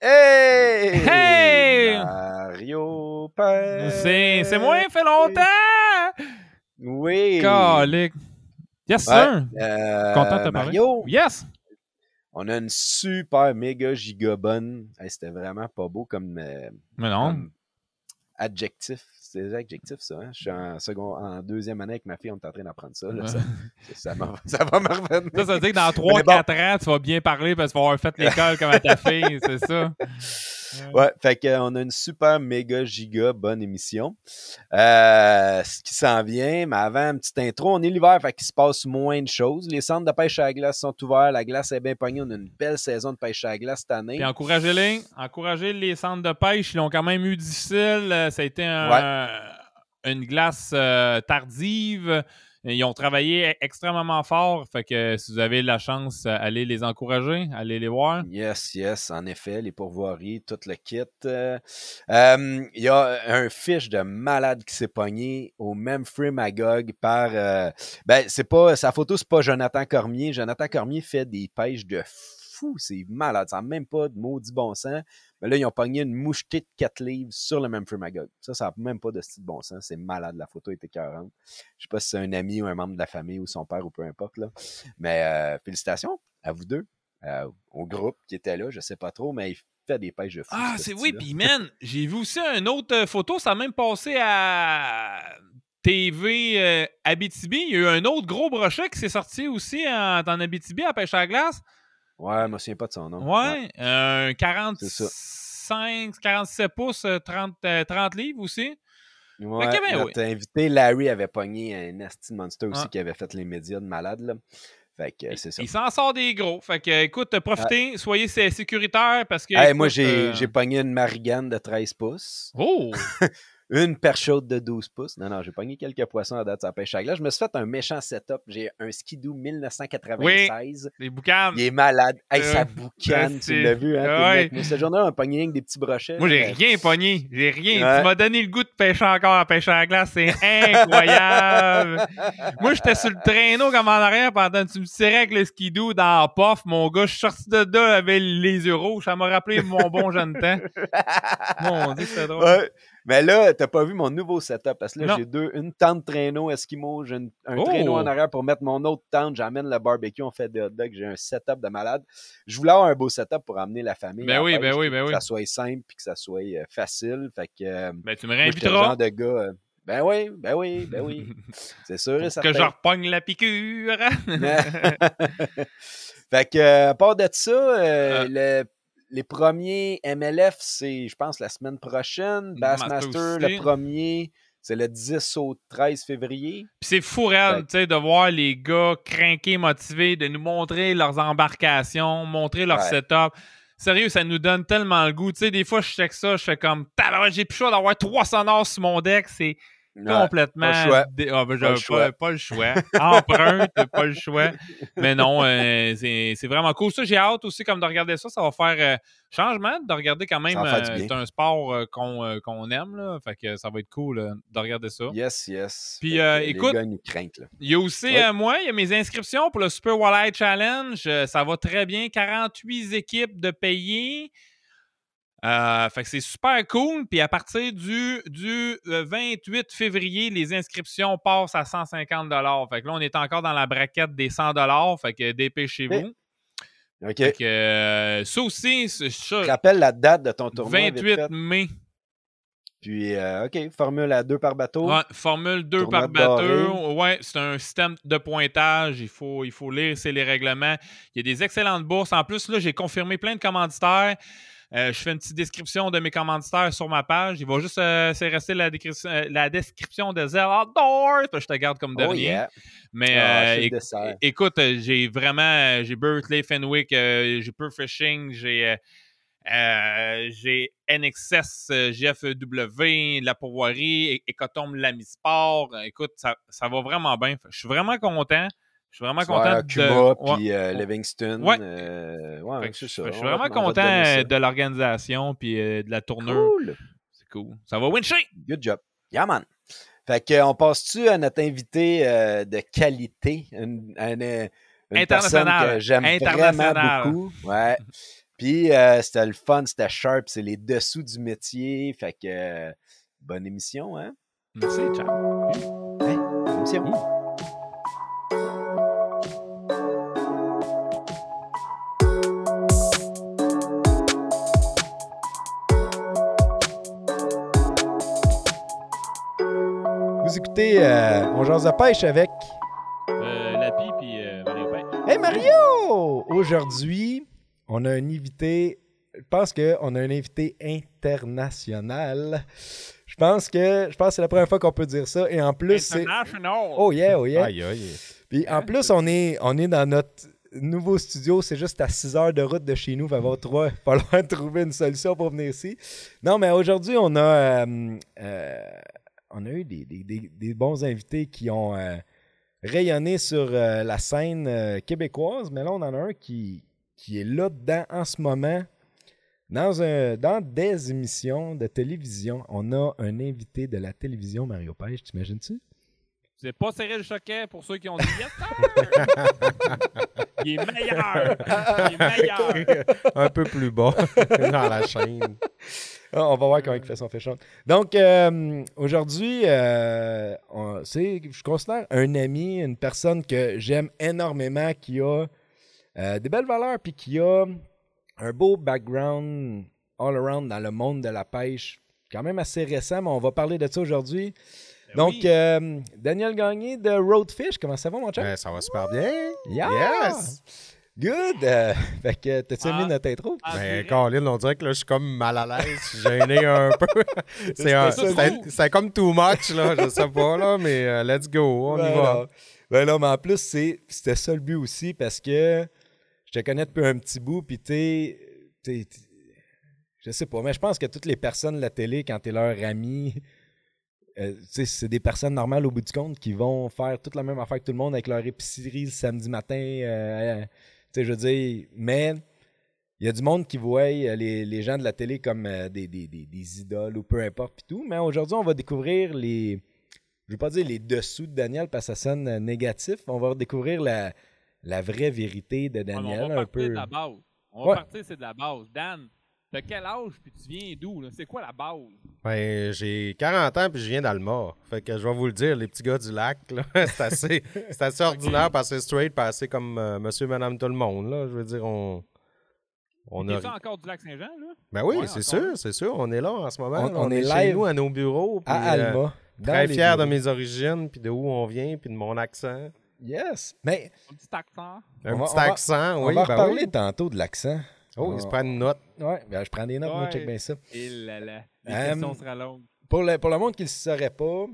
Hey! Hey! Mario Père! C'est, moi, fait longtemps! Oui! Calique. Yes, Ouais, sir! euh, Content de te parler. Mario, Yes! on a une super méga giga bonne. Hey, C'était vraiment pas beau comme, euh, Mais non. comme adjectif. C'est des adjectifs, ça. Hein? Je suis en, second, en deuxième année avec ma fille, on est en train d'apprendre ça. Ça, ça, m'a- ça va me revenir. Ça, ça veut dire que dans Mais 3-4 ans, tu vas bien parler parce que tu vas avoir fait l'école comme à ta fille, c'est ça? Ouais, fait qu'on a une super méga giga bonne émission. Euh, ce qui s'en vient, mais avant, une petite intro, on est l'hiver, fait qu'il se passe moins de choses. Les centres de pêche à la glace sont ouverts, la glace est bien pognée, on a une belle saison de pêche à la glace cette année. Puis encouragez-les. Encouragez les centres de pêche. Ils l'ont quand même eu difficile. Euh, Ça a été un- une glace euh, tardive. Ils ont travaillé extrêmement fort. Fait que si vous avez la chance, euh, allez les encourager, allez les voir. Yes, yes, en effet, les pourvoiries, tout le kit. Euh, euh, Il y a un fiche de malade qui s'est pogné au même Magog par. euh, ben, c'est pas. Sa photo, c'est pas Jonathan Cormier. Jonathan Cormier fait des pêches de. C'est malade. Ça n'a même pas de maudit bon sens. Mais là, ils ont pogné une mouchetée de 4 livres sur le même Magog. Ça, ça n'a même pas de style bon sens. C'est malade. La photo est écœurante. Je sais pas si c'est un ami ou un membre de la famille ou son père ou peu importe. Là. Mais euh, félicitations à vous deux euh, au groupe qui était là, je sais pas trop, mais il fait des pêches de fou. Ah, ce c'est oui. Puis, man, j'ai vu aussi une autre euh, photo. Ça a même passé à TV euh, Abitibi. Il y a eu un autre gros brochet qui s'est sorti aussi en, en Abitibi à pêche à la glace. Ouais, je me souviens pas de son nom. Ouais, ça. 45, 47 pouces, euh, 30, euh, 30 livres aussi. Ouais, que ben notre invité Larry avait pogné un Nasty Monster aussi Ah. qui avait fait les médias de malade. Là. Fait que euh, c'est ça. Il s'en sort des gros. Fait que, écoute, profitez, soyez sé- sécuritaires parce que. Hey, moi, j'ai euh, j'ai pogné une marigane de 13 pouces, Oh! une perche chaude de 12 pouces. Non, non, j'ai pogné quelques poissons à date à la pêche à glace. Je me suis fait un méchant setup. J'ai un skidoo 1996. Les boucanes. Il est malade. Hey, Euh, ça boucane, tu l'as vu, hein? ouais. Mais cette journée-là, on a pogné rien que des petits brochets. Moi, j'ai rien pogné. J'ai rien. Ouais. Tu m'as donné le goût de pêcher encore à pêcher à la glace. C'est incroyable. Moi, j'étais sur le traîneau comme en arrière pendant que tu me tirais avec le skidoo dans pof. Mon gars, je suis sorti de là avec les euros. Ça m'a rappelé mon bon jeune temps. Mon Dieu, c'était drôle. Ouais. Mais là, t'as pas vu mon nouveau setup parce que là, j'ai deux, une tente traîneau Eskimo, j'ai un Oh! traîneau en arrière pour mettre mon autre tente, j'emmène le barbecue, on fait des hot dogs, j'ai un setup de malade. Je voulais avoir un beau setup pour amener la famille. Ben oui, ben oui, ben que oui. ça soit simple puis que ça soit euh, facile. Fait que euh, Ben, tu me moi, réinviteras. genre de gars. euh, ben oui, ben oui, ben oui. C'est sûr et que je repogne la piqûre. fait que, à part de ça, euh, le- les premiers MLF, c'est, je pense, la semaine prochaine. Bassmaster, Master le aussi. premier, c'est le 10 au 13 février. Puis c'est fou, tu sais, de voir les gars craqués, motivés, de nous montrer leurs embarcations, montrer leur Ouais. setup. Sérieux, ça nous donne tellement le goût. Tu sais, des fois, je check ça, je fais comme, j'ai plus chaud d'avoir 300 dollars sur mon deck. C'est complètement. pas le choix. dé- Ah, ben, Pas le choix. pas le choix. Empreinte, pas le choix. Mais non, euh, c'est vraiment cool. Ça, j'ai hâte aussi comme de regarder ça. Ça va faire euh, changement de regarder quand même. Euh, c'est un sport euh, qu'on aime. Là. Fait que ça va être cool de regarder ça. Yes, yes. Puis, écoute-. Il y a aussi, moi, il y a mes inscriptions pour le Super Walleye Challenge. Ça va très bien. 48 équipes de payées. Euh, fait que c'est super cool. Puis à partir du, du euh, 28 février, les inscriptions passent à 150 Fait que là, on est encore dans la braquette des 100 Fait que dépêchez-vous. OK. Fait que euh, ça aussi, c'est ça. Je rappelle la date de ton tournoi. vite 28 fait. mai. Puis, euh, OK, formule à deux par bateau. Ouais, formule 2 Tournoi par bateau. Ouais, c'est un système de pointage. Il faut, il faut lire, c'est les règlements. Il y a des excellentes bourses. En plus, là, j'ai confirmé plein de commanditaires. Euh, je fais une petite description de mes commanditaires sur ma page. Il va juste euh, c'est rester la, description- euh, la description de Zell Outdoors. Je te garde comme Oh, dernier. yeah. Mais Ah, écoute, j'ai vraiment j'ai Berkeley Fenwick, j'ai Pearl Fishing, j'ai euh, j'ai NXS, GFW, La Pourvoirie, É- Écotome Lamisport. Euh, Écoute, ça, ça va vraiment bien. Je suis vraiment content. Je suis vraiment content de. Cuba, Ouais. puis euh, Livingston. Ouais. euh, ouais, Fait que je, ça. je suis vraiment content euh, de l'organisation puis euh, de la tournure. Cool. C'est cool. Ça va wincher! Good job. Yeah, man. Fait que, on passe-tu à notre invité de qualité? Une, une- une International. que j'aime vraiment International. beaucoup. Ouais. Puis c'était le fun, c'était sharp, c'est les dessous du métier. Fait que bonne émission, hein? Merci, ciao. Hey, bonne émission. Vous écoutez euh, On jase de pêche avec Euh, Lapi puis euh, Mario Pêche. Hey Mario! Aujourd'hui, on a un invité. Je pense qu'on a un invité international. Je pense que je pense que c'est la première fois qu'on peut dire ça. Et en plus, c'est. International. Oh yeah, oh yeah. Aïe, aïe. Puis en plus, on est, on est dans notre nouveau studio. C'est juste à 6 heures de route de chez nous. Il va falloir trouver une solution pour venir ici. Non, mais aujourd'hui, on a, euh, euh, on a eu des, bons invités qui ont euh, rayonné sur euh, la scène euh, québécoise. Mais là, on en a un qui, est là-dedans en ce moment. Dans des émissions de télévision, on a un invité de la télévision, Mario Pêche. T'imagines-tu? C'est pas serré le choquet pour ceux qui ont dit yes. sir! Il est meilleur. Il est meilleur. Un peu plus bas dans la chaîne. Ah, on va voir comment il fait son fashion. Donc, euh, aujourd'hui, euh, c'est, je considère un ami, une personne que j'aime énormément, qui a euh, des belles valeurs, puis qui a un beau background all around dans le monde de la pêche, quand même assez récent, mais on va parler de ça aujourd'hui. Ben Donc, oui. euh, Daniel Gagné de Roadfish, comment ça va, mon chat? Ben, ça va super bien. Yeah! Yes! Good! Euh, fait que, t'as-tu aimé Ah. notre intro? En Ben. Colin, on dirait que là, je suis comme mal à l'aise, je suis gêné un peu. C'est un- ça, c'est nous. c'est comme too much, là, je sais pas, là, mais euh, let's go, on Ben y va. non. Ben non, mais en plus, c'est- c'était ça le but aussi parce que je te connais depuis un petit bout, puis t'es. t'es- t'es- Je sais pas, mais je pense que toutes les personnes de la télé, quand t'es leur ami, euh, c'est des personnes normales au bout du compte qui vont faire toute la même affaire que tout le monde avec leur épicerie le samedi matin. euh, euh, je veux dire, mais il y a du monde qui voit euh, les, les gens de la télé comme des, des- des- des idoles ou peu importe pis tout. Mais aujourd'hui, on va découvrir les. Je veux pas dire les dessous de Daniel parce que ça sonne négatif. On va découvrir la, la vraie vérité de Ouais, Daniel on va un partir peu. de la base. On Ouais. va partir, c'est de la base. Dan, t'as quel âge puis tu viens d'où? là? C'est quoi la base? Ben, j'ai 40 ans puis je viens d'Alma. Fait que je vais vous le dire, les petits gars du lac, là, c'est assez, c'est assez ordinaire, pas assez straight, pas assez comme euh, monsieur, madame, tout le monde. Là. Je veux dire, on. On a... ça encore du lac Saint-Jean, là? Ben oui, Ouais, c'est sûr, c'est sûr. On est là en ce moment. On- là. on est chez live nous, à nos bureaux. puis, À euh, Alma. très fier de mes origines, puis de où on vient, puis de mon accent. Yes. Mais Un petit accent. Un On va- petit on va- accent, on oui. va ben reparler oui. tantôt de l'accent. Oh, il se prend une note. Ouais, ben, je prends des notes, moi, check bien ça. Et là là. Les Euh, questions sera longues. Pour le, pour le monde qui ne le saurait pas,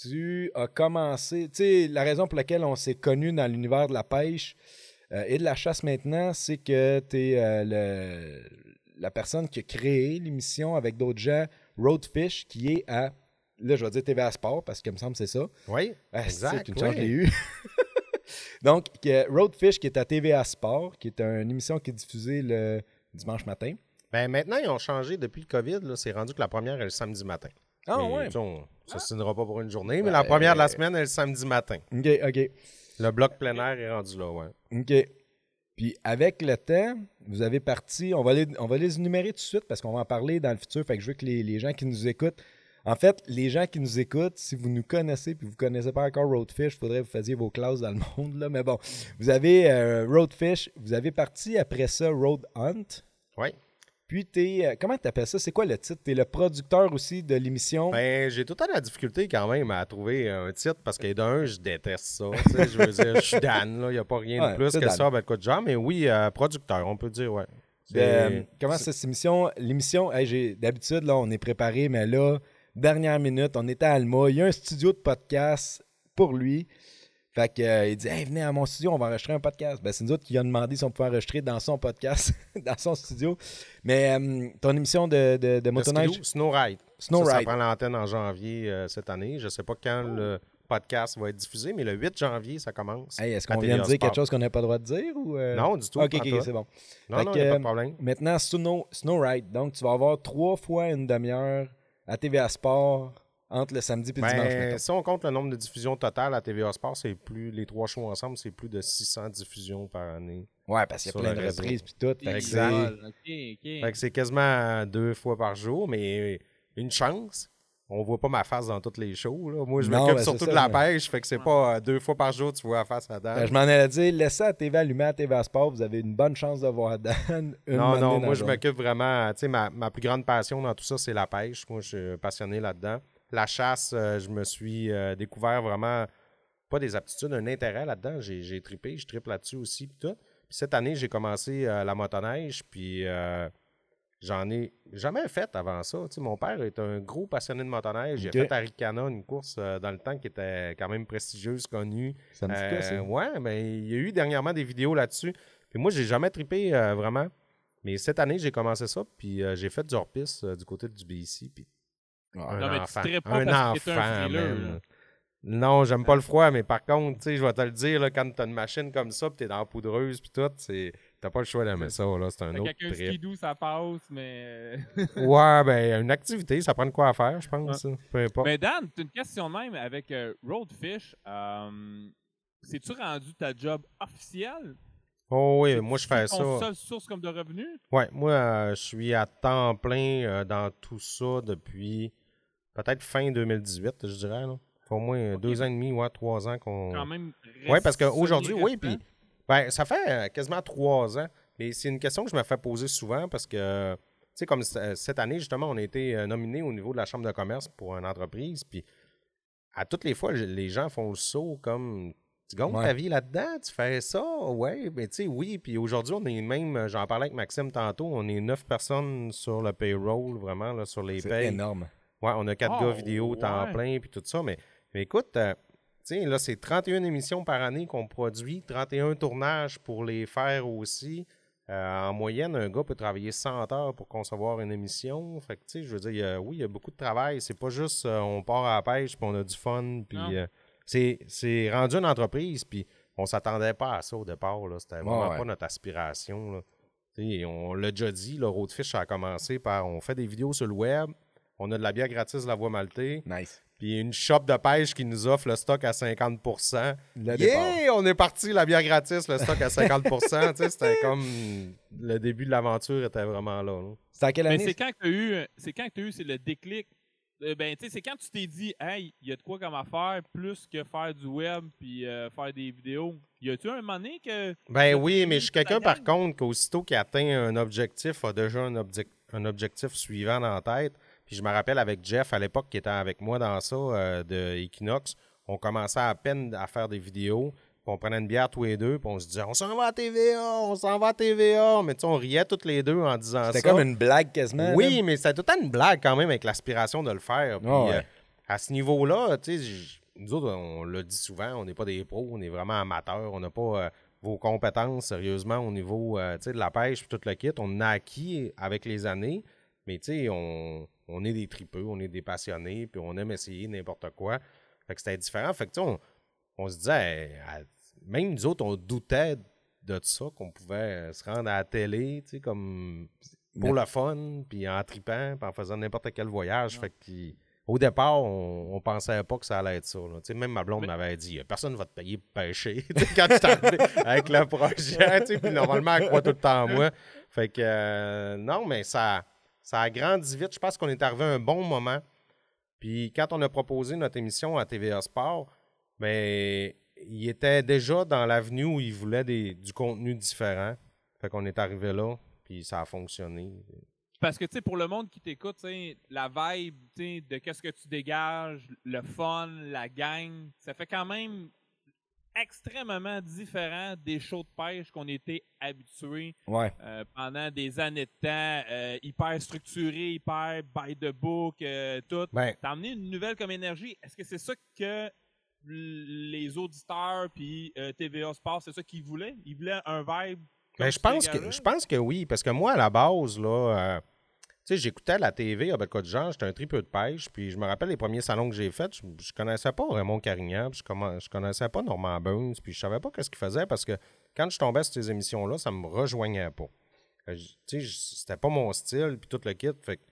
tu as commencé. Tu sais, la raison pour laquelle on s'est connu dans l'univers de la pêche euh, et de la chasse maintenant, c'est que tu es le, la personne qui a créé l'émission avec d'autres gens, Roadfish, qui est à. Là, je vais dire TVA Sport parce que me semble que c'est ça. Oui, Ah, exact. c'est une chance, oui. je l'ai eu. Donc, Roadfish, qui est à TVA Sport, qui est une émission qui est diffusée le dimanche matin. Ben maintenant, ils ont changé depuis le COVID. là, C'est rendu que la première est le samedi matin. Ah Mais, ouais. tu sais, On ne signera pas pour une journée, mais Ben, la première de la euh, semaine est le samedi matin. OK, OK. Le bloc plein air est rendu là, ouais. OK. Puis avec le temps, vous avez parti, on va les, on va les énumérer tout de suite parce qu'on va en parler dans le futur. Fait que je veux que les, les gens qui nous écoutent, en fait, les gens qui nous écoutent, si vous nous connaissez puis vous ne connaissez pas encore Roadfish, il faudrait que vous fassiez vos classes dans le monde. Là. Mais bon, vous avez euh, Roadfish, vous avez parti après ça Road Hunt. Oui. Puis t'es, euh, comment tu appelles ça? C'est quoi le titre? Tu es le producteur aussi de l'émission? Ben, j'ai tout le temps de la difficulté quand même à trouver un titre parce que d'un, je déteste ça. je veux dire, je suis Dan, là. Il n'y a pas rien Ouais, de plus que Dan. ça, ben, quoi de genre. Mais oui, euh, producteur, on peut dire, ouais. Euh, comment c'est cette émission? L'émission, hey, j'ai- d'habitude, là, on est préparé, mais là, dernière minute, on était à Alma. Il y a un studio de podcast pour lui. Fait que, euh, il dit Hey, venez à mon studio, on va enregistrer un podcast. Ben, c'est nous autres qui a demandé si on pouvait enregistrer dans son podcast, dans son studio. Mais euh, ton émission de, de, motoneige, Snow Ride. Snow ça, Ride. ça prend l'antenne en janvier euh, cette année. Je ne sais pas quand le podcast va être diffusé, mais le 8 janvier, ça commence. Hey, est-ce qu'on vient de dire quelque chose qu'on n'a pas le droit de dire? Ou? Non, du tout. Ok, ok, c'est bon. Non, Fait non, que, a pas de problème. Maintenant, Snow, Snow Ride. Donc, tu vas avoir trois fois une demi-heure à TVA Sport entre le samedi et le dimanche. Ben, mettons. si on compte le nombre de diffusions totales à TVA Sport, c'est plus les trois shows ensemble, c'est plus de 600 diffusions par année. Ouais, parce qu'il y a plein le de réseau. reprises puis tout. Exact. c'est- OK, OK. Fait que c'est quasiment deux fois par jour, mais une chance. On voit pas ma face dans toutes les shows. là. Moi, je m'occupe ben, surtout de la mais- pêche, fait que c'est pas euh, deux fois par jour tu vois la face à Dan. Ben, je m'en allais dire, laissez ça à TV allumée à TV Sport, vous avez une bonne chance de voir Dan. une non, non, moi, je m'occupe vraiment. Tu sais, ma, ma plus grande passion dans tout ça, c'est la pêche. Moi, je suis passionné là-dedans. La chasse, euh, je me suis euh, découvert vraiment pas des aptitudes, un intérêt là-dedans. J'ai, j'ai trippé, je trippe là-dessus aussi. Puis tout. Puis cette année, j'ai commencé euh, la motoneige, puis euh, j'en ai jamais fait avant ça. Tu sais, mon père est un gros passionné de motoneige. Ok. Il a fait à Ricana une course euh, dans le temps qui était quand même prestigieuse, connue. Ça me dit ça? Euh, ouais, mais il y a eu dernièrement des vidéos là-dessus. Puis moi, j'ai jamais trippé euh, vraiment. Mais cette année, j'ai commencé ça, puis euh, j'ai fait du hors-piste euh, du côté du BC. Puis Ouais. un Non, mais tu enfant. pas un parce que t'es un enfant. Non, j'aime pas le froid, mais par contre, tu sais, je vais te le dire, là, quand t'as une machine comme ça, puis t'es dans la poudreuse, puis tout, c'est... T'as pas le choix d'aimer ça, là, c'est un autre qu'avec un trip. skidoo, ça passe, mais... Ouais, ben, une activité, ça prend de quoi à faire, je pense. hein. Peu importe. mais Dan, t'as une question de même avec euh, Roadfish. Euh, C'est-tu rendu ta job officielle? oh oui, C'est- moi, je c'est fais ça. seule source comme de revenus? Ouais, moi, euh, je suis à temps plein euh, dans tout ça depuis peut-être fin 2018, je dirais. Là. Au moins euh, deux ans et demi, ouais, trois ans qu'on. Quand même. Ouais, parce qu'aujourd'hui, oui, puis ben, ça fait euh, quasiment trois ans. Mais c'est une question que je me fais poser souvent parce que, tu sais, comme c- cette année, justement, on a été euh, nominé au niveau de la Chambre de commerce pour une entreprise. Puis à toutes les fois, les gens font le saut comme. Tu gagnes Ouais. ta vie là-dedans, tu fais ça, ouais, mais tu sais, oui. Puis aujourd'hui, on est même, euh, j'en parlais avec Maxime tantôt, on est neuf personnes sur le payroll, vraiment, là, sur les C'est payes. énorme. Ouais, on a quatre Oh, gars vidéo temps ouais. plein puis tout ça. Mais, mais écoute, euh, sais, là, c'est 31 émissions par année qu'on produit, 31 tournages pour les faire aussi. Euh, en moyenne, un gars peut travailler 100 heures pour concevoir une émission. Fait que, tu sais, je veux dire, il y a- oui, il y a beaucoup de travail. C'est pas juste euh, on part à la pêche puis on a du fun. Puis euh, c'est c'est rendu une entreprise. Puis on s'attendait pas à ça au départ. là. C'était vraiment ouais. pas notre aspiration. là. Tu sais, on l'a déjà dit, le Roadfish a commencé par on fait des vidéos sur le web, on a de la bière gratis de la voie maltée, Nice. Puis une shop de pêche qui nous offre le stock à 50 Le départ. Yeah! On est parti, la bière gratis, le stock à 50% Tu sais, C'était comme le début de l'aventure était vraiment là. là. C'est à quelle Mais année? c'est quand que t'as eu, c'est quand que t'as eu, c'est le déclic. Euh, ben, tu sais, c'est quand tu t'es dit, hey, il y a de quoi comme affaire plus que faire du web puis euh, faire des vidéos. Y a-tu un moment donné que. Ben oui, mais je suis quelqu'un, par contre, qu'aussitôt qu'il atteint un objectif, a déjà un, un objectif suivant dans la tête. Puis je me rappelle avec Jeff, à l'époque, qui était avec moi dans ça, euh, de Equinox, on commençait à peine à faire des vidéos. Puis on prenait une bière tous les deux, puis on se disait, on s'en va à TVA, on s'en va à TVA. Mais tu sais, on riait tous les deux en disant ça. C'était comme une blague quasiment. Oui, mais c'était tout le temps une blague quand même avec l'aspiration de le faire. Puis, Ah ouais. euh, à ce niveau-là, tu sais, nous autres, on le dit souvent, on n'est pas des pros, on est vraiment amateurs, on n'a pas euh, vos compétences sérieusement au niveau euh, de la pêche et tout le kit. On a acquis avec les années, mais tu sais, on, on est des tripeux, on est des passionnés, puis on aime essayer n'importe quoi. Fait que c'était différent. Fait que tu sais, on, on se disait, à- même nous autres, on doutait de ça, qu'on pouvait se rendre à la télé, tu sais, comme pour le fun, puis en tripant, puis en faisant n'importe quel voyage. Fait que, au départ, on, on pensait pas que ça allait être ça. là. Tu sais, Même ma blonde m'avait dit personne va te payer pour pêcher Tu sais, quand tu arrivé avec le projet. tu sais, Puis normalement, elle croit tout le temps en moi. Fait que euh, non, mais ça, ça a grandi vite. Je pense qu'on est arrivé à un bon moment. Puis quand on a proposé notre émission à TVA Sport, ben, il était déjà dans l'avenue où il voulait du contenu différent. Fait qu'on est arrivé là, puis ça a fonctionné. Parce que, tu sais, pour le monde qui t'écoute, la vibe, de qu'est-ce que tu dégages, le fun, la gang, ça fait quand même extrêmement différent des shows de pêche qu'on était habitués Ouais. euh, pendant des années de temps, euh, hyper structuré, hyper by the book, euh, tout. T'as amené une nouvelle comme énergie. Est-ce que c'est ça que les auditeurs puis TVA Sport, c'est ça qu'ils voulaient? Ils voulaient un vibe Ben, je pense que je pense que oui, parce que moi, à la base, là, sais, j'écoutais la TV à Belcode Jean, j'étais un tripeux de pêche, puis je me rappelle les premiers salons que j'ai faits, je, je connaissais pas Raymond Carignan, puis je, je connaissais pas Normand Burns, puis je savais pas qu'est-ce qu'il faisait, parce que quand je tombais sur ces émissions-là, ça me rejoignait pas. Euh, Tu sais, c'était pas mon style, puis tout le kit, fait que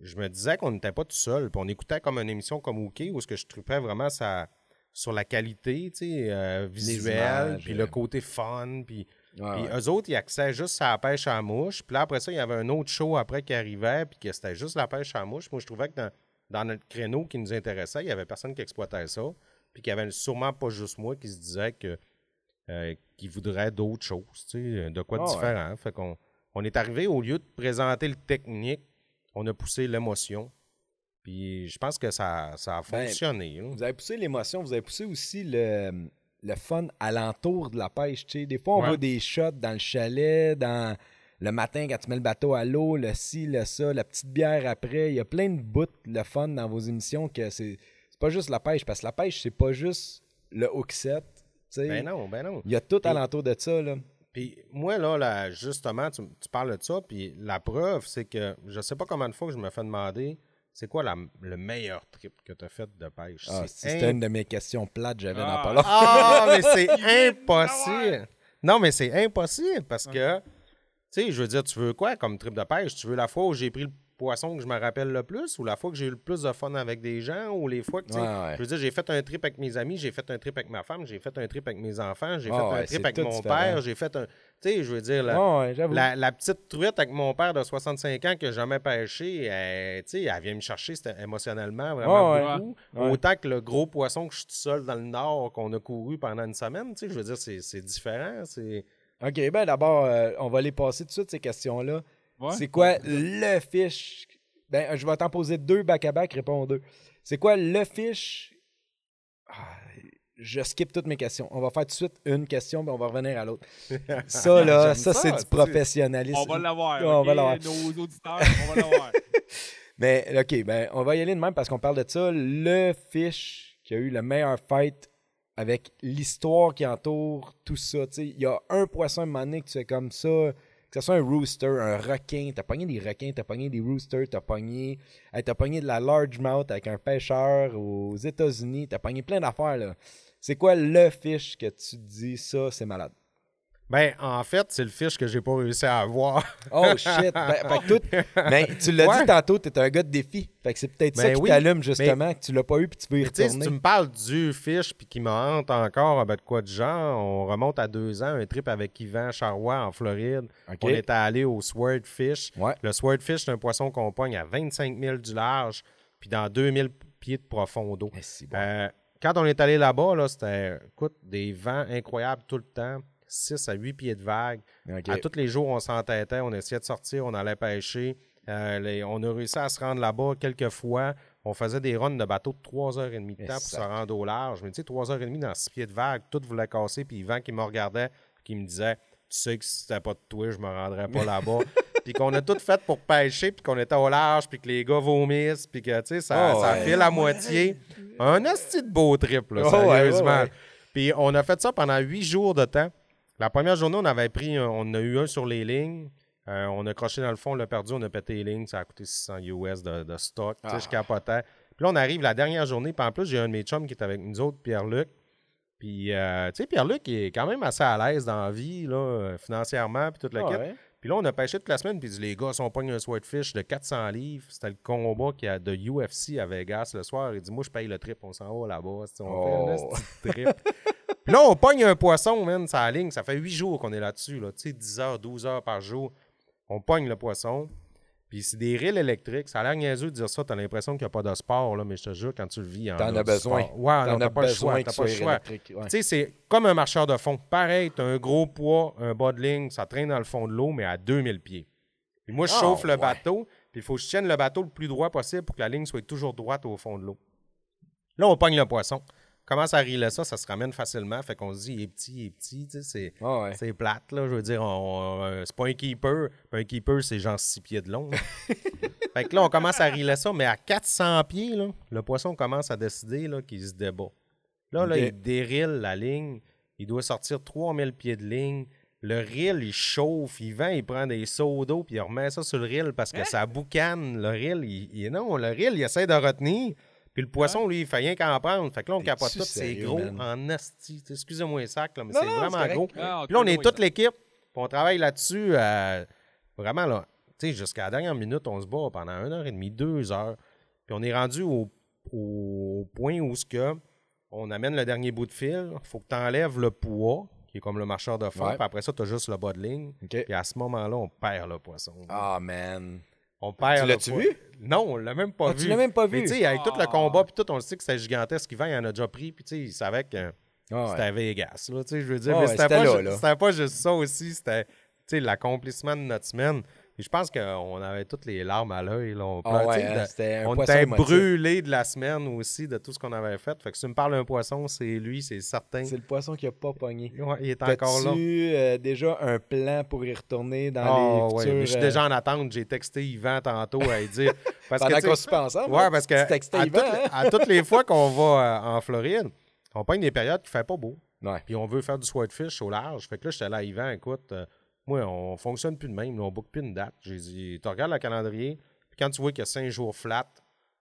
je me disais qu'on n'était pas tout seul, puis on écoutait comme une émission comme OK, où ce que je tripais vraiment ça, sur la qualité, tu sais, euh, visuelle, puis le côté fun, puis Ouais, Puis ouais. eux autres, ils axaient juste à la pêche à la mouche. Puis là, après ça, il y avait un autre show après qui arrivait, puis que c'était juste la pêche à la mouche. Moi, je trouvais que dans, dans notre créneau qui nous intéressait, il y avait personne qui exploitait ça. Puis qu'il y avait sûrement pas juste moi qui se disait que euh, qui voudrait d'autres choses, tu sais, de quoi de Ah ouais. différent. Fait qu'on on est arrivé, au lieu de présenter le technique, on a poussé l'émotion. Puis je pense que ça, ça a Ben, fonctionné. là. Vous avez poussé l'émotion, vous avez poussé aussi le, le fun alentour de la pêche. tu sais. Des fois, on Ouais. voit des shots dans le chalet, dans le matin quand tu mets le bateau à l'eau, le ci, le ça, la petite bière après. Il y a plein de bouts, le fun dans vos émissions que c'est pas juste la pêche. Parce que la pêche, c'est pas juste le hook set. tu sais. Ben non, ben non. Il y a tout Puis- alentour de ça. Là. Puis moi, là, là, justement, tu, tu parles de ça, puis la preuve, c'est que je sais pas combien de fois que je me fais demander c'est quoi la- le meilleur trip que tu as fait de pêche? Ah, c'était imp- une de mes questions plates, j'avais Ah. dans pas. Ah, mais c'est impossible. Non, mais c'est impossible parce que, tu sais, je veux dire, tu veux quoi comme trip de pêche? Tu veux la fois où j'ai pris le poisson que je me rappelle le plus ou la fois que j'ai eu le plus de fun avec des gens ou les fois que, Ouais, ouais. je veux dire, j'ai fait un trip avec mes amis, j'ai fait un trip avec ma femme, j'ai fait un trip avec mes enfants, j'ai fait ouais, un trip avec mon différent. père, j'ai fait un. Tu sais, je veux dire, la, la, la petite truite avec mon père de 65 ans qui n'a jamais pêché, elle, elle vient me chercher c'était émotionnellement vraiment ouais. beaucoup. Autant que le gros poisson que je suis tout seul dans le nord qu'on a couru pendant une semaine, tu sais, je veux dire, c'est différent. OK, ben d'abord, euh, on va les passer tout de suite, ces questions-là. Ouais. C'est quoi le fish? Ben, je vais t'en poser deux back-à-back, réponds aux deux. C'est quoi le fish? Ah, je skip toutes mes questions. On va faire tout de suite une question, puis on va revenir à l'autre. Ça, là, ça, ça, c'est du professionnalisme. On va l'avoir. On va l'avoir. Nos auditeurs, on va l'avoir. Mais, OK, ben, on va y aller de même parce qu'on parle de ça. Le fish qui a eu le meilleur fight avec l'histoire qui entoure tout ça. Il y a un poisson à un moment donné que tu fais comme ça, que ce soit un rooster, un requin. T'as pogné des requins, t'as pogné des roosters, t'as pogné, t'as pogné de la largemouth avec un pêcheur aux États-Unis. T'as pogné plein d'affaires, là. C'est quoi le fish que tu dis, ça, c'est malade? Ben, en fait, c'est le fiche que j'ai pas réussi à avoir. Oh shit! Ben, fait que tout- ben, tu l'as Ouais. dit tantôt, t'es un gars de défi. Fait que c'est peut-être ça Ben qui oui, t'allume justement, que tu l'as pas eu puis tu veux y sais, si retourner. tu me parles du fiche puis qui me hante encore, ben, de quoi de genre, on remonte à deux ans, un trip avec Yvan Charrois en Floride. On était allé au Swordfish. Ouais. Le Swordfish, c'est un poisson qu'on pogne à 25 000 du large puis dans 2000 pieds de profond d'eau. Eh, bon. Euh, quand on est allé là-bas, là, c'était écoute, des vents incroyables tout le temps. 6 à 8 pieds de vague. À tous les jours, on s'entêtait, on essayait de sortir, on allait pêcher. Euh, les- on a réussi à se rendre là-bas quelques fois. On faisait des runs de bateau de 3h30 de Et temps pour se rendre au large. Mais tu sais, 3h30 dans 6 pieds de vague, tout voulait casser. Puis Yvan qui me regardait, qui me disait Tu sais que si c'était pas de toi, je me rendrais pas là-bas. puis qu'on a tout fait pour pêcher, puis qu'on était au large, puis que les gars vomissent, puis que tu sais, ça, Oh, ça ouais. file à moitié. Un asti de beau trip, là, Oh, sérieusement. ouais, ouais. Puis on a fait ça pendant huit jours de temps. La première journée, on avait pris, on a eu un sur les lignes. Euh, on a croché dans le fond, on l'a perdu, on a pété les lignes. Ça a coûté 600 US de, de stock. Tu sais, Ah. je capotais. Puis là, on arrive la dernière journée. Puis en plus, j'ai un de mes chums qui est avec nous autres, Pierre-Luc. Puis, euh, tu sais, Pierre-Luc il est quand même assez à l'aise dans la vie, là, euh, financièrement, puis toute la Ah ouais? Puis là, on a pêché toute la semaine, puis les gars, si on pogne un swordfish de 400 livres, c'était le combat qu'il y a de UFC à Vegas le soir. Il dit, moi, je paye le trip, on s'en va là-bas. On fait un Oh. trip. Puis là, on pogne un poisson, man, ça ligne. Ça fait 8 jours qu'on est là-dessus, là. Tu sais, 10 heures, 12 heures par jour. On pogne le poisson. Puis c'est des reels électriques. Ça a l'air niaiseux de dire ça. T'as l'impression qu'il n'y a pas de sport, là, mais je te jure, quand tu le vis, en T'en as besoin. sport. Ouais, T'en t'as as pas le choix. T'as pas le choix. Tu sais, c'est comme un marcheur de fond. Pareil, tu as un gros poids, un bas de ligne, ça traîne dans le fond de l'eau, mais à 2000 pieds. Puis moi, je Ah, chauffe le ouais. bateau, puis il faut que je tienne le bateau le plus droit possible pour que la ligne soit toujours droite au fond de l'eau. Là, on pogne le poisson. Commence à riler ça, ça se ramène facilement. Fait qu'on se dit, il est petit, il est petit. tu sais, C'est, ouais. c'est plate, là. Je veux dire, on- c'est pas un keeper. Un keeper, c'est genre 6 pieds de long. là. fait que là, on commence à riler ça, mais à 400 pieds, là, le poisson commence à décider là, qu'il se débat. Là, là, il dérile la ligne. Il doit sortir 3000 pieds de ligne. Le reel, il chauffe, il vend, il prend des seaux d'eau, puis il remet ça sur le reel parce que ça boucane. Le reel, il, il- non, le reel, il essaie de retenir. Puis le poisson, lui, il fait rien qu'en prendre. Fait que là, on capote tout. C'est gros man? en asti. Excusez-moi les sacs, là, mais c'est vraiment gros. Ah, Puis là, on est toute l'équipe, puis on travaille là-dessus. euh, vraiment, là, tu sais, jusqu'à la dernière minute, on se bat pendant une heure et demie, deux heures. Puis on est rendu au, au point où ce que on amène le dernier bout de fil. faut que tu enlèves le poids. qui est comme le marcheur de fond. Ouais. Puis après ça, tu as juste le bas de ligne. OK. Puis à ce moment-là, on perd le poisson. Ah, man. On perd Tu l'as-tu vu? Non, on l'a même pas Ah, vu. tu l'as même pas Mais vu? tu sais, avec tout le Ah. combat, puis tout, on le sait que c'était gigantesque. Yvan, il en a déjà pris, puis tu sais, il savait que Ah, c'était à Vegas. Là, tu sais, je veux dire, mais c'était pas, juste ça aussi, c'était tu sais, l'accomplissement de notre semaine. Et je pense qu'on avait toutes les larmes à l'œil. On, Ah ouais, tu hein, un on était brûlés de la semaine aussi, de tout ce qu'on avait fait. Fait que si tu me parles d'un poisson, c'est lui, c'est certain. C'est le poisson qui a pas pogné. Ouais, il est encore là. T'as-tu euh, déjà un plan pour y retourner dans Ah, les ouais, futurs... je suis euh, déjà en attente. J'ai texté Yvan tantôt à lui dire. Parce Pendant tu qu'on se ensemble. Ouais, hein? parce que Tu à, Yvan, toutes, hein? à toutes les fois qu'on va euh, en Floride, on pogne des périodes qui fait pas beau. Ouais. Puis on veut faire du swordfish au large. Fait que là, j'étais là, Yvan, écoute, euh, moi, on fonctionne plus de même. là, on book plus une date. J'ai dit, tu regardes le calendrier, puis quand tu vois qu'il y a cinq jours flat,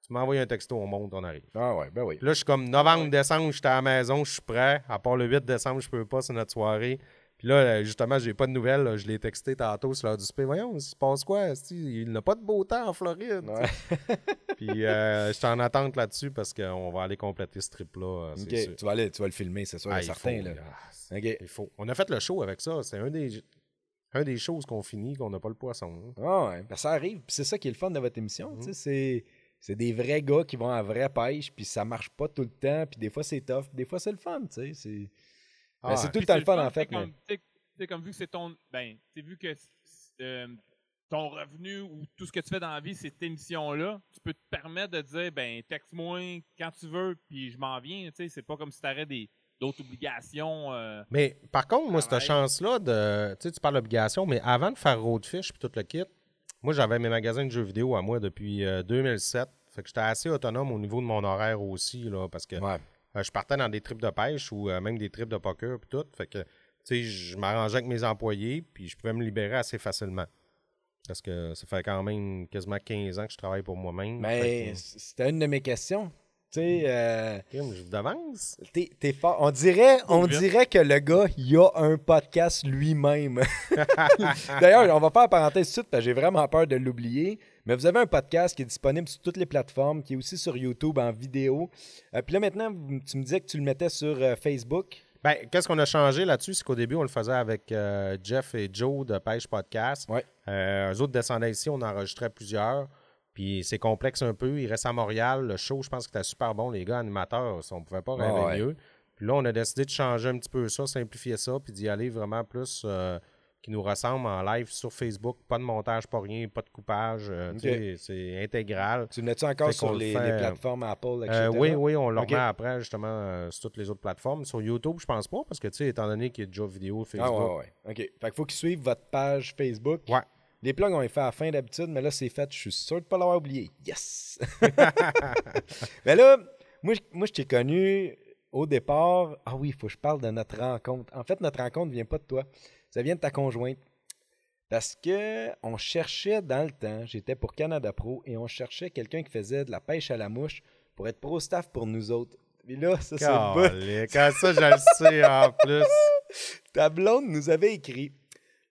tu m'envoies un texto, on monte, on arrive. Ah ouais, ben oui. Là, je suis comme novembre, décembre, j'étais à la maison, je suis prêt. À part le 8 décembre, je peux pas, c'est notre soirée. Puis là, justement, j'ai pas de nouvelles. là. Je l'ai texté tantôt sur l'heure du spé. Voyons, il se passe quoi? Il n'a pas de beau temps en Floride. Ouais. Puis euh, j'étais en attente là-dessus parce qu'on va aller compléter ce trip-là. euh. Tu, vas aller, tu vas le filmer, c'est sûr, Ah, certain. faut, là. ah, il faut. On a fait le show avec ça. C'est un des, un des choses qu'on finit, qu'on n'a pas le poisson. hein. Ah ouais, ben ça arrive. Puis c'est ça qui est le fun de votre émission. Tu sais, C'est, c'est des vrais gars qui vont à vraie pêche, puis ça marche pas tout le temps, puis des fois c'est tough, puis des fois c'est le fun. tu sais, C'est, ben, Ah, c'est tout le temps le fun, en fait. Comme, mais- comme vu que c'est ton. Ben, vu que euh, ton revenu ou tout ce que tu fais dans la vie, c'est cette émission-là, tu peux te permettre de dire, ben, texte-moi quand tu veux, puis je m'en viens. Tu sais, c'est pas comme si tu des, d'autres obligations. euh, Mais par contre, moi, cette chance-là de. Tu sais, tu parles d'obligation, mais avant de faire Roadfish puis tout le kit, moi, j'avais mes magasins de jeux vidéo à moi depuis euh, 2007. Fait que j'étais assez autonome au niveau de mon horaire aussi, là, parce que Ouais. euh, je partais dans des trips de pêche ou euh, même des trips de poker puis tout. Fait que, tu sais, je m'arrangeais avec mes employés puis je pouvais me libérer assez facilement. Parce que ça fait quand même quasiment 15 ans que je travaille pour moi-même. Mais c'était une de mes questions. Tu sais, euh, je d'avance. t'es, t'es fort. On dirait, on vite. dirait que le gars, il a un podcast lui-même. D'ailleurs, on va faire parenthèse tout de suite parce que j'ai vraiment peur de l'oublier. Mais vous avez un podcast qui est disponible sur toutes les plateformes, qui est aussi sur YouTube en vidéo. Euh, Puis là, maintenant, tu me disais que tu le mettais sur euh, Facebook. Ben, qu'est-ce qu'on a changé là-dessus? C'est qu'au début, on le faisait avec Jeff et Joe de Pêche Podcast. Ouais. Eux autres descendaient ici, on enregistrait plusieurs. Puis c'est complexe un peu. Ils restent à Montréal. Le show, je pense que c'était super bon. Les gars animateurs, on ne pouvait pas rêver Ah ouais. mieux. Puis là, on a décidé de changer un petit peu ça, simplifier ça, puis d'y aller vraiment plus euh, qui nous ressemble en live sur Facebook. Pas de montage, pas rien, pas de coupage. euh, C'est intégral. Tu le mets-tu encore sur les, fait, les euh, plateformes Apple, etc.? Euh, oui, oui, on le Ok. remet après, justement, sur toutes les autres plateformes. Sur YouTube, je pense pas, parce que, tu sais, étant donné qu'il y a déjà vidéo Ah, Facebook. ouais, ouais. OK. Fait qu'il faut qu'ils suivent votre page Facebook. Ouais. Les plugs, on les fait à la fin d'habitude, mais là, c'est fait. Je suis sûr de ne pas l'avoir oublié. Yes! mais là, moi, je- moi je t'ai connu au départ. Ah oui, il faut que je parle de notre rencontre. En fait, notre rencontre ne vient pas de toi. Ça vient de ta conjointe. Parce que on cherchait dans le temps, j'étais pour Canada Pro, et on cherchait quelqu'un qui faisait de la pêche à la mouche pour être pro staff pour nous autres. Et là, ça, c'est le. Calique, ah, ça, je le sais en plus. Ta blonde nous avait écrit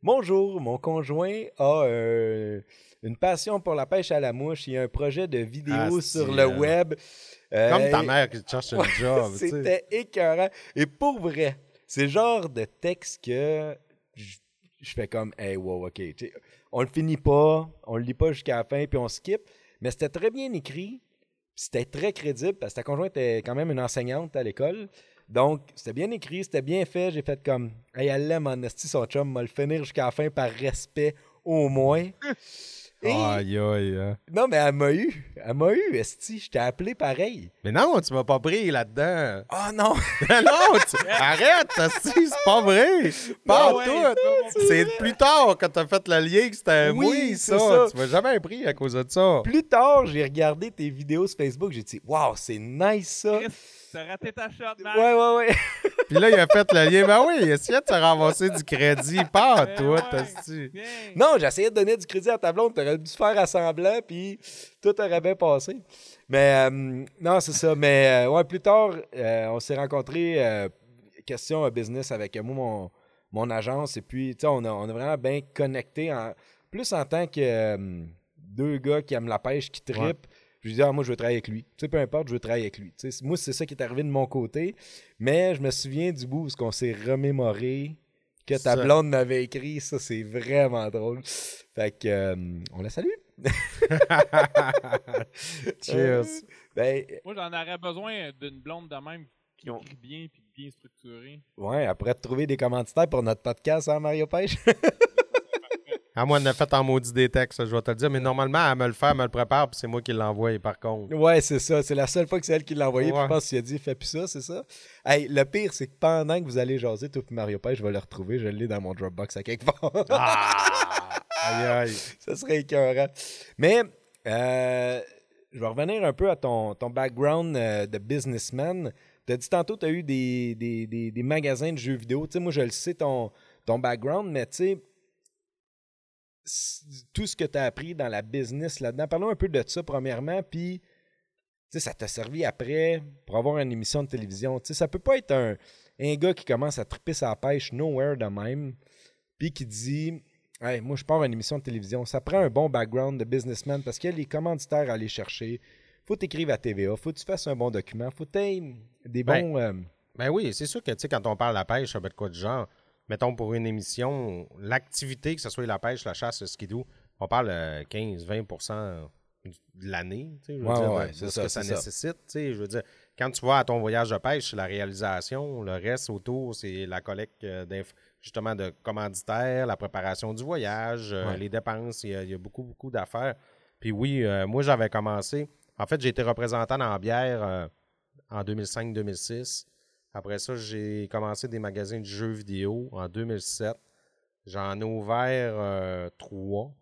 Bonjour, mon conjoint a euh, une passion pour la pêche à la mouche. Il y a un projet de vidéo Ah, sur le euh, web. Euh, Comme ta mère qui te cherche un job. C'était écœurant. Et pour vrai, c'est le genre de texte que je, je fais comme Hey, wow, ok. On le finit pas, on le lit pas jusqu'à la fin, puis on skip. Mais c'était très bien écrit. C'était très crédible parce que ta conjointe était quand même une enseignante à l'école. Donc, c'était bien écrit, c'était bien fait. J'ai fait comme, hey, elle l'aime en esti, son chum, m'a le finir jusqu'à la fin par respect, au moins. Et- Aïe, aïe, hein. non, mais elle m'a eu. Elle m'a eu, esti. Je t'ai appelé pareil. Mais non, tu m'as pas pris là-dedans. Oh non! non, tu- arrête, asti, c'est pas vrai. Pas ouais, tout. C'est plus tard quand t'as fait le lien que c'était Oui, c'est ça. ça. Tu m'as jamais pris à cause de ça. Plus tard, j'ai regardé tes vidéos sur Facebook. J'ai dit, waouh, c'est nice ça. T'as raté ta shot, man. Ouais, ouais, ouais. Puis là, il a fait le lien. Ben oui, essayez de te ramasser du crédit. Pas Ben toi. Bien. Non, j'essayais de donner du crédit à ta blonde. T'aurais dû faire à semblant, puis tout aurait bien passé. Mais euh, non, c'est ça. Mais euh, ouais, plus tard, euh, on s'est rencontrés. euh, question business avec moi, mon, mon agence. Et puis, tu sais, on a, on a vraiment bien connecté. En, plus en tant que euh, deux gars qui aiment la pêche, qui tripent. Ouais. Je lui dis, ah, moi, je veux travailler avec lui. Tu sais, peu importe, je veux travailler avec lui. Tu sais, moi, c'est ça qui est arrivé de mon côté. Mais je me souviens du bout où on s'est remémoré que ta Ça. blonde m'avait écrit. Ça, c'est vraiment drôle. Fait que, euh, on la salue. Cheers. Ben, Moi, j'en aurais besoin d'une blonde de même qui ont- écrit bien puis bien structurée. ouais, après de trouver des commanditaires pour notre podcast, hein, Mario Pêche? À moi, elle a fait en maudit des textes, je vais te le dire. Mais normalement, elle me le fait, elle me le prépare, puis c'est moi qui l'envoie, par contre. Ouais, c'est ça. C'est la seule fois que c'est elle qui l'a envoyé. puis je pense qu'il a dit, fais plus ça, c'est ça. Hey, le pire, c'est que pendant que vous allez jaser, toi et Mario Pêche, je vais le retrouver. Je l'ai dans mon Dropbox à quelque part. Ah! Aïe, aïe. ça serait écœurant. Mais, euh, je vais revenir un peu à ton, ton background euh, de businessman. Tu as dit tantôt, tu as eu des, des, des- des magasins de jeux vidéo. Tu sais, moi, je le sais, ton, ton background, mais tu sais, tout ce que tu as appris dans la business là-dedans, parlons un peu de ça, premièrement, puis tu sais, ça t'a servi après pour avoir une émission de télévision. Tu sais, ça peut pas être un, un gars qui commence à triper sa pêche nowhere de même, puis qui dit Hey, moi, je pars à une émission de télévision. Ça prend un bon background de businessman parce qu'il y a les commanditaires à aller chercher. Faut t'écrire à TVA. Faut que tu fasses un bon document. Faut que des Ben, bons. euh, Ben oui, c'est sûr que, tu sais, quand on parle de la pêche, ça va être quoi du genre? Mettons, pour une émission, l'activité, que ce soit la pêche, la chasse, le skidoo, on parle euh, 15-20% de l'année, tu sais, je veux Ouais, dire, ouais, de- c'est de ça, ce que ça nécessite, tu sais, je veux dire, quand tu vas à ton voyage de pêche, c'est la réalisation, le reste autour, c'est la collecte euh, justement de commanditaires, la préparation du voyage, euh, Ouais. les dépenses, il y, a, il y a beaucoup, beaucoup d'affaires. Puis oui, euh, moi, j'avais commencé, en fait, j'ai été représentant dans la bière euh, en 2005-2006. Après ça, j'ai commencé des magasins de jeux vidéo en 2007. J'en ai ouvert euh, trois.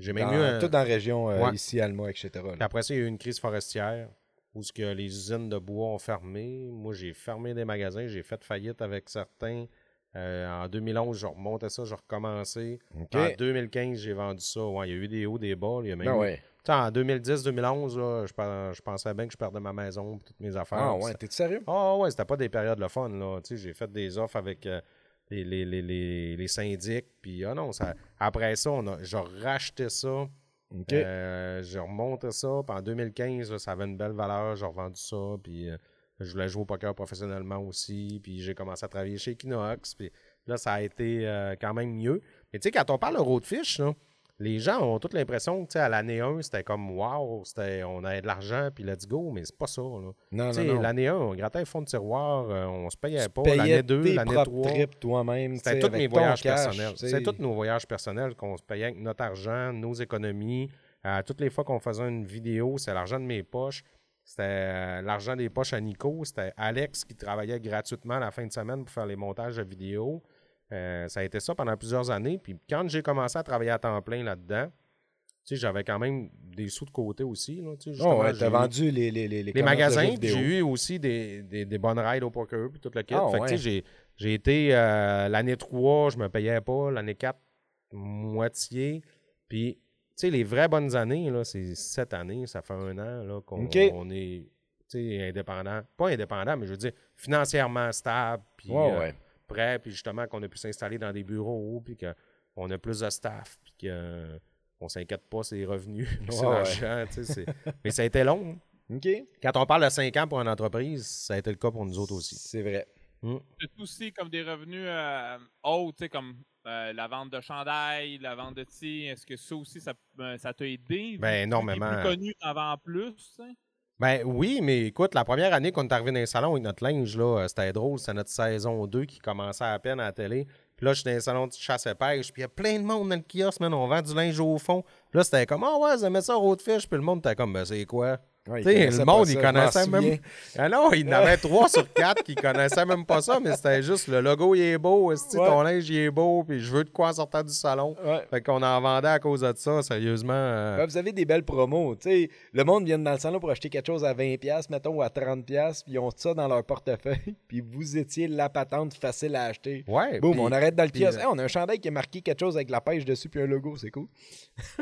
J'ai même dans- eu un- Tout dans la région, euh, Ouais. ici, Alma, etc. Puis après ça, il y a eu une crise forestière où ce que les usines de bois ont fermé. Moi, j'ai fermé des magasins, j'ai fait faillite avec certains. Euh, en 2011, je remontais ça, je recommençais. En 2015, j'ai vendu ça. Ouais, il y a eu des hauts, des bas. Il y a même Ah ouais. Sais, en 2010-2011, là, je, je pensais bien que je perdais ma maison et toutes mes affaires. Ah ouais, t'es sérieux? ah ouais, c'était pas des périodes le fun, là. J'ai fait des offres avec euh, les, les, les, les, les syndics, puis ah non, ça, après ça, on a, j'ai racheté ça, OK. euh, j'ai remonté ça, puis en 2015, là, ça avait une belle valeur, j'ai revendu ça, puis euh, je voulais jouer au poker professionnellement aussi, puis j'ai commencé à travailler chez Kinox, puis là, ça a été euh, quand même mieux. Mais tu sais, quand on parle de roadfish, là, les gens ont toute l'impression que, tu sais, à l'année 1, c'était comme, wow, c'était, on avait de l'argent, puis let's go, mais c'est pas ça, là. non, Tu non, l'année 1, on grattait un fond de tiroir, euh, on se payait pas. L'année 2, tes l'année propres 3. trips toi-même. C'était tous mes voyages cash, personnels. C'était tous nos voyages personnels qu'on se payait avec notre argent, nos économies. Euh, toutes les fois qu'on faisait une vidéo, c'est l'argent de mes poches. C'était euh, l'argent des poches à Nico. C'était Alex qui travaillait gratuitement la fin de semaine pour faire les montages de vidéos. Euh, ça a été ça pendant plusieurs années. Puis quand j'ai commencé à travailler à temps plein là-dedans, tu sais, j'avais quand même des sous de côté aussi. Là, tu sais, Oh, ouais, t'as vendu les, les, les, les magasins, j'ai eu aussi des, des, des bonnes rides au poker, puis tout le kit. Ah, fait ouais. j'ai, j'ai été euh, l'année 3, je me payais pas. L'année 4, moitié. Puis, sais, les vraies bonnes années, là, c'est cette année, ça fait un an là, qu'on on est indépendant. Pas indépendant, mais je veux dire financièrement stable, puis Ouais, euh, ouais. prêt, puis justement qu'on a pu s'installer dans des bureaux, puis qu'on a plus de staff, puis qu'on s'inquiète pas sur les revenus, Ouais, mais ça a été long. hein. Quand on parle de 5 ans pour une entreprise, ça a été le cas pour nous autres aussi. C'est vrai. C'est aussi comme des revenus euh, hauts, tu sais, comme euh, la vente de chandail, la vente de thé. Est-ce que ça aussi, ça euh, ça t'a aidé? Ben, énormément. plus connu, vends plus, tu? Ben oui, mais écoute, la première année qu'on est arrivé dans les salons avec notre linge, là, euh, c'était drôle. C'était notre saison 2 qui commençait à peine à la télé. Puis là, je suis dans les salons de chasse et pêche. Puis il y a plein de monde dans le kiosque, man. On vend du linge au fond. Puis là, c'était comme, ah ouais, ça met ça au fiche. Puis le monde était comme, ben c'est quoi? Ouais, le monde, ça, il connaissait même. Ah non, il y en avait 3 sur 4 qui connaissaient même pas ça, mais c'était juste le logo, il est beau. Ouais. Ton linge, il est beau. Puis je veux de quoi en sortant du salon. Ouais. Fait qu'on en vendait à cause de ça, sérieusement. euh, vous avez des belles promos. tu sais. le monde vient dans le salon pour acheter quelque chose à 20$, mettons, ou à 30$, puis ils ont ça dans leur portefeuille, puis vous étiez la patente facile à acheter. Ouais. Boum, on arrête dans le kiosque. euh, Hey, on a un chandail qui est marqué quelque chose avec la pêche dessus, puis un logo, c'est cool.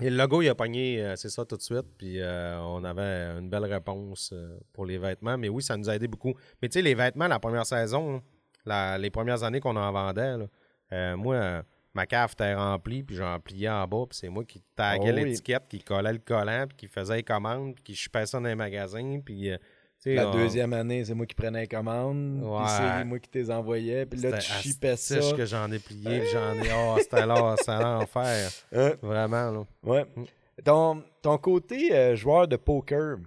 Et le logo, il a pogné, euh, c'est ça, tout de suite. Puis euh, on avait une belle réponse euh, pour les vêtements. Mais oui, ça nous a aidé beaucoup. Mais tu sais, les vêtements, la première saison, la- les premières années qu'on en vendait, là, euh, moi, ma cave était remplie, puis j'en pliais en bas, puis c'est moi qui taguais Oh oui. l'étiquette, qui collait le collant, puis qui faisait les commandes, puis qui chupait ça dans les magasins, puis... euh, La on- deuxième année, c'est moi qui prenais les commandes. Ouais. Puis c'est moi qui les envoyais. Puis là, tu chipais ça. astiche que j'en ai plié, j'en ai... Oh, c'était là, c'était l'enfer. Vraiment, là. Ouais. Mm. Ton, ton côté euh, joueur de poker,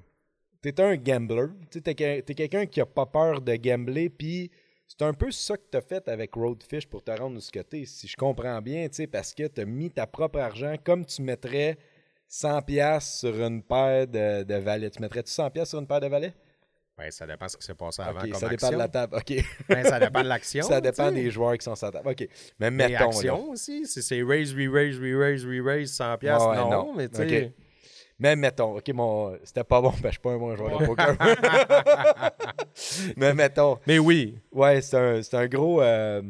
t'es un gambler. T'es t'es quelqu'un qui a pas peur de gambler. Puis c'est un peu ça que t'as fait avec Roadfish pour te rendre ce t'es, si je comprends bien, parce que t'as mis ta propre argent comme tu mettrais 100$ piastres sur une paire de, de valets. Tu mettrais-tu 100$ piastres sur une paire de valets? Ben, ça dépend de ce qui s'est passé avant comme ça dépend de la table. OK. Ben, ça dépend de l'action. ça dépend des joueurs qui sont sur la table. OK. Mais Mais mettons. aussi, si c'est raise, re-raise, re-raise, re-raise, 100 piastres, Ouais, non, non. mais tu sais... Mais mettons, ok, mon. C'était pas bon, que je suis pas un bon joueur de poker. Mais mettons, Mais oui, ouais, c'est un, c'est un gros. euh,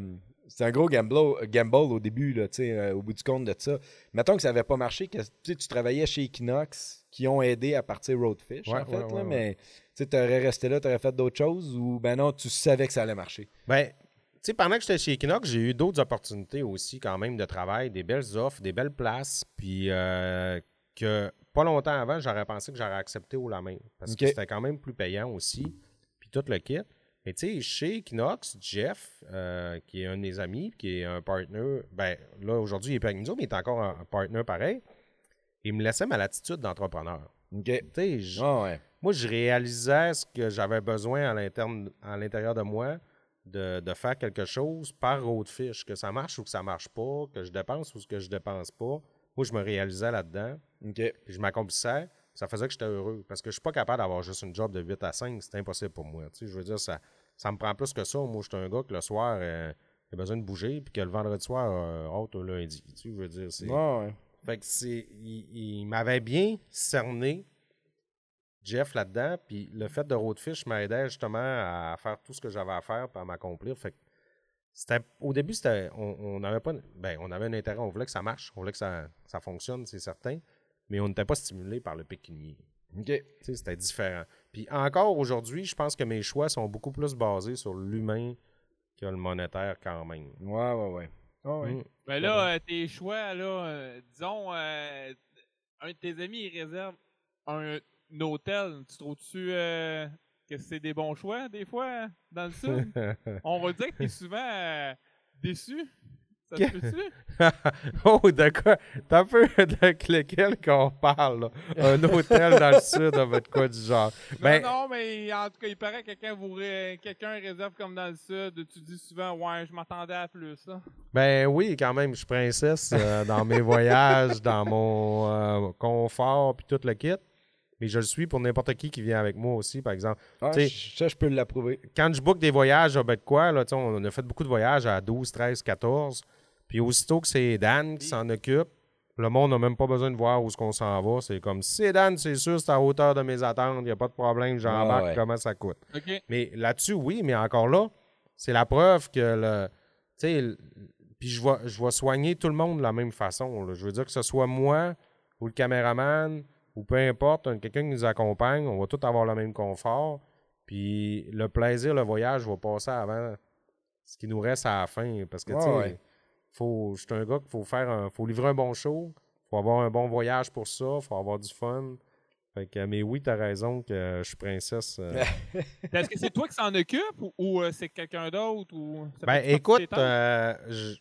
c'est un gros gamble, gamble au début, là, tu sais, euh, au bout du compte de ça. Mettons que ça n'avait pas marché, que tu travaillais chez Equinox, qui ont aidé à partir Roadfish, Ouais, en fait, ouais, là, mais tu aurais resté là, tu aurais fait d'autres choses, ou ben non, tu savais que ça allait marcher. Ben, tu sais, pendant que j'étais chez Equinox, j'ai eu d'autres opportunités aussi, quand même, de travail, des belles offres, des belles places, puis euh, que pas longtemps avant, j'aurais pensé que j'aurais accepté au la main. Parce que c'était quand même plus payant aussi, puis tout le kit. Mais tu sais, chez Equinox, Jeff, euh, qui est un de mes amis, qui est un partner, ben là, aujourd'hui, il est pas avec nous, mais il est encore un, un partner pareil, il me laissait ma latitude d'entrepreneur. Tu sais, Ah ouais. moi, je réalisais ce que j'avais besoin à l'intérieur de moi de, de faire quelque chose par Roadfish, que ça marche ou que ça marche pas, que je dépense ou que je dépense pas. Moi, je me réalisais là-dedans, OK. puis je m'accomplissais. Ça faisait que j'étais heureux. Parce que je suis pas capable d'avoir juste une job de 8 à 5. C'est impossible pour moi. Tu sais, je veux dire, ça, ça me prend plus que ça. Moi, je suis un gars que le soir, euh, il a besoin de bouger, puis que le vendredi soir, euh, lundi. Tu veux dire, c'est. Ouais. Fait que c'est. Il, il m'avait bien cerné, Jeff, là-dedans. Puis le fait de Roadfish m'aidait justement à faire tout ce que j'avais à faire à m'accomplir. Fait que. Au début, c'était. On n'avait pas. Ben, on avait un intérêt. On voulait que ça marche. On voulait que ça, ça fonctionne, c'est certain. Mais on n'était pas stimulé par le pécunier. OK. Tu sais, c'était différent. Puis encore aujourd'hui, je pense que mes choix sont beaucoup plus basés sur l'humain que le monétaire quand même. Ouais, ouais, ouais. Ouais. Mm. Ben là, euh, tes choix, là, euh, disons, euh, un de tes amis, il réserve un, un hôtel. Tu trouves-tu euh, que c'est des bons choix, des fois, dans le sud? On va dire que t'es souvent euh, déçu. Ça se peut-tu? oh, de quoi? T'as un peu de lequel qu'on parle, là? Un hôtel dans le sud, avec quoi du genre? Ben, Non, mais en tout cas, il paraît que quelqu'un vous ré- quelqu'un réserve comme dans le sud. Tu dis souvent, ouais, je m'attendais à plus. Là. ben oui, quand même, je suis princesse euh, dans mes voyages, dans mon euh, confort, puis tout le kit. Mais je le suis pour n'importe qui qui vient avec moi aussi, par exemple. Ah, Tu sais- je- ça, je peux l'approuver. Quand je book des voyages à ben de quoi, là, tu sais, on a fait beaucoup de voyages à 12, 13, 14. Puis aussitôt que c'est Dan qui s'en occupe, le monde n'a même pas besoin de voir où est-ce qu'on s'en va. C'est comme, si c'est Dan, c'est sûr, c'est à hauteur de mes attentes, il n'y a pas de problème, j'embarque, Ah ouais. comment ça coûte. Mais là-dessus, oui, mais encore là, c'est la preuve que le. Tu sais, le- puis je vais, je vais soigner tout le monde de la même façon. là. Je veux dire que ce soit moi ou le caméraman ou peu importe, un- quelqu'un qui nous accompagne, on va tous avoir le même confort. Puis le plaisir, le voyage va passer avant ce qui nous reste à la fin. Parce que, tu sais, Ouais, ouais. faut, je suis un gars qu'il faut faire un, faut livrer un bon show, faut avoir un bon voyage pour ça, faut avoir du fun. Fait que, mais oui, t'as raison que je suis princesse. euh, Est-ce que c'est toi qui s'en occupe ou, ou, euh, c'est quelqu'un d'autre? ou ça Ben écoute, euh, je,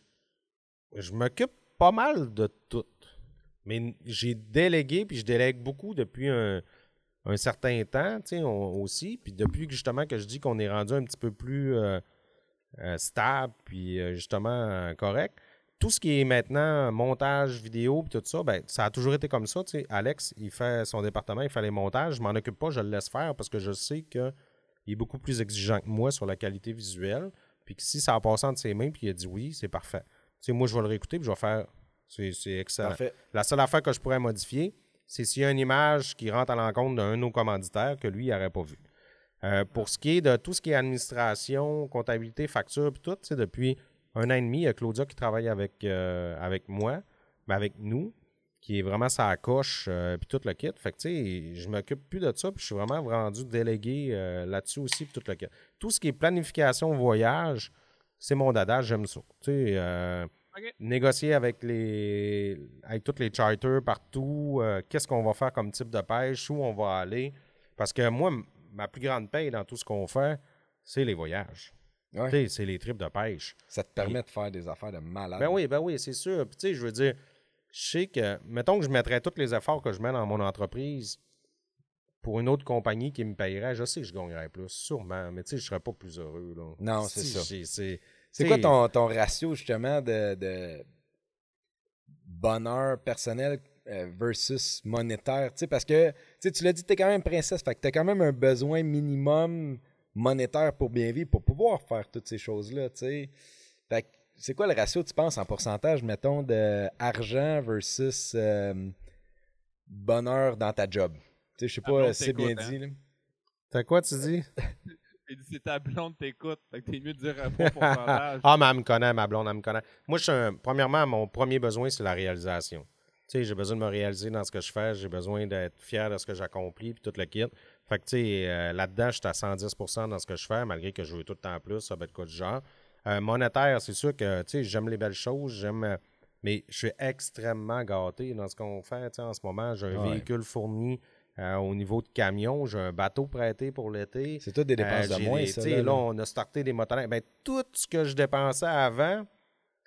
je m'occupe pas mal de tout. Mais j'ai délégué, puis je délègue beaucoup depuis un, certain temps, tu sais, aussi. Puis depuis justement que je dis qu'on est rendu un petit peu plus euh, euh, stable, puis euh, justement correct, tout ce qui est maintenant montage vidéo, puis tout ça, ben, ça a toujours été comme ça. tu sais. Alex, il fait son département, il fait les montages. Je m'en occupe pas, je le laisse faire parce que je sais que il est beaucoup plus exigeant que moi sur la qualité visuelle. Puis que si ça a passé entre ses mains, puis il a dit oui, c'est parfait. Tu sais, moi, je vais le réécouter, puis je vais faire. C'est excellent. Parfait. La seule affaire que je pourrais modifier, c'est s'il y a une image qui rentre à l'encontre d'un de nos commanditaires que lui, il n'aurait pas vu. Euh, pour ce qui est de tout ce qui est administration, comptabilité, facture, puis tout, depuis un an et demi, il y a Claudia qui travaille avec, euh, avec moi, mais avec nous, qui est vraiment sa coche, euh, puis tout le kit. Fait que, tu sais, je m'occupe plus de ça, puis je suis vraiment rendu délégué là-dessus aussi, puis tout le kit. Tout ce qui est planification, voyage, c'est mon dada, j'aime ça. Tu sais, négocier avec les avec tous les charters partout, euh, qu'est-ce qu'on va faire comme type de pêche, où on va aller. Parce que moi, ma plus grande paye dans tout ce qu'on fait, c'est les voyages. Ouais. Tu sais, C'est les trips de pêche. Ça te permet de faire des affaires de malade. Ben oui, ben oui, c'est sûr. Puis tu sais, je veux dire, je sais que, mettons que je mettrais tous les efforts que je mets dans mon entreprise pour une autre compagnie qui me payerait, je sais que je gagnerais plus, sûrement, mais tu sais, je serais pas plus heureux. Là. Non, c'est ça. C'est quoi ton, ton ratio justement de, de bonheur personnel euh, versus monétaire? Tu sais, parce que tu l'as dit, tu es quand même princesse, fait que tu as quand même un besoin minimum monétaire pour bien vivre, pour pouvoir faire toutes ces choses-là. tu sais. Fait que c'est quoi le ratio, tu penses, en pourcentage, mettons, de argent versus euh, bonheur dans ta job? Tu sais, je sais pas si c'est bien hein? dit. là. T'as quoi, tu dis? Il dit c'est ta blonde t'écoute. Fait que t'es mieux de dire un bon pourcentage. ah, mais elle me connaît, ma blonde, elle me connaît. Moi, je suis un- premièrement, mon premier besoin, c'est la réalisation. Tu sais, j'ai besoin de me réaliser dans ce que je fais, j'ai besoin d'être fier de ce que j'accomplis, puis tout le kit. Fait que, tu sais, euh, là-dedans, je suis à 110% dans ce que je fais, malgré que je veux tout le temps plus, ça va être quoi du genre. Euh, monétaire, c'est sûr que, tu sais, j'aime les belles choses, j'aime... euh, mais je suis extrêmement gâté dans ce qu'on fait, tu sais, en ce moment. J'ai un Ouais. véhicule fourni euh, au niveau de camion, j'ai un bateau prêté pour l'été. C'est tout des dépenses Euh, de moins, des- ça. là, là, on a starté des motoneiges. Ben, tout ce que je dépensais avant,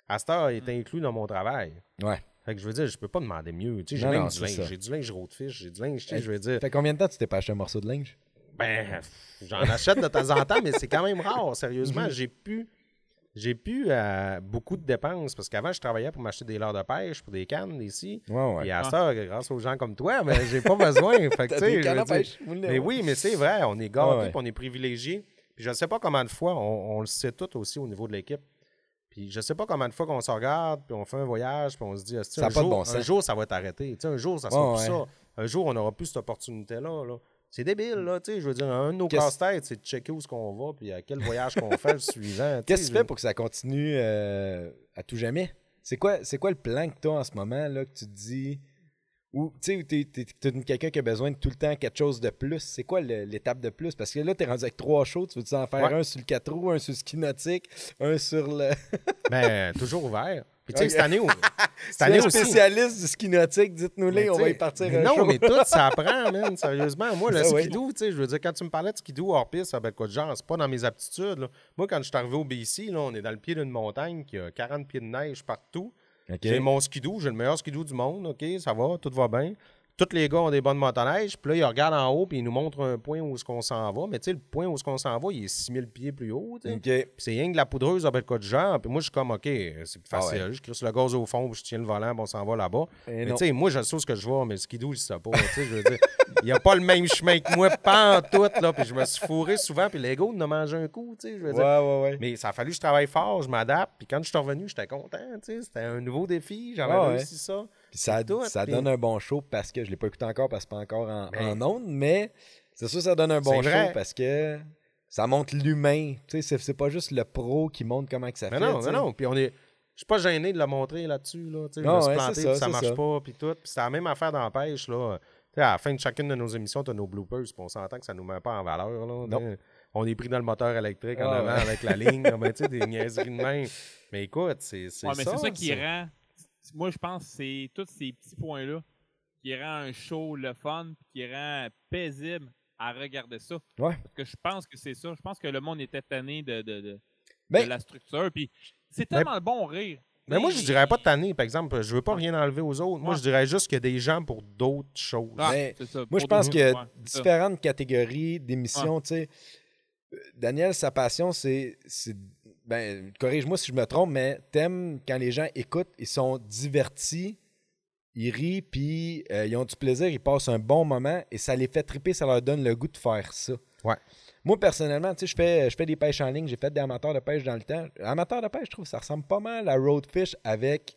à cette heure, est inclus dans mon travail. Ouais. Fait que je veux dire, je peux pas demander mieux. Tu sais, j'ai même non, du linge. J'ai du linge roadfish, j'ai du linge, tu sais, Hey, je veux dire. Fait combien de temps tu t'es pas acheté un morceau de linge? Ben, j'en achète de temps en temps, mais c'est quand même rare, sérieusement. J'ai pu. J'ai pu euh, beaucoup de dépenses parce qu'avant, je travaillais pour m'acheter des leurres de pêche, pour des cannes ici. Ouais, ouais. Et à Ah. cette heure, grâce aux gens comme toi, ben, j'ai pas besoin. fait que, des cannes à pêche, mais oui, mais c'est vrai, on est gâtés, Ouais, on est privilégiés. Puis je ne sais pas combien de fois, on, on le sait tout aussi au niveau de l'équipe. Puis je sais pas combien de fois qu'on se regarde, puis on fait un voyage, puis on se dit, Ça un, pas de jour, bon sens. un jour, ça va t'arrêter? Tu sais, Un jour, ça sera Ouais, plus ouais. ça. Un jour, on n'aura plus cette opportunité-là. là. C'est débile, là, tu sais. Je veux dire, un de nos casse-têtes, c'est de checker où est-ce qu'on va, puis à quel voyage qu'on fait le suivant. Qu'est-ce que tu fais pour que ça continue euh, à tout jamais? C'est quoi, c'est quoi le plan que tu as en ce moment là, que tu te dis ou tu sais, t'es, t'es, t'es quelqu'un qui a besoin de tout le temps quelque chose de plus? C'est quoi l'étape de plus? Parce que là, tu es rendu avec trois shows. Tu veux en faire Ouais. un sur le 4 roues, un sur le ski nautique, un sur le. Ben, toujours ouvert. Puis tu sais, cette année, on- cette Tu es année aussi. spécialiste du ski nautique, dites-nous-les, on va y partir mais un Non, show. mais tout, ça apprend, man, sérieusement. Moi, le Ben oui. skidoo, tu sais, je veux dire, quand tu me parlais de skidoo hors piste, ça va être quoi de genre? C'est pas dans mes aptitudes, là. Moi, quand je suis arrivé au BC, là, on est dans le pied d'une montagne qui a 40 pieds de neige partout. J'ai mon skidoo, j'ai le meilleur skidoo du monde, OK, ça va, tout va bien. Tous les gars ont des bonnes motoneiges, puis là, ils regardent en haut, puis ils nous montrent un point où est-ce qu'on s'en va. Mais tu sais, le point où est-ce qu'on s'en va, il est 6000 pieds plus haut, tu sais. Ok. Puis c'est rien que de la poudreuse avec quoi de genre. Puis moi, je suis comme, OK, c'est plus Ah facile. ouais. Je crisse le gaz au fond, puis je tiens le volant, puis on s'en va là-bas. Et Mais non. tu sais, moi, je sais ce que je vois, mais le skidoo, je sais pas. tu sais, je veux dire, il n'y a pas le même chemin que moi, pas en tout, là. Puis je me suis fourré souvent, puis l'ego de mangé un coup, tu sais, je veux Ouais, dire. ouais, ouais. Mais ça a fallu que je travaille fort, je m'adapte. Puis quand je suis revenu, j'étais content, tu sais. C'était un nouveau défi, j'avais Ah ouais. réussi ça. Puis ça, tout, ça puis- donne un bon show parce que je l'ai pas écouté encore parce que c'est pas encore en, Ben. en ondes, mais c'est sûr que ça donne un bon show vrai. parce que ça montre l'humain. Tu sais, c'est, c'est pas juste le pro qui montre comment que ça Mais fait. non, mais non. Puis on est. Je suis pas gêné de le montrer là-dessus. Là, tu sais, Non, ouais, planté, c'est ça, puis ça marche ça. pas, puis tout. Puis c'est la même affaire dans la pêche. Là. Tu sais, à la fin de chacune de nos émissions, tu as nos bloopers, puis on s'entend que ça nous met pas en valeur. Là, Non. On est pris dans le moteur électrique en Ah, avant ouais. avec la ligne. ben, tu sais, des niaiseries de même. Mais écoute, c'est c'est Ouais, mais ça. c'est ça qui rend. Moi, je pense que c'est tous ces petits points-là qui rend un show le fun puis qui rend paisible à regarder ça. Ouais. Parce que je pense que c'est ça. Je pense que le monde était tanné de, de, de, Ben, de la structure. Puis c'est Ben, tellement bon rire. Mais moi, je dirais pas de tanner, par exemple. Je veux pas rien enlever aux autres. Moi, je dirais juste qu'il y a des gens pour d'autres choses. Ah, Mais c'est ça. Moi, je pense qu'il y a ouais, c'est ça. différentes catégories d'émissions. tu sais. Euh, Daniel, sa passion, c'est. Ben, corrige-moi si je me trompe, mais t'aimes quand les gens écoutent, ils sont divertis, ils rient, puis euh, ils ont du plaisir, ils passent un bon moment et ça les fait triper, ça leur donne le goût de faire ça. Ouais. Moi, personnellement, tu sais, je fais, je fais des pêches en ligne, j'ai fait des amateurs de pêche dans le temps. Amateurs de pêche, je trouve que ça ressemble pas mal à Roadfish avec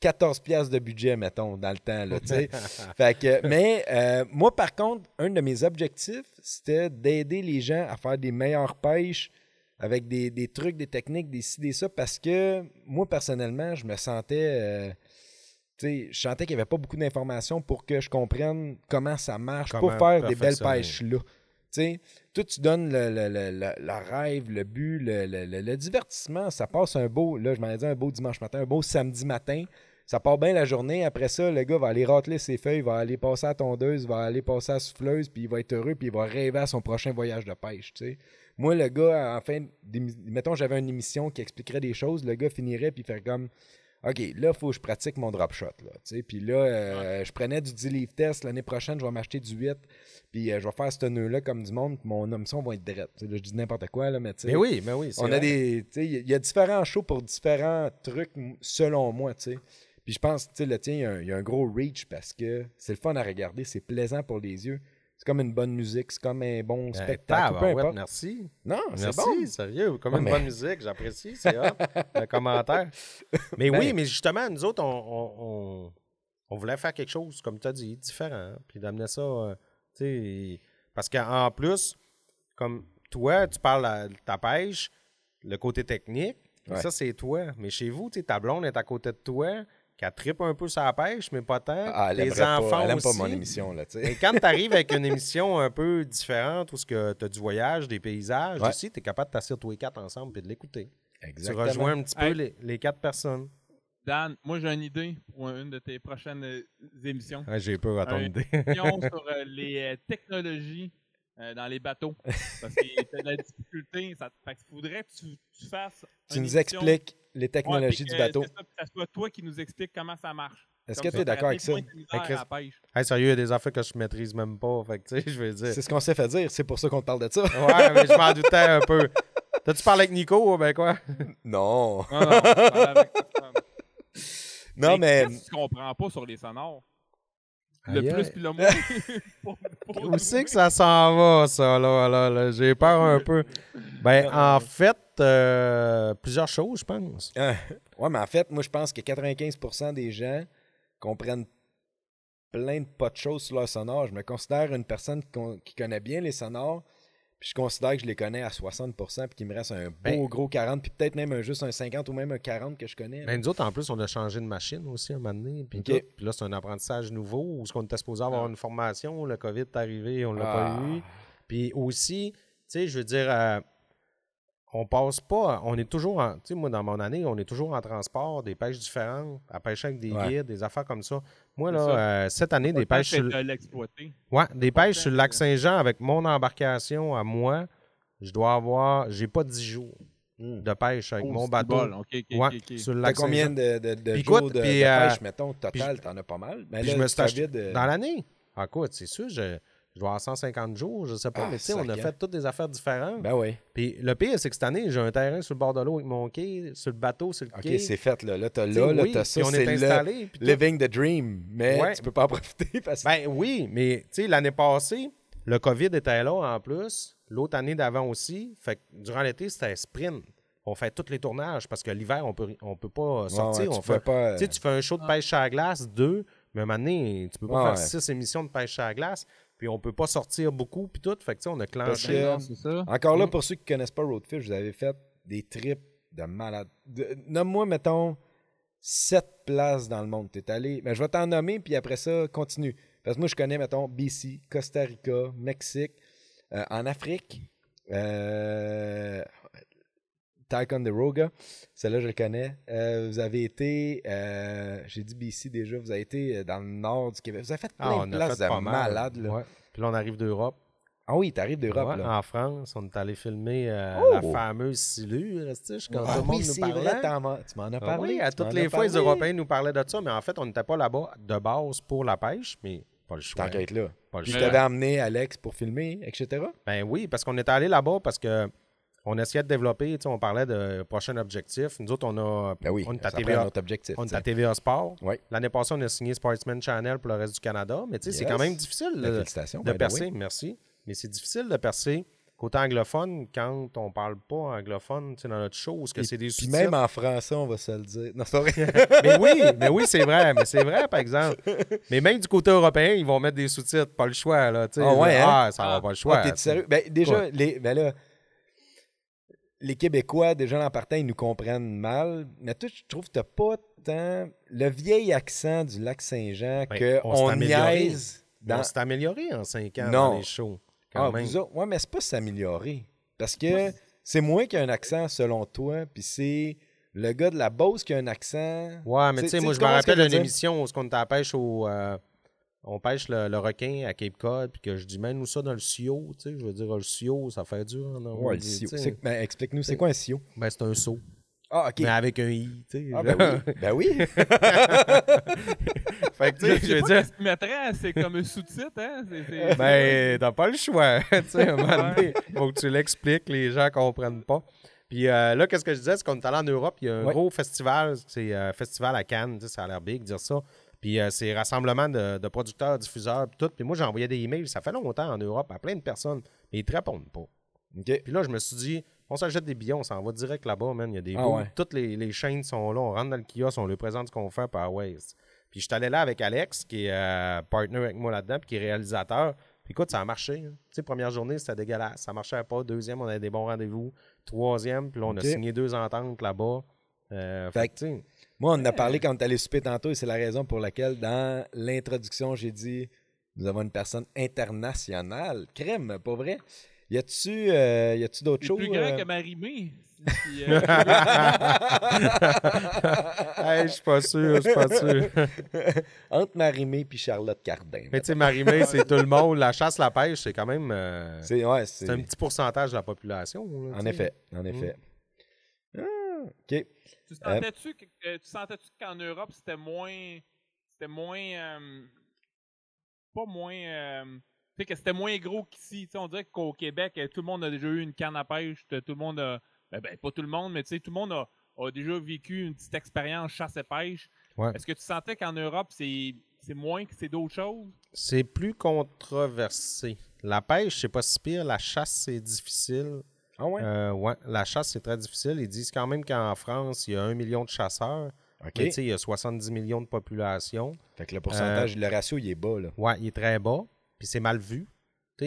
14 piastres de budget, mettons, dans le temps, là, tu sais. Fait que, mais euh, moi, par contre, un de mes objectifs, c'était d'aider les gens à faire des meilleures pêches avec des, des trucs, des techniques, des ci, des ça, parce que moi, personnellement, je me sentais. euh, tu sais, je sentais qu'il n'y avait pas beaucoup d'informations pour que je comprenne comment ça marche pour faire des belles perfectionner. pêches là. sais, toi, tu donnes le, le- le- le- rêve, le but, le, le- le- le divertissement. Ça passe un beau, là, je m'en ai dit un beau dimanche matin, un beau samedi matin. Ça part bien la journée. Après ça, le gars va aller rateler ses feuilles, va aller passer à la tondeuse, va aller passer à la souffleuse, puis il va être heureux, puis il va rêver à son prochain voyage de pêche. Moi, le gars, en fin, d'émi- mettons, j'avais une émission qui expliquerait des choses, le gars finirait, puis faire comme, OK, là, il faut que je pratique mon drop shot, là. Puis là, euh, je prenais du 10 livres test, l'année prochaine, je vais m'acheter du 8, puis euh, je vais faire ce nœud-là comme du monde, puis mon émission va être là, je dis n'importe quoi, là, mais tu sais. Mais oui, mais oui. On a des. Il y, a- différents shows pour différents trucs, selon moi, tu sais. Puis je pense, tu sais, le tien, il y a un- il y, a un gros reach parce que c'est le fun à regarder, c'est plaisant pour les yeux. C'est comme une bonne musique, c'est comme un bon Euh, spectacle, peu merci. Non, c'est Merci, bon. sérieux. Comme Ouais, une mais- bonne musique, j'apprécie, c'est le commentaire. Mais Ben- oui, mais justement, nous autres, on, on- on- on voulait faire quelque chose, comme tu as dit, différent, puis d'amener ça, euh, tu sais, parce qu'en plus, comme toi, tu parles à- de ta pêche, le côté technique, Ouais. ça, c'est toi. Mais chez vous, tu sais, ta blonde est à côté de toi, qui tripe un peu sur la pêche, mais pas tant. Ah, elle Tes aimerait pas- enfants elle aime pas aussi. mon émission, là, tu sais. Et quand tu arrives avec une émission un peu différente, où tu as du voyage, des paysages Ouais. aussi, tu es capable de t'asseoir tous les quatre ensemble et de l'écouter. Tu Exactement. rejoins un petit peu Hey. les, les quatre personnes. Dan, moi j'ai une idée pour une de tes prochaines euh, émissions. Ouais, J'ai peur à ton idée. Émission sur euh, les euh, technologies euh, dans les bateaux. Parce que t'as de la difficulté. Ça, fait faudrait que tu, tu fasses. Tu une nous émission- expliques les Ouais, technologies du bateau. c'est ça, ça soit toi qui nous explique comment ça marche. Est-ce que tu es d'accord avec ça? Hey. Hey, sérieux, il y a des affaires que je maîtrise même pas. Fait que, tu sais, je veux dire. C'est ce qu'on s'est fait dire, c'est pour ça qu'on te parle de ça. Ouais, mais je m'en doutais un peu. T'as-tu parlé avec Nico? Ben quoi? Non. Non, non, avec. Non, mais. Qu'est-ce que tu comprends pas sur les sonores? Le Aïe, plus puis le moins. Pour- pour Où c'est que ça s'en va, ça, là? là, là? J'ai peur un peu. Ben, en fait, euh, plusieurs choses, je pense. Euh, ouais, mais en fait, moi, je pense que 95% des gens comprennent plein de pas de choses sur leur sonore. Je me considère une personne qui connaît bien les sonores, puis je considère que je les connais à 60%, puis qu'il me reste un beau Ben- gros 40, puis peut-être même un, juste un 50 ou même un 40 que je connais. Ben, nous autres, en plus, on a changé de machine aussi un moment donné. Puis, là, c'est un apprentissage nouveau où ce qu'on était supposé avoir Ah. une formation. Le COVID est arrivé, on l'a Ah. pas eu. Puis aussi, tu sais, je veux dire, euh, on passe pas, on est toujours en, tu sais, moi, dans mon année, on est toujours en transport, des pêches différentes, à pêcher avec des Ouais. guides, des affaires comme ça. Moi, là, ça. euh, cette année, des pêches sur, de l'exploiter. ouais, des pêches sur le lac Saint-Jean avec mon embarcation à moi, je dois avoir, j'ai pas 10 jours Hmm. de pêche avec Oh, mon bateau. Ouais, sur le lac combien Saint-Jean. de, de, de jours écoute, de, puis, de euh, pêche, mettons, total, t'en as pas mal? Mais là, je me suis acheté COVID, euh, dans l'année. Ah, quoi, c'est sûr, je, je avoir 150 jours, je sais pas, Ah, mais tu sais, on a fait toutes des affaires différentes. Ben oui. Puis le pire, c'est que cette année, j'ai un terrain sur le bord de l'eau avec mon quai, sur le bateau, sur le OK, quai. c'est fait, là. Là, t'as là, là, t'as ça, on c'est est le living the dream. Mais Ouais. tu peux pas en profiter parce que... Ben oui, mais tu sais, l'année passée, le COVID était là en plus. L'autre année d'avant aussi. Fait que durant l'été, c'était sprint. On fait tous les tournages parce que l'hiver, on peut, on peut pas sortir. ouais, on tu fais fait, pas... tu fais un show de pêche à la glace, deux, mais à un moment donné, tu peux pas Ouais, faire six émissions de pêche à la glace, puis on peut pas sortir beaucoup, puis tout. Fait que tu sais, on a clenché. ça. Encore là, Mm. pour ceux qui connaissent pas Roadfish, vous avez fait des trips de malade. De- Nomme-moi, mettons, sept places dans le monde. T'es allé. Mais je vais t'en nommer, puis après ça, continue. Parce que moi, je connais, mettons, BC, Costa Rica, Mexique, euh, en Afrique, euh, Ticonderoga, celle-là, je le connais. Euh, vous avez été, euh, j'ai dit BC déjà, vous avez été euh, dans le nord du Québec. Vous avez fait plein Ah, on de a places fait de pas mal. malades. Là. Ouais. Puis là, on arrive d'Europe. Ah oui, t'arrives d'Europe. Ouais, là. en France, on est allé filmer euh, Oh! la fameuse silure, est-ce que quand Ah tout le monde oui, nous c'est parlait. vrai, tu m'en as Ah parlé. oui, à toutes les fois, les. Européens nous parlaient de ça, mais en fait, on n'était pas là-bas de base pour la pêche, mais pas le choix. Être là. Pas le Puis je t'avais amené Alex pour filmer, etc. Ben oui, parce qu'on était allé là-bas parce que on essayait de développer, tu sais, on parlait de prochain objectif. Nous autres, on a Ben oui, on est à TVA, notre objectif. on est à. TVA Sport. Oui. L'année passée, on a signé Sportsman Channel pour le reste du Canada, mais tu sais, c'est Yes. quand même difficile Ben, de, percer, merci. Mais c'est difficile de percer côté anglophone quand on parle pas anglophone, tu sais, dans notre show, parce que c'est des Puis même en français, on va se le dire. Non, c'est pas vrai. mais oui, mais oui, c'est vrai, mais c'est vrai, par exemple. Mais même du côté européen, ils vont mettre des sous-titres, pas le choix, là, tu sais. Ah ouais, hein? Ah, ça va Ah. pas le choix. Ah, T'es sérieux? Ben, déjà, Quoi? les, ben là, les Québécois, déjà en partant, ils nous comprennent mal. Mais toi, je trouve que t'as pas tant le vieil accent du lac Saint-Jean Ben, que on s'est on amélioré. niaise Dans... On s'est amélioré en cinq ans Non. dans les shows. quand Ah, même. vous autres- ouais, mais c'est pas s'améliorer. Parce que c'est moi qui a un accent selon toi, puis c'est le gars de la Beauce qui a un accent. Ouais, mais Tu- sais, moi, je me rappelle d'une émission où on était à la pêche au. euh, on pêche le, le requin à Cape Cod, puis que je dis, mène-nous ça dans le sio, tu sais. Je veux dire, le sio, ça fait dur. Non, Ouais, le C'est- ben, Explique-nous, c'est quoi un sio? Ben, c'est un seau. Ah, ok. Mais avec un i, tu sais. Ah, ben oui. Ben oui. fait que, tu Je sais, je sais veux dire. mettraient, c'est comme un sous-titre, hein? Ben, t'as pas le choix. tu sais, à un moment donné, faut que tu l'expliques, les gens comprennent pas. Puis euh, là, qu'est-ce que je disais, c'est qu'on est allé en Europe, il y a un Ouais. gros festival, c'est euh, festival à Cannes, tu sais, ça a l'air big dire ça. Puis euh, c'est rassemblement de, de producteurs, diffuseurs, puis tout. Puis moi, j'ai envoyé des emails, ça fait longtemps en Europe, à plein de personnes, mais ils te répondent pas. Puis là, je me suis dit, on s'achète des billets, on s'en va direct là-bas, man. Il y a des Ah ouais. toutes les, les chaînes sont là, on rentre dans le kiosque, on leur présente ce qu'on fait par Waze. Puis je suis allé là avec Alex, qui est euh, partner avec moi là-dedans, puis qui est réalisateur. Puis écoute, ça a marché. hein. Tu sais, première journée, c'était dégueulasse. Ça marchait pas. Deuxième, on avait des bons rendez-vous. Troisième, puis là, on a signé deux ententes là-bas. Euh, Fait fait que- que, tu sais, Moi, on en a parlé quand on est allé souper tantôt et c'est la raison pour laquelle, dans l'introduction, j'ai dit nous avons une personne internationale. Crème, pas vrai? Y a-tu euh, y a-tu d'autres choses? plus grand euh? que Marie-Mé. Puis, euh, hey, je suis pas sûr, je suis pas sûr. Entre Marimé et Charlotte Cardin. Mais tu sais, Marie-Mé, c'est tout le monde. La chasse, la pêche, c'est quand même. euh, C'est ouais, un petit pourcentage de la population. là, en tu effet, en effet. Ah, OK. Tu sentais-tu que- tu sentais-tu qu'en Europe, c'était moins. C'était moins. euh, pas moins. euh, tu sais, que c'était moins gros qu'ici? Tu sais, on dirait qu'au Québec, euh, tout le monde a déjà eu une canne à pêche. Tout le monde a. Ben, ben, pas tout le monde, mais tu sais, tout le monde a, a déjà vécu une petite expérience chasse et pêche. Ouais. Est-ce que tu sentais qu'en Europe, c'est c'est moins que c'est d'autres choses? C'est plus controversé. La pêche, c'est pas si pire. La chasse, c'est difficile. Ah ouais? Euh, ouais, la chasse, c'est très difficile. Ils disent quand même qu'en France, il y a un million de chasseurs. OK. Mais tu sais, il y a 70 millions de population. Fait que le pourcentage, Euh, le ratio, il est bas, là. Ouais, il est très bas. Puis c'est mal vu.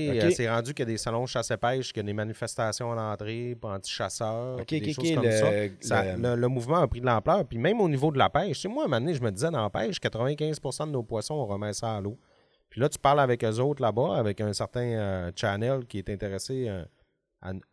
Euh, c'est rendu qu'il y a des salons chasse et pêche, qu'il y a des manifestations à l'entrée, pour anti-chasseurs, des choses comme le- ça. le- Ça- le, le mouvement a pris de l'ampleur. Puis même au niveau de la pêche, moi, à un moment donné, je me disais, dans la pêche, 95% de nos poissons, on remet ça à l'eau. Puis là, tu parles avec eux autres là-bas, avec un certain euh, channel qui est intéressé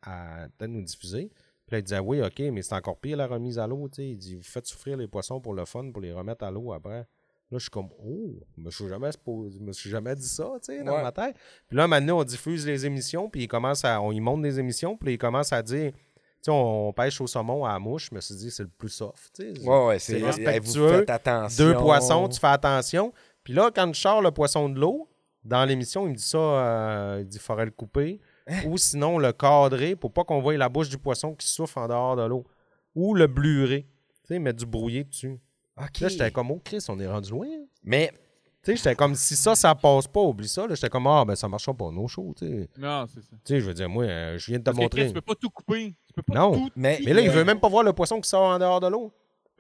à, nous diffuser. Puis là, il disait, oui, OK, mais c'est encore pire la remise à l'eau. Il dit, vous faites souffrir les poissons pour le fun, pour les remettre à l'eau après. Là, je suis comme, oh, je je me suis jamais dit ça, tu sais, dans Ouais. ma tête. Puis là, maintenant, on diffuse les émissions, puis il commence à, on monte des émissions, puis il commence à dire, tu sais, on pêche au saumon à la mouche. Je me suis dit, c'est le plus soft, tu sais. Ouais, ouais, c'est respectueux. attention. Deux poissons, tu fais attention. Puis là, quand je sors le poisson de l'eau, dans l'émission, il me dit ça, euh, il dit, il faudrait le couper. Hein? Ou sinon, le cadrer pour pas qu'on voie la bouche du poisson qui souffle en dehors de l'eau. Ou le blurer. Tu sais, mettre du brouillé dessus. Là, j'étais comme, oh, Chris, on est rendu loin. Mais Tu sais, j'étais comme, si ça, ça passe pas, oublie ça. Là, j'étais comme, ah, ben ça marchera pas, nos shows, tu sais. Non, c'est ça. Tu sais, je veux dire, moi, euh, je viens de te Parce que, montrer. Chris, tu peux pas tout couper. Tu peux pas Non. tout. Mais- Mais là, il veut même pas voir le poisson qui sort en dehors de l'eau.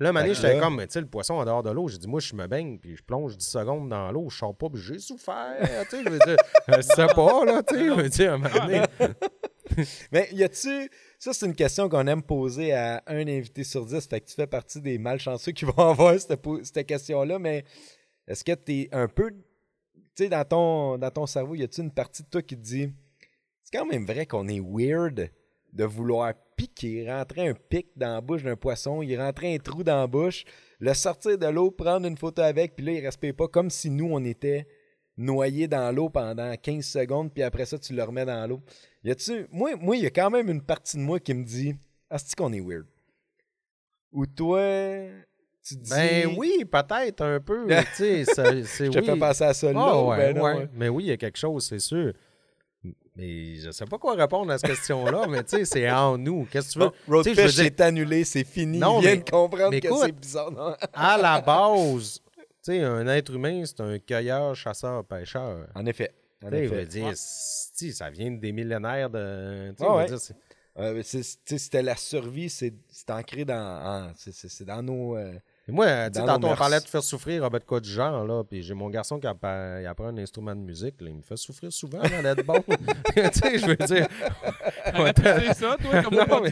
Là, Fait que j'étais comme, mais tu sais, le poisson en dehors de l'eau, j'ai dit, moi, je me baigne, puis je plonge 10 secondes dans l'eau, je sors pas, puis j'ai souffert. tu sais, je veux dire, je sais pas, là, tu sais, je veux dire, à. Mais y a-tu. Ça, c'est une question qu'on aime poser à un invité sur dix. Fait que tu fais partie des malchanceux qui vont avoir cette question-là. Mais est-ce que tu es un peu. Tu sais, dans ton, dans ton cerveau, y a-tu une partie de toi qui te dit. C'est quand même vrai qu'on est weird de vouloir piquer, rentrer un pic dans la bouche d'un poisson, il rentrer un trou dans la bouche, le sortir de l'eau, prendre une photo avec, puis là, il respire pas comme si nous, on était noyés dans l'eau pendant 15 secondes, puis après ça, tu le remets dans l'eau. Y a-tu. Moi, moi, il y a quand même une partie de moi qui me dit Ah, c'est qu'on est weird. Ou toi, tu dis. Ben oui, peut-être un peu, tu sais, ça- Je te oui. fais penser à ça là. ouais, ben non, ouais. ouais. Mais oui, il y a quelque chose, c'est sûr. Mais je sais pas quoi répondre à cette question-là, mais tu sais, c'est en nous. Qu'est-ce que tu veux? Bon, Roadfish veux dire, est annulé, c'est fini. Non, mais- de comprendre mais que c'est bizarre. Non? à la base, tu sais, un être humain, c'est un cueilleur, chasseur, pêcheur. En effet. En Tu sais, je effet. veux dire, si, ça vient des millénaires de. tu sais, je veux ouais. dire, c'est- Euh, c'est- tu sais, c'était la survie, c'est c'est ancré dans. en- c'est- c'est c'est dans nos. euh, Et moi, tantôt, on parlait de faire souffrir Robert quoi du genre, là, puis j'ai mon garçon qui apprend, il apprend un instrument de musique, là, il me fait souffrir souvent avant d'être bon. tu sais, je veux dire, ça, toi, comme Non,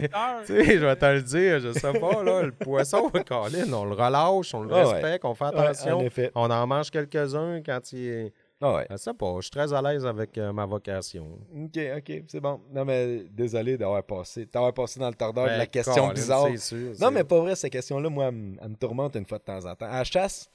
tu sais, je vais te le dire, je sais pas, là, le poisson, Colin, on le relâche, on le Ah ouais. respecte, on fait ouais, attention. en effet. On en mange quelques-uns quand il est, Ah ouais. Je sais pas, je suis très à l'aise avec euh, ma vocation. OK, OK, c'est bon. Non, mais désolé d'avoir passé, d'avoir passé dans le tordeur de la Ben, question Colin, bizarre. sûr, Non, mais pas vrai, cette question-là, moi, elle me elle me tourmente une fois de temps en temps. À la chasse,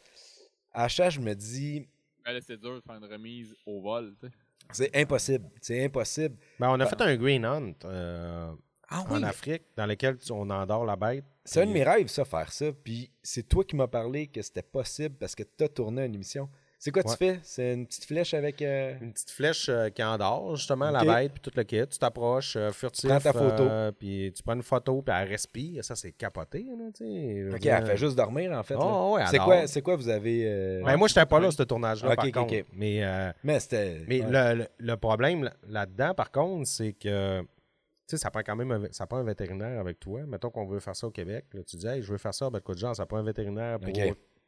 à la chasse, je me dis, Ben c'est dur de faire une remise au vol, tu sais. c'est impossible. C'est impossible. Ben, on a fait un green hunt euh, Ah en Afrique dans lequel on endort la bête. C'est un de Puis- mes rêves, ça, faire ça. Puis c'est toi qui m'as parlé que c'était possible parce que tu as tourné une émission. C'est quoi Ouais. tu fais? C'est une petite flèche avec. euh, Une petite flèche euh, qui endort, justement, la bête, puis tout le kit. Tu t'approches, euh, furtif. Prends ta photo. euh, puis tu prends une photo, puis elle respire. Ça, c'est capoté, là. Je Ok, dire, elle fait juste dormir, en fait. Oh, ouais, elle c'est, quoi, c'est quoi vous avez. Ben, moi, j'étais pas là, ce tournage-là, Ok, par ok, contre. Mais, euh, Mais c'était. mais ouais. le, le- problème là- là-dedans, par contre, c'est que tu sais, ça prend quand même un, ça prend un vétérinaire avec toi. Mettons qu'on veut faire ça au Québec. là, tu dis, hey, je veux faire ça, ben, de quoi de genre, ça prend un vétérinaire pour.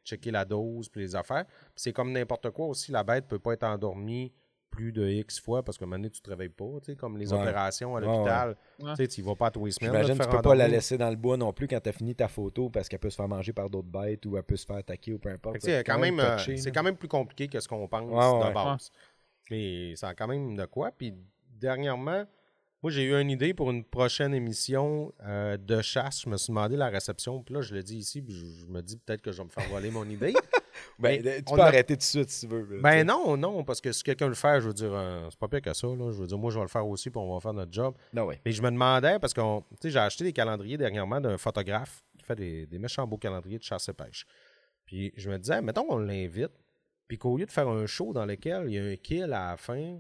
Checker la dose puis les affaires. Puis c'est comme n'importe quoi aussi, la bête peut pas être endormie plus de X fois parce que un moment donné, tu te réveilles pas, tu sais, comme les Ouais. opérations à l'hôpital. ouais. Tu sais, tu vas pas à tous les semaines. J'imagine que tu peux pas la laisser dans le bois non plus quand tu as fini ta photo parce qu'elle peut se faire manger par d'autres bêtes ou elle peut se faire attaquer ou peu importe. Sais, C'est quand même, euh, touché, c'est quand même plus compliqué que ce qu'on pense Ouais, ouais. de base. Mais ça a quand même de quoi. Puis dernièrement, moi j'ai eu une idée pour une prochaine émission euh, de chasse. Je me suis demandé la réception. Puis là, je le dis ici, puis je, je me dis peut-être que je vais me faire voler mon idée. Ben, Mais tu peux a- arrêter tout de suite si tu veux. là. Ben non, non, parce que si quelqu'un le fait, je veux dire, euh, c'est pas pire que ça. Là. Je veux dire, moi, je vais le faire aussi, puis on va faire notre job. Non, ouais. Mais je me demandais, parce que j'ai acheté des calendriers dernièrement d'un photographe qui fait des, des méchants beaux calendriers de chasse et pêche. Puis je me disais, mettons on l'invite, puis qu'au lieu de faire un show dans lequel il y a un kill à la fin,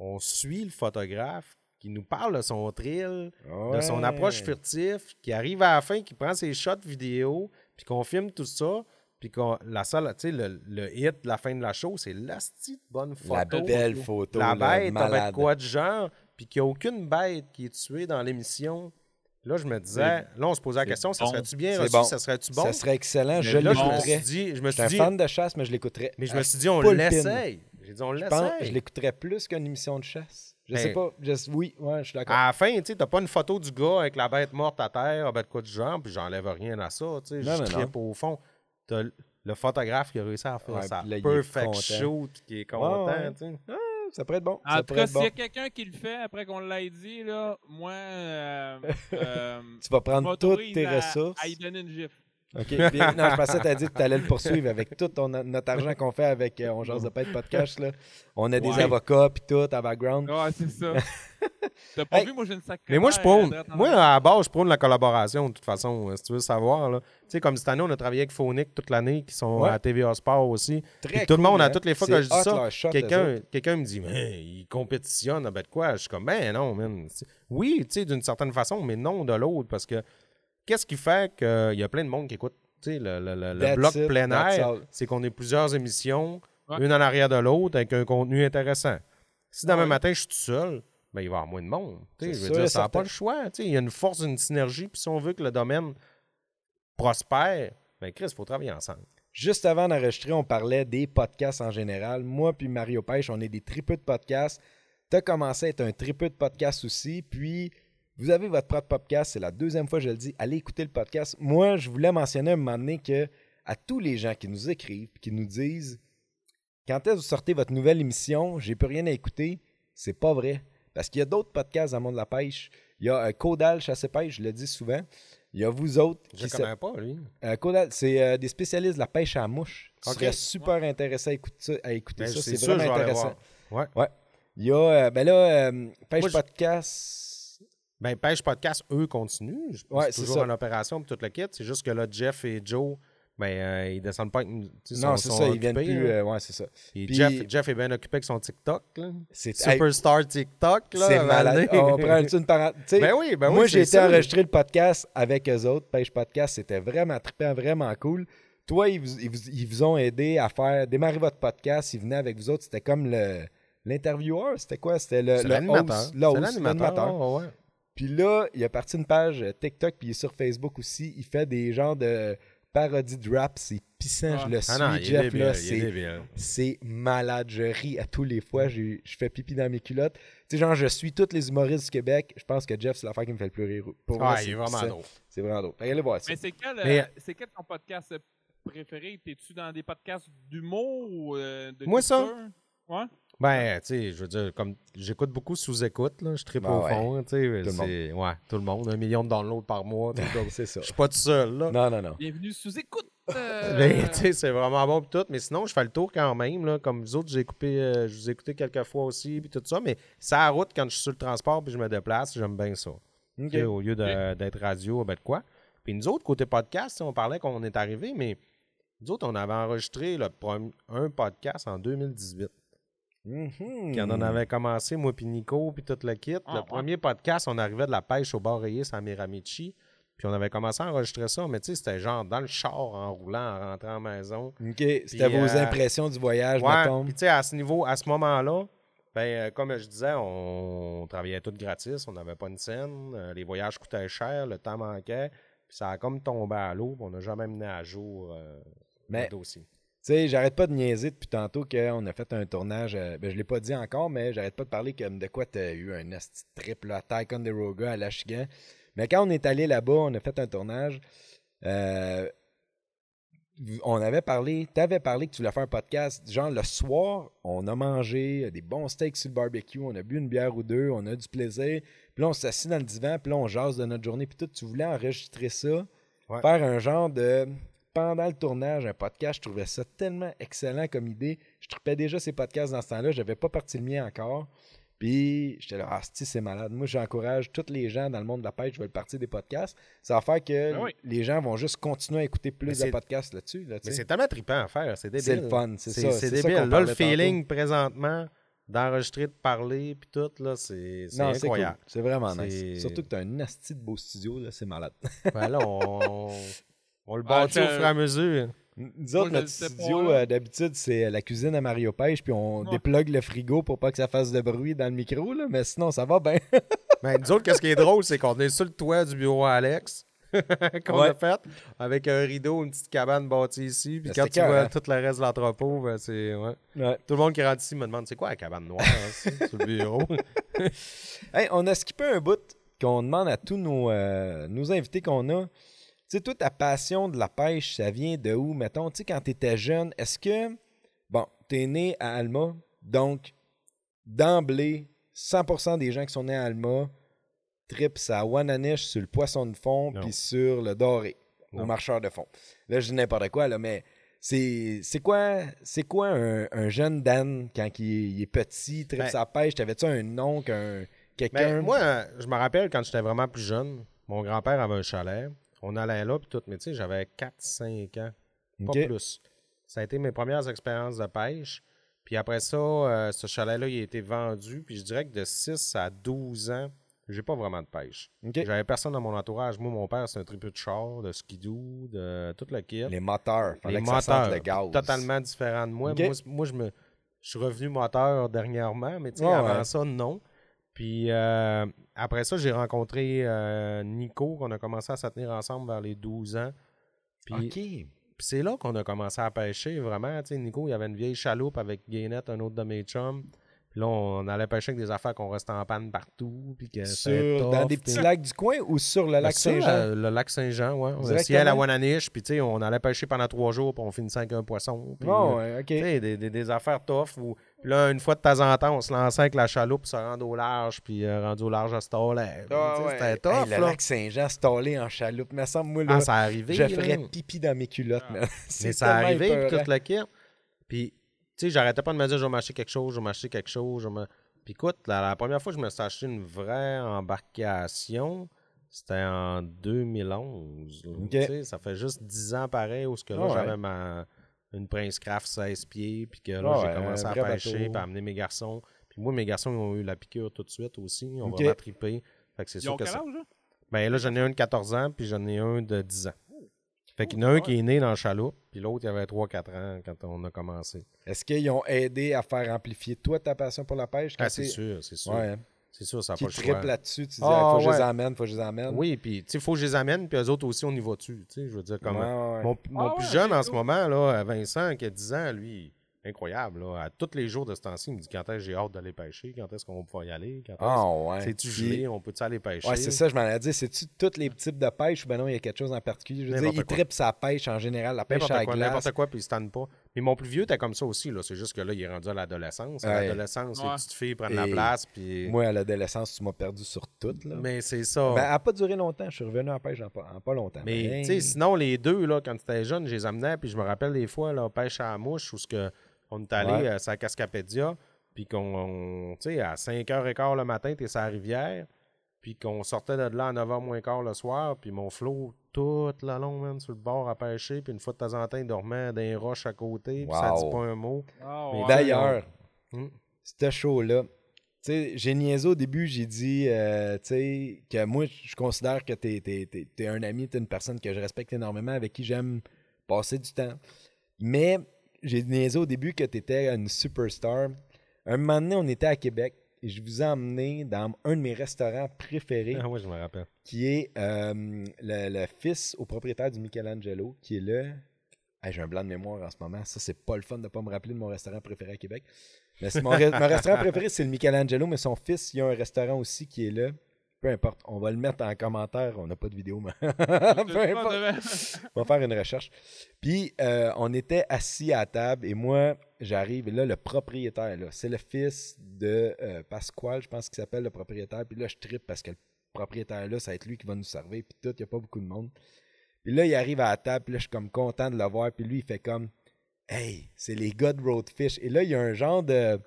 on suit le photographe qui nous parle de son thrill, de son approche furtive, qui arrive à la fin, qui prend ses shots vidéo, puis qu'on filme tout ça, puis qu'on la seule, tu sais, le, le hit de la fin de la show, c'est la petite bonne photo. La belle photo. La bête malade. avec quoi de genre, puis qu'il n'y a aucune bête qui est tuée dans l'émission. Là, je me disais, là, on se posait la question, ça serait-tu bien reçu, bon. ça serait-tu bon? Ça serait excellent. Je là, Là, je me l'écouterais. suis dit, je me suis un dit, fan de chasse, mais je l'écouterais. mais je me suis dit, on l'essaye. J'ai dit, on Je je l'écouterais plus qu'une émission de chasse. Je sais pas. Je- Oui, ouais, je suis d'accord. À la fin, tu sais, t'as pas une photo du gars avec la bête morte à terre, ben de quoi du genre, puis j'enlève rien à ça, tu sais, Non, je non, trippe au fond. T'as le photographe qui a réussi à faire Ouais, ça là, perfect shoot, qui est content, ouais. tu sais. Ça pourrait être bon. En tout cas, s'il y a quelqu'un qui le fait après qu'on l'ait dit, là, moi, euh, euh, Tu vas prendre toutes tes à- ressources. À y donner une gifle. OK. Puis, non, je pensais que tu as dit que tu allais le poursuivre avec tout ton- notre argent qu'on fait avec euh, On Jase de Pète Podcast. Là. On a des Ouais. avocats puis tout en background. Ouais, c'est ça. T'as pas Hey. vu, moi, j'ai une sacrée. Mais moi, je prône. Moi, à la base, je prône la collaboration, de toute façon, euh, si tu veux savoir. là. Tu sais, comme cette année, on a travaillé avec Phonic toute l'année, qui sont Ouais. à TVA Sport aussi. Très Puis tout le cool, monde, à hein. toutes les fois que je dis ça, Quelqu'un me dit, mais il compétitionne, ben de quoi? Je suis comme, ben non, man. Oui, tu sais, d'une certaine façon, mais non de l'autre, parce que qu'est-ce qui fait qu'il y a plein de monde qui écoute, le, le- le- le That's bloc it, plein air, c'est qu'on ait plusieurs émissions, Ouais. une en arrière de l'autre, avec un contenu intéressant. Si demain Ouais. matin, je suis tout seul, ben, il va y avoir moins de monde. Je veux sûr et dire, ça n'a pas le choix. tu sais, Il y a une force, une synergie, puis si on veut que le domaine prospère, ben Chris, il faut travailler ensemble. Juste avant d'enregistrer, on parlait des podcasts en général. Moi puis Mario Pêche, on est des tripeux de podcasts. Tu as commencé à être un tripeux de podcasts aussi. Puis, vous avez votre propre podcast. C'est la deuxième fois que je le dis. Allez écouter le podcast. Moi, je voulais mentionner à un moment donné que à tous les gens qui nous écrivent qui nous disent quand est-ce que vous sortez votre nouvelle émission, j'ai plus rien à écouter, c'est pas vrai. Parce qu'il y a d'autres podcasts dans le monde de la pêche. Il y a euh, Caudal Chasse et Pêche, je le dis souvent. Il y a vous autres Je ne connais pas, lui. euh, Caudal, c'est euh, des spécialistes de la pêche à la mouche. Tu Ok. serais super intéressé à écouter ça. À écouter Ben, ça. c'est vraiment intéressant. voir. Ouais. Il y a, euh, ben là, euh, Pêche Moi, Podcast. Ben, Pêche Podcast, eux, continuent. Ouais, c'est toujours ça. en opération pour tout le kit. C'est juste que là, Jeff et Joe, ben, euh, ils descendent pas Non, c'est ça, ils viennent plus. euh, ouais, c'est ça. Puis- Jeff, Jeff est bien occupé avec son TikTok. là. Hey, Superstar TikTok. c'est malade. On prend une parenthèse. Ben oui, ben oui. moi, j'ai été enregistrer le podcast avec eux autres. Pêche Podcast, c'était vraiment trippant, vraiment cool. Toi, ils vous, ils vous- ils vous ont aidé à faire démarrer votre podcast. Ils venaient avec vous autres. C'était comme le l'intervieweur. C'était quoi? C'était le, l'animateur. l'animateur. ouais. Puis là, il a parti une page euh, TikTok, puis il est sur Facebook aussi. Il fait des genres de parodies de rap. C'est pissant, je le suis, Ah non, Jeff. Là, c'est, malade. Je ris à tous les fois. Je fais pipi dans mes culottes. Tu sais, genre, je suis tous les humoristes du Québec. Je pense que Jeff, c'est l'affaire qui me fait le plus rire. Pour moi, Ah, c'est il est vraiment drôle. C'est vraiment drôle. Allez voir ça. Mais c'est quel, euh, Mais- c'est quel ton podcast préféré? T'es-tu dans des podcasts d'humour ou euh, de Moi, ça? Ouais. Ben, tu sais, je veux dire, comme j'écoute beaucoup sous-écoute, là, je tripe Ben au ouais. fond, tu sais, c'est- ouais, tout le monde, un million de downloads par mois, tout comme- C'est ça. je suis pas tout seul, là. Non, non, non. Bienvenue sous écoute. euh, Mais, tu sais, c'est vraiment bon pis tout, mais sinon, je fais le tour quand même, là, comme vous autres, j'ai écouté, euh, je vous ai écouté quelques fois aussi, puis tout ça, mais c'est à la route, quand je suis sur le transport puis je me déplace, j'aime bien ça. Au lieu de- d'être radio, ben de quoi? Puis nous autres, côté podcast, on parlait qu'on est arrivé, mais nous autres, on avait enregistré le prom- un podcast en 2018. Mhm. Puis on en avait commencé, moi puis Nico, puis tout le kit. Ah, le ouais. premier podcast, on arrivait de la pêche au bar rayé à Miramichi. Puis on avait commencé à enregistrer ça, mais tu sais, c'était genre dans le char, en roulant, en rentrant à la maison. OK. C'était vos euh, impressions du voyage, Ouais, mettons. puis tu sais, à ce niveau, à ce moment-là, ben, euh, comme je disais, on travaillait tout gratis, on n'avait pas une scène, euh, les voyages coûtaient cher, le temps manquait, puis ça a comme tombé à l'eau, puis on n'a jamais mené à jour euh, Mais- le dossier. Tu sais, j'arrête pas de niaiser depuis tantôt qu'on a fait un tournage. euh, ben, je l'ai pas dit encore, mais j'arrête pas de parler comme de quoi tu as eu un esti de trip là, à Ticonderoga, à Lachigan. Mais quand on est allé là-bas, on a fait un tournage. euh, on avait parlé, tu avais parlé que tu voulais faire un podcast. Genre, le soir, on a mangé des bons steaks sur le barbecue, on a bu une bière ou deux, on a du plaisir. Puis là, on s'assit dans le divan, puis là, on jase de notre journée. Puis tout, tu voulais enregistrer ça, Ouais. faire un genre de. Pendant le tournage, un podcast, je trouvais ça tellement excellent comme idée. Je tripais déjà ces podcasts dans ce temps-là. Je n'avais pas parti le mien encore. Puis j'étais là, ah, c'est malade. Moi, j'encourage tous les gens dans le monde de la pêche qui veulent partir des podcasts. Ça va faire que Ben oui. les gens vont juste continuer à écouter plus de podcasts là-dessus. Là, Mais c'est tellement trippant à faire, c'est débile. C'est le fun, c'est ça. C'est ça débile. là, le feeling présentement d'enregistrer, de parler, puis tout, là, c'est cool. incroyable. C'est vraiment nice. Surtout que tu as un asti de beau studio, là, c'est malade. Ben là, on, on le Ah, bâtit au fur et à mesure. Nous autres, notre studio, là. euh, d'habitude, c'est la cuisine à Mario Pêche, puis on Ouais. déplugue le frigo pour pas que ça fasse de bruit dans le micro, là, mais sinon, ça va bien. Ben, nous autres, qu'est-ce qui est drôle, c'est qu'on est sur le toit du bureau à Alex. qu'on Ouais. a fait avec un rideau, une petite cabane bâtie ici. Puis Ben, quand tu vois cœur, tout le reste de l'entrepôt, ben, c'est. Ouais. Ouais. Tout le monde qui rentre ici me demande c'est quoi la cabane noire hein, sur le bureau? Hey, on a skippé un bout qu'on demande à tous nos, euh, nos invités qu'on a. Tu sais, toi, ta passion de la pêche, ça vient de où, mettons? Tu sais, quand tu étais jeune, est-ce que, bon, tu es né à Alma, donc, d'emblée, 100% des gens qui sont nés à Alma tripent à Wananish sur le poisson de fond puis sur le doré, au marcheur de fond. Là, je dis n'importe quoi, là, mais c'est quoi, c'est quoi un, un jeune Dan quand il, est- il est petit, tripe Ben- sa pêche? T'avais-tu un oncle, un, quelqu'un? Ben, moi, je me rappelle quand j'étais vraiment plus jeune, mon grand-père avait un chalet. On allait là, puis tout. Mais tu sais, j'avais 4-5 ans, pas plus. Ça a été mes premières expériences de pêche. Puis après ça, euh, ce chalet-là, il a été vendu. Puis je dirais que de 6 à 12 ans, j'ai pas vraiment de pêche. J'avais personne dans mon entourage. Moi, mon père, c'est un triple de char, de skidoo, de tout le kit. Les moteurs. Les moteurs, le gaz. totalement différents de moi. Moi, je me je suis revenu moteur dernièrement, mais tu sais, avant ouais. ça, non. Puis euh, après ça, j'ai rencontré euh, Nico, qu'on a commencé à se tenir ensemble vers les 12 ans. Puis OK. puis c'est là qu'on a commencé à pêcher, vraiment. Tu sais, Nico, il y avait une vieille chaloupe avec Gainette, un autre de mes chums. Puis là, on allait pêcher avec des affaires qu'on restait en panne partout. Puis que Sur, dans des petits lacs du coin ou sur le ben, lac Saint-Jean? euh, le lac Saint-Jean, ouais. On essayait à la Wananiche, puis on allait pêcher pendant trois jours, puis on finissait avec un poisson. puis, Oh, ouais, des- des affaires tough. Où, puis là, une fois de temps en temps, on se lançait avec la chaloupe, se rendre au large, puis euh, rendu au large à Stoller. Ah, ouais. C'était Hey, le là. lac Saint-Jean stallé en chaloupe. Me semble, moi, là, Ah, ça arrivé. je là. ferais pipi dans mes culottes, man. Mais ça arrivé, puis tout le kit. Puis, tu sais, j'arrêtais pas de me dire, je vais m'acheter quelque chose, je vais m'acheter quelque chose. Je me- Puis écoute, la, la première fois que je me suis acheté une vraie embarcation, c'était en 2011. là. Ok. Tu sais, Ça fait juste 10 ans pareil, où ce que Ah ouais. j'avais ma, une Prince Craft 16 pieds, puis que là, Ah j'ai commencé à pêcher, puis à amener mes garçons. Puis moi, mes garçons, ils ont eu la piqûre tout de suite aussi. Ils ont Ok. vraiment trippé. Fait que c'est Ils sûr ont que quel ça... âge, là? Ben là, j'en ai un de 14 ans, puis j'en ai un de 10 ans. Fait qu'il y en a un qui est né dans le chaloupe, puis l'autre, il avait 3-4 ans quand on a commencé. Est-ce qu'ils ont aidé à faire amplifier toi ta passion pour la pêche? Ah, c'est sûr, c'est sûr. Ouais. C'est sûr, ça n'a Qui pas le choix. là-dessus, tu dis, Ah, Ah, faut que je les amène, faut que je les amène. Oui, puis tu sais, faut que je les amène, puis eux autres aussi, on y va dessus. Tu sais, je veux dire, comme Ouais, ouais, mon, mon Ah, plus ouais, jeune en ce moment, là, Vincent, qui a 10 ans, lui, incroyable. Là, à tous les jours de ce temps-ci, il me dit quand est-ce que j'ai hâte d'aller pêcher, quand est-ce qu'on va pouvoir y aller, quand est-ce Ah, ouais. c'est-tu gelé, on peut-tu aller pêcher? Ouais, c'est ça, je m'en ai dit. C'est-tu tous les types de pêche ou ben non, il y a quelque chose en particulier? Je veux dire, il tripe sa pêche en général, la pêche à la glace. n'importe quoi, puis il se tanne pas. Puis mon plus vieux était comme ça aussi. là. C'est juste que là, il est rendu à l'adolescence. À Ouais. l'adolescence, les Ouais. petites filles prennent la Et place. Puis... Moi, à l'adolescence, tu m'as perdu sur tout. Là. Mais c'est ça. Ben, elle n'a pas duré longtemps. Je suis revenu en pêche en pas, en pas longtemps. Mais tu sais, sinon, les deux, là, quand tu étais jeune, je les amenais, puis je me rappelle des fois, là, pêche à la mouche, où ce que on est allé Ouais. à sa Cascapédia, puis qu'on, on- tu sais, à 5h15 le matin, t'es sur la rivière, puis qu'on sortait de là à 9h moins quart le soir, puis mon flot, tout le long, man, sur le bord à pêcher, puis une fois de temps en temps, il dormait dans les roches à côté, puis ça Wow. dit pas un mot. Ah, Mais. D'ailleurs, show-là, tu sais, j'ai niaisé au début, j'ai dit, euh, tu sais, que moi, je considère que t'es es, un ami, t'es une personne que je respecte énormément, avec qui j'aime passer du temps. Mais j'ai niaisé au début que t'étais une superstar. Un moment donné, on était à Québec et je vous ai emmené dans un de mes restaurants préférés, Ah oui, je me rappelle. qui est euh, le, le fils au propriétaire du Michelangelo, qui est là. Hey, J'ai un blanc de mémoire en ce moment. Ça, c'est pas le fun de ne pas me rappeler de mon restaurant préféré à Québec. Mais mon, mon restaurant préféré, c'est le Michelangelo, mais son fils, il y a un restaurant aussi qui est là. Peu importe. On va le mettre en commentaire. On n'a pas de vidéo, mais. Peu importe. On va faire une recherche. Puis, euh, on était assis à table et moi, j'arrive et là, le propriétaire, là, c'est le fils de euh, Pasquale, je pense qu'il s'appelle le propriétaire. Puis là, je trippe parce que le propriétaire, là, ça va être lui qui va nous servir. Puis tout, il n'y a pas beaucoup de monde. Puis là, il arrive à la table, puis là, je suis comme content de le voir. Puis lui, il fait comme Hey, c'est les gars de Roadfish. Et là, il y a un genre de,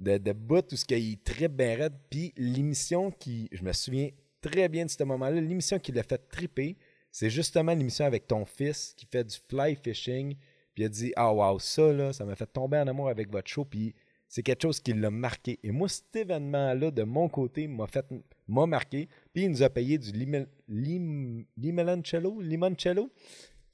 de, de bout où ce qu'il trippe bien. Puis l'émission qui, je me souviens très bien de ce moment-là, l'émission qui l'a fait tripper, c'est justement l'émission avec ton fils qui fait du fly fishing. Puis il a dit Ah, wow, ça, ça m'a fait tomber en amour avec votre show. Puis c'est quelque chose qui l'a marqué. Et moi, cet événement-là, de mon côté, m'a fait m'a marqué. Puis il nous a payé du limoncello, limoncello.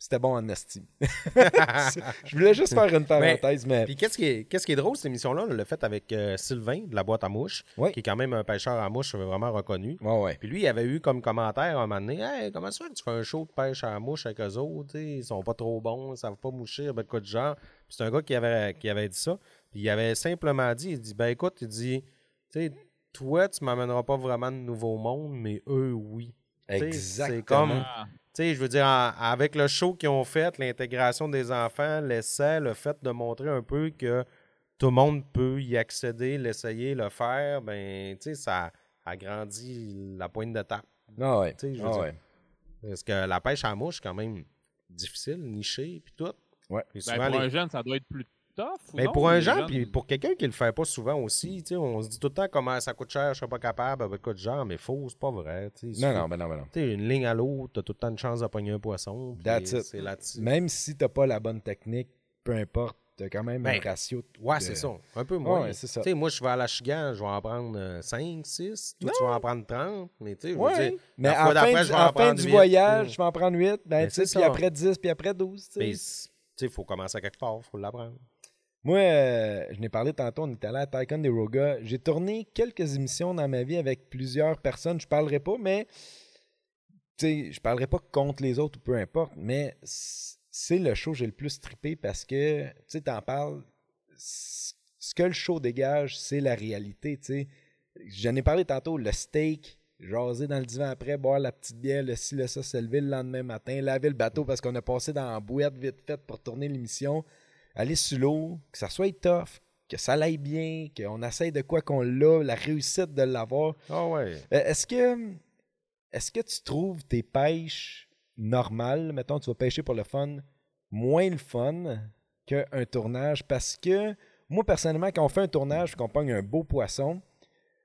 C'était bon en esti. Je voulais juste faire une parenthèse, mais... Puis qu'est-ce qui est, qu'est-ce qui est drôle, cette émission-là, on l'a fait avec euh, Sylvain de la boîte à mouches, qui est quand même un pêcheur à mouches vraiment reconnu. Ouais. Puis lui, il avait eu comme commentaire un moment donné Hey, comment ça que tu fais un show de pêche à la mouche avec eux autres Ils sont pas trop bons, ils savent pas moucher, ben, de quoi de genre. Puis c'est un gars qui avait, qui avait dit ça. Puis il avait simplement dit Il dit Ben écoute, il dit Tu sais, toi, tu m'amèneras pas vraiment de nouveau monde, mais eux, oui. Exactement. C'est comme. Ah. Tu sais, je veux dire, en- avec le show qu'ils ont fait, l'intégration des enfants, l'essai, le fait de montrer un peu que tout le monde peut y accéder, l'essayer, le faire, ben, tu sais, ça agrandit la pointe de tape. Ah ouais. Tu sais, je veux Ah dire, ouais. Parce que la pêche à la mouche, quand même difficile, nichée, puis tout. Ouais. Puis Ben, pour les- un jeune, ça doit être plus tough. ou mais non? pour un jeunes- puis pour quelqu'un qui le fait pas souvent aussi, tu sais, on se dit tout le temps comment ça coûte cher, je serais pas capable, avec quoi de genre, mais faux, c'est pas vrai. tu sais. Il Non, non, ben non, ben non. Tu sais, une ligne à l'eau, t'as tout le temps une chance de pogner un poisson. puis That's it. C'est là-dessus. Même si t'as pas la bonne technique, peu importe, t'as quand même Ben, un ratio. Ouais, de- c'est ça. Un peu moins. Ouais, c'est ça. Tu sais, moi, je vais à la Chigan, je vais en prendre 5, 6. Toi, tu vas en prendre 30. Mais tu sais, je veux Ouais. dire, Mais à la fin, du, je vais en fin prendre du voyage, je vais en prendre 8, ben, tu sais, c'est puis après 10, puis après 12. tu sais. Mais tu sais, il faut commencer à quelque part, il faut l'apprendre. Moi, euh, je n'ai parlé tantôt, on était allé à Tycoon des Roga. J'ai tourné quelques émissions dans ma vie avec plusieurs personnes. Je parlerai pas, mais sais, je parlerai pas contre les autres ou peu importe, mais c'est le show que j'ai le plus trippé parce que, tu sais, t'en parles, ce que le show dégage, c'est la réalité, tu sais. J'en ai parlé tantôt, le steak, jaser dans le divan après, boire la petite bière, le ci, le ça, se le lendemain matin, laver le bateau parce qu'on a passé dans la boîte vite fait pour tourner l'émission aller sur l'eau, que ça soit tough, que ça aille bien, qu'on essaye de quoi qu'on l'a, la réussite de l'avoir. Ah ouais. Euh, Est-ce que est-ce que tu trouves tes pêches normales, mettons tu vas pêcher pour le fun, moins le fun qu'un tournage? Parce que moi personnellement, quand on fait un tournage, qu'on pogne un beau poisson,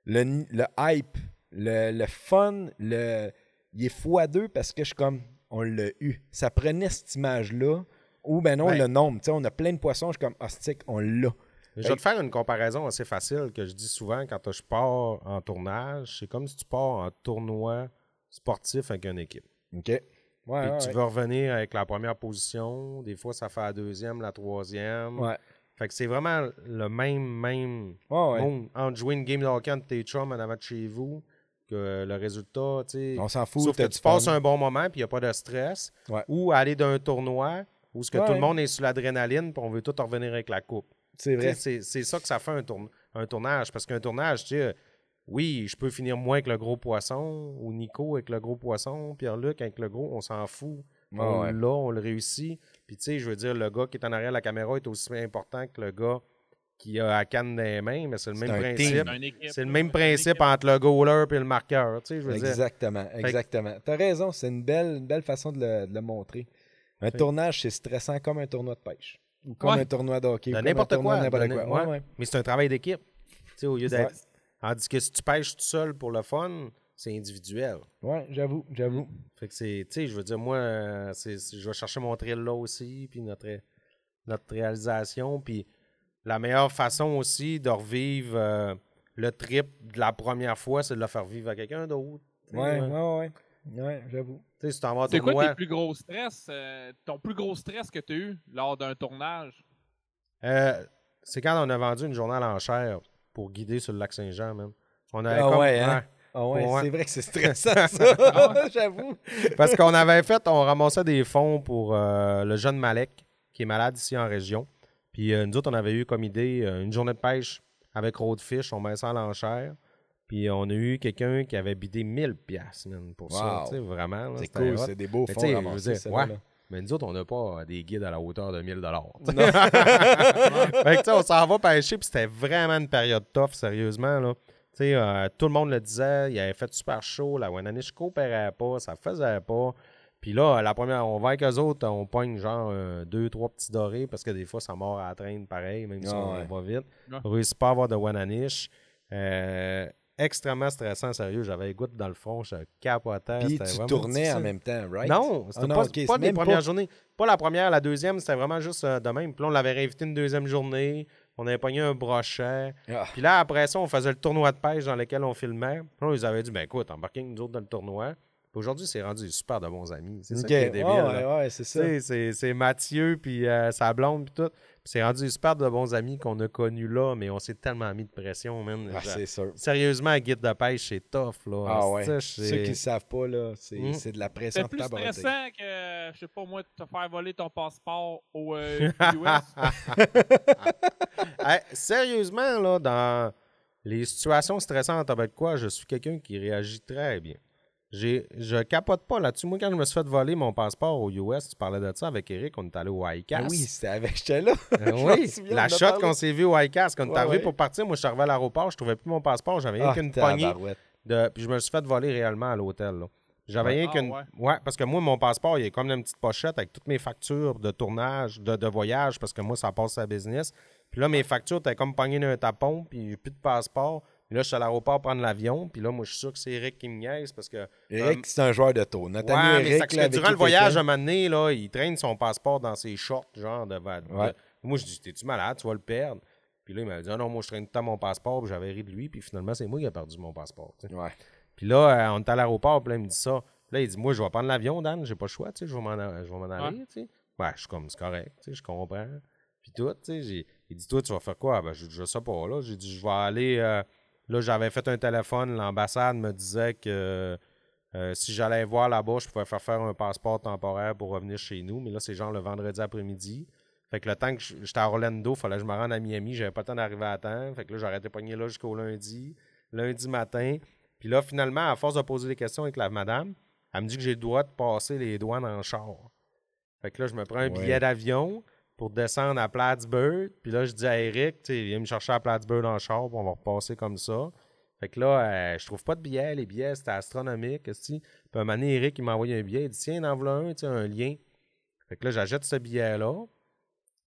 le, hype, le, le fun, le, il est fois deux parce que je suis comme on l'a eu. Ça prenait cette image-là. Ou ben non, Ouais. le nombre. On a plein de poissons, je suis comme hostique, on l'a. Je vais te faire une comparaison assez facile que je dis souvent quand je pars en tournage. C'est comme si tu pars en tournoi sportif avec une équipe. OK. Ouais, Puis ouais, tu ouais. veux revenir avec la première position. Des fois, ça fait la deuxième, la troisième. Ouais. Fait que c'est vraiment le même, même ouais. monde entre jouer une game de hockey entre tes chums en avant de chez vous que le résultat, tu sais. On s'en fout. Sauf que tu passes un bon moment puis il n'y a pas de stress. Ou aller d'un tournoi où ce que Ouais. tout le monde est sous l'adrénaline puis on veut tout revenir avec la coupe. C'est Tu vrai. C'est c'est ça que ça fait un, tourn- un tournage. Parce qu'un tournage, tu sais, oui, je peux finir moi avec le gros poisson, ou Nico avec le gros poisson, Pierre-Luc avec le gros, on s'en fout. Ouais, on ouais. l'a, on le réussit. Puis, tu sais, je veux dire, le gars qui est en arrière de la caméra est aussi important que le gars qui a la canne dans les mains, mais c'est le même principe. C'est le là. même principe entre le goaler et le marqueur. Tu sais, je veux dire. Exactement, exactement. T'as raison, c'est une belle, belle façon de le, de le montrer. Un Fait- tournage, c'est stressant comme un tournoi de pêche. Ou comme Ouais. un tournoi de hockey. n'importe quoi. Ouais, ouais. Mais c'est un travail d'équipe. Tu sais, au lieu d'être. Tandis que si tu pêches tout seul pour le fun, c'est individuel. Ouais, j'avoue, j'avoue. Fait que c'est, tu sais, je veux dire, moi, c'est, je vais chercher mon thrill là aussi, puis notre, notre réalisation, puis la meilleure façon aussi de revivre euh, le trip de la première fois, c'est de le faire vivre à quelqu'un d'autre. Tu sais, Ouais, euh, ouais, ouais. Ouais, j'avoue. Tu sais, si t'en vas au C'est quoi tes plus gros stress, euh, ton plus gros stress que tu as eu lors d'un tournage? euh, c'est quand on a vendu une journée à l'enchère pour guider sur le lac Saint-Jean, même. On avait Ah comme- ouais, hein? Ah ouais, Ouais. c'est vrai que c'est stressant, ça. j'avoue. Parce qu'on avait fait, on ramassait des fonds pour euh, le jeune Malek, qui est malade ici en région. Puis euh, nous autres, on avait eu comme idée euh, une journée de pêche avec Roadfish, on met ça à l'enchère. Puis on a eu quelqu'un qui avait bidé 1000 piastres, man, pour ça. Tu sais, vraiment. là, C'est cool, c'est des beaux Mais fonds je ramassés, veux dire, ouais. là. Mais nous autres, on n'a pas des guides à la hauteur de 1000 dollars. Fait que, tu sais, on s'en va pêcher, puis c'était vraiment une période tough, sérieusement. Là. Tu sais, euh, tout le monde le disait, il avait fait super chaud, la Wananish coopérait pas, ça faisait pas. Puis là, la première, on va avec eux autres, on pogne genre euh, deux, trois petits dorés, parce que des fois, ça mord à la traîne pareil, même si Ah on ouais. va vite. Ouais. On réussit pas à avoir de Wananish. Euh, extrêmement stressant, sérieux. J'avais les gouttes dans le front, je capotais. Puis c'était tu vraiment tournais difficile. en même temps, right? Non, c'était Ah non, pas, ok, pas les premières pas- journées. Pas la première, la deuxième, c'était vraiment juste euh, de même. Puis là, on l'avait réinvité une deuxième journée. On avait pogné un brochet. Ah. Puis là, après ça, on faisait le tournoi de pêche dans lequel on filmait. Puis là, ils avaient dit, ben écoute, embarquez nous autres dans le tournoi. Aujourd'hui, c'est rendu super de bons amis. C'est ça Ok, qui est débile. ouais, ouais, ouais, c'est ça. C'est c'est Mathieu, puis euh, sa blonde, puis tout. C'est rendu super de bons amis qu'on a connus là, mais on s'est tellement mis de pression, man. Ah, c'est sûr. Sérieusement, un guide de pêche, c'est tough, là. Ah ouais. Ceux qui ne savent pas, là, c'est Mm. c'est de la pression C'est de plus stressant que, je sais pas moi, de te faire voler ton passeport au euh, US. Hey, sérieusement, là, dans les situations stressantes avec quoi, je suis quelqu'un qui réagit très bien. J'ai, je capote pas là-dessus. Moi, quand je me suis fait voler mon passeport aux US, tu parlais de ça avec Eric, on est allé au ICAS. Ah oui, c'était avec. J'étais là. Euh, oui, souviens, la shot qu'on s'est vu au ICAS, quand on est Ouais, arrivé ouais. pour partir, moi je suis arrivé à l'aéroport, je trouvais plus mon passeport, j'avais rien Ah, qu'une poignée. De... Puis je me suis fait voler réellement à l'hôtel. J'avais Ouais. rien Ah, qu'une. ouais. Ouais, parce que moi, mon passeport, il est comme dans une petite pochette avec toutes mes factures de tournage, de, de voyage, parce que moi, ça passe à business. Puis là, mes factures, t'as comme pogné d'un tapon, puis j'ai plus de passeport. Puis là, je suis à l'aéroport prendre l'avion, puis là, moi, je suis sûr que c'est Eric qui me niaise parce que. Eric, c'est un joueur de tour. Notre Ouais, mais Eric, c'est que là, durant le voyage, à un moment donné, là, il traîne son passeport dans ses shorts, genre de. de- Ouais. Moi, je dis, t'es-tu malade, tu vas le perdre. Puis là, il m'a dit, ah non, moi, je traîne tout le temps mon passeport, puis j'avais ri de lui, puis finalement, c'est moi qui ai perdu mon passeport. Ouais. Puis là, euh, on est à l'aéroport, puis là, il me dit ça. Puis là, il dit, moi, je vais prendre l'avion, Dan, j'ai pas le choix, tu sais, je vais m'en je vais m'en aller, tu sais. Ouais, je suis comme, c'est correct, tu sais, je comprends. Puis tout, tu sais, j'ai- il dit, toi, tu vas faire quoi? Ben, je, je sais pas, là. J'ai dit, je vais aller. euh, Là, j'avais fait un téléphone, l'ambassade me disait que euh, si j'allais voir là-bas, je pouvais faire faire un passeport temporaire pour revenir chez nous. Mais là, c'est genre le vendredi après-midi. Fait que le temps que j'étais à Orlando, fallait que je me rende à Miami. J'avais pas le temps d'arriver à temps. Fait que là, j'aurais été pogné là jusqu'au lundi. Lundi matin. Puis là, finalement, à force de poser des questions avec la madame, elle me dit que j'ai le droit de passer les douanes en char. Fait que là, je me prends un Ouais. billet d'avion pour descendre à Plattsburgh. Puis là, je dis à Eric, tu viens me chercher à Plattsburgh en char, puis on va repasser comme ça. Fait que là, euh, je trouve pas de billets. Les billets, c'était astronomique. Puis à un moment donné, Eric, il m'a envoyé un billet. Il dit, tiens, en voilà un, un lien. Fait que là, j'achète ce billet-là.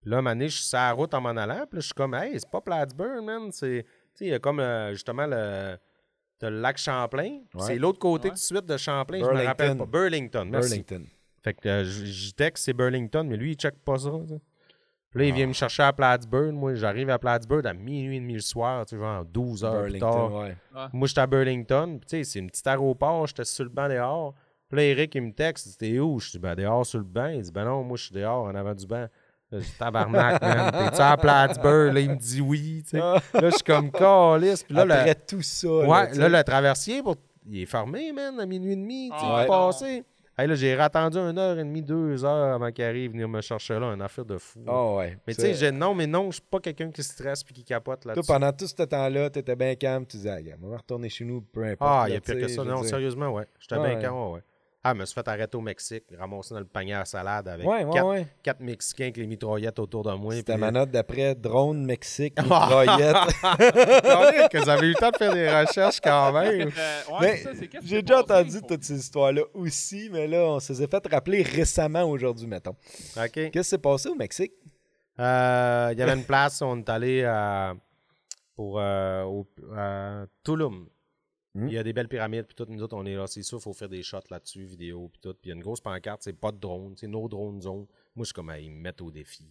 Puis là, à un moment donné, je suis sur la route en m'en allant. Puis là, je suis comme, hey, c'est pas Plattsburgh, man. C'est, tu sais, il y a comme, euh, justement, le, t'as le lac Champlain. Ouais. C'est l'autre côté Ouais. tout de suite de Champlain. Je me rappelle pas. Burlington, merci. Burlington. Fait que euh, j'y texte, c'est Burlington, mais lui, il check pas ça. Puis là, il vient me chercher à Plattsburgh. Moi, j'arrive à Plattsburgh à minuit et demi le soir, tu sais, genre 12 heures plus tard. Ouais. Moi, j'étais à Burlington. Puis, tu sais, c'est un petit aéroport. J'étais sur le banc dehors. Puis là, Eric, il me texte. Il dit, T'es où? Je dis, ben, dehors sur le banc. Il dit, ben non, moi, je suis dehors en avant du banc. Là, je dis, tabarnak, man. T'es-tu à Plattsburgh? Là, il me dit oui, tu sais. Ah. Là, je suis comme calice. Puis là, le- Après tout ça. Ouais, là, le traversier, pour... il est fermé, man, à minuit et demi. Tu Ah, il est ouais. passé. Hey, là, j'ai attendu une heure et demie, deux heures avant qu'il arrive venir me chercher là, une affaire de fou. Ah ouais. mais tu sais, j'ai- non, mais non, je suis pas quelqu'un qui stresse puis qui capote Toi, là-dessus. pendant tout ce temps-là, tu étais bien calme. Tu disais, ah, on va retourner chez nous, peu importe. Ah, il y là, a pire que ça. Non, sérieusement, ouais. J'étais bien calme, ouais, ouais. Ah, je me suis fait arrêter au Mexique, ramasser dans le panier à salade avec Ouais, ouais, quatre, ouais. quatre Mexicains avec les mitraillettes autour de moi. C'était puis- ma note d'après drone, Mexique, mitraillette. Que vous avez eu le temps de faire des recherches quand même. Euh, J'ai déjà entendu toutes ces histoires-là aussi, mais là, on se les a fait rappeler récemment aujourd'hui, mettons. OK. Qu'est-ce qui s'est passé au Mexique? Euh, Il y avait une place, on est allé à, pour euh, au, à Tulum. Hmm? Il y a des belles pyramides, puis tout. Nous autres, on est là, c'est sûr, il faut faire des shots là-dessus, vidéo, puis tout. Puis il y a une grosse pancarte, c'est pas de drone, c'est no drone zone. Moi, je suis comme, à ils me mettent au défi.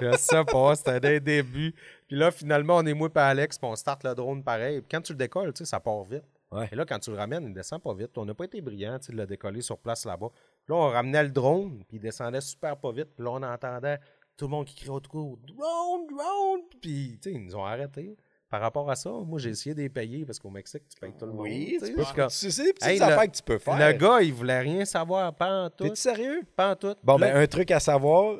Je sais pas, c'était dès le début. Puis là, finalement, on est moi et Alex, puis on start le drone pareil. Puis quand tu le décolles, ça part vite. Ouais. Et là, quand tu le ramènes, il descend pas vite. On n'a pas été brillant de le décoller sur place là-bas. Là, on ramenait le drone, puis il descendait super pas vite. Puis là, on entendait tout le monde qui criait autour Drone, drone! Puis, tu sais, ils nous ont arrêtés. Par rapport à ça, moi, j'ai essayé de les payer parce qu'au Mexique, tu payes tout le monde. Oui, tu sais. peux C'est des petites Hey, le- affaires que tu peux faire. Le gars, il voulait rien savoir, pas en tout. T'es-tu sérieux? Pas en tout. Bon, ben, un truc à savoir,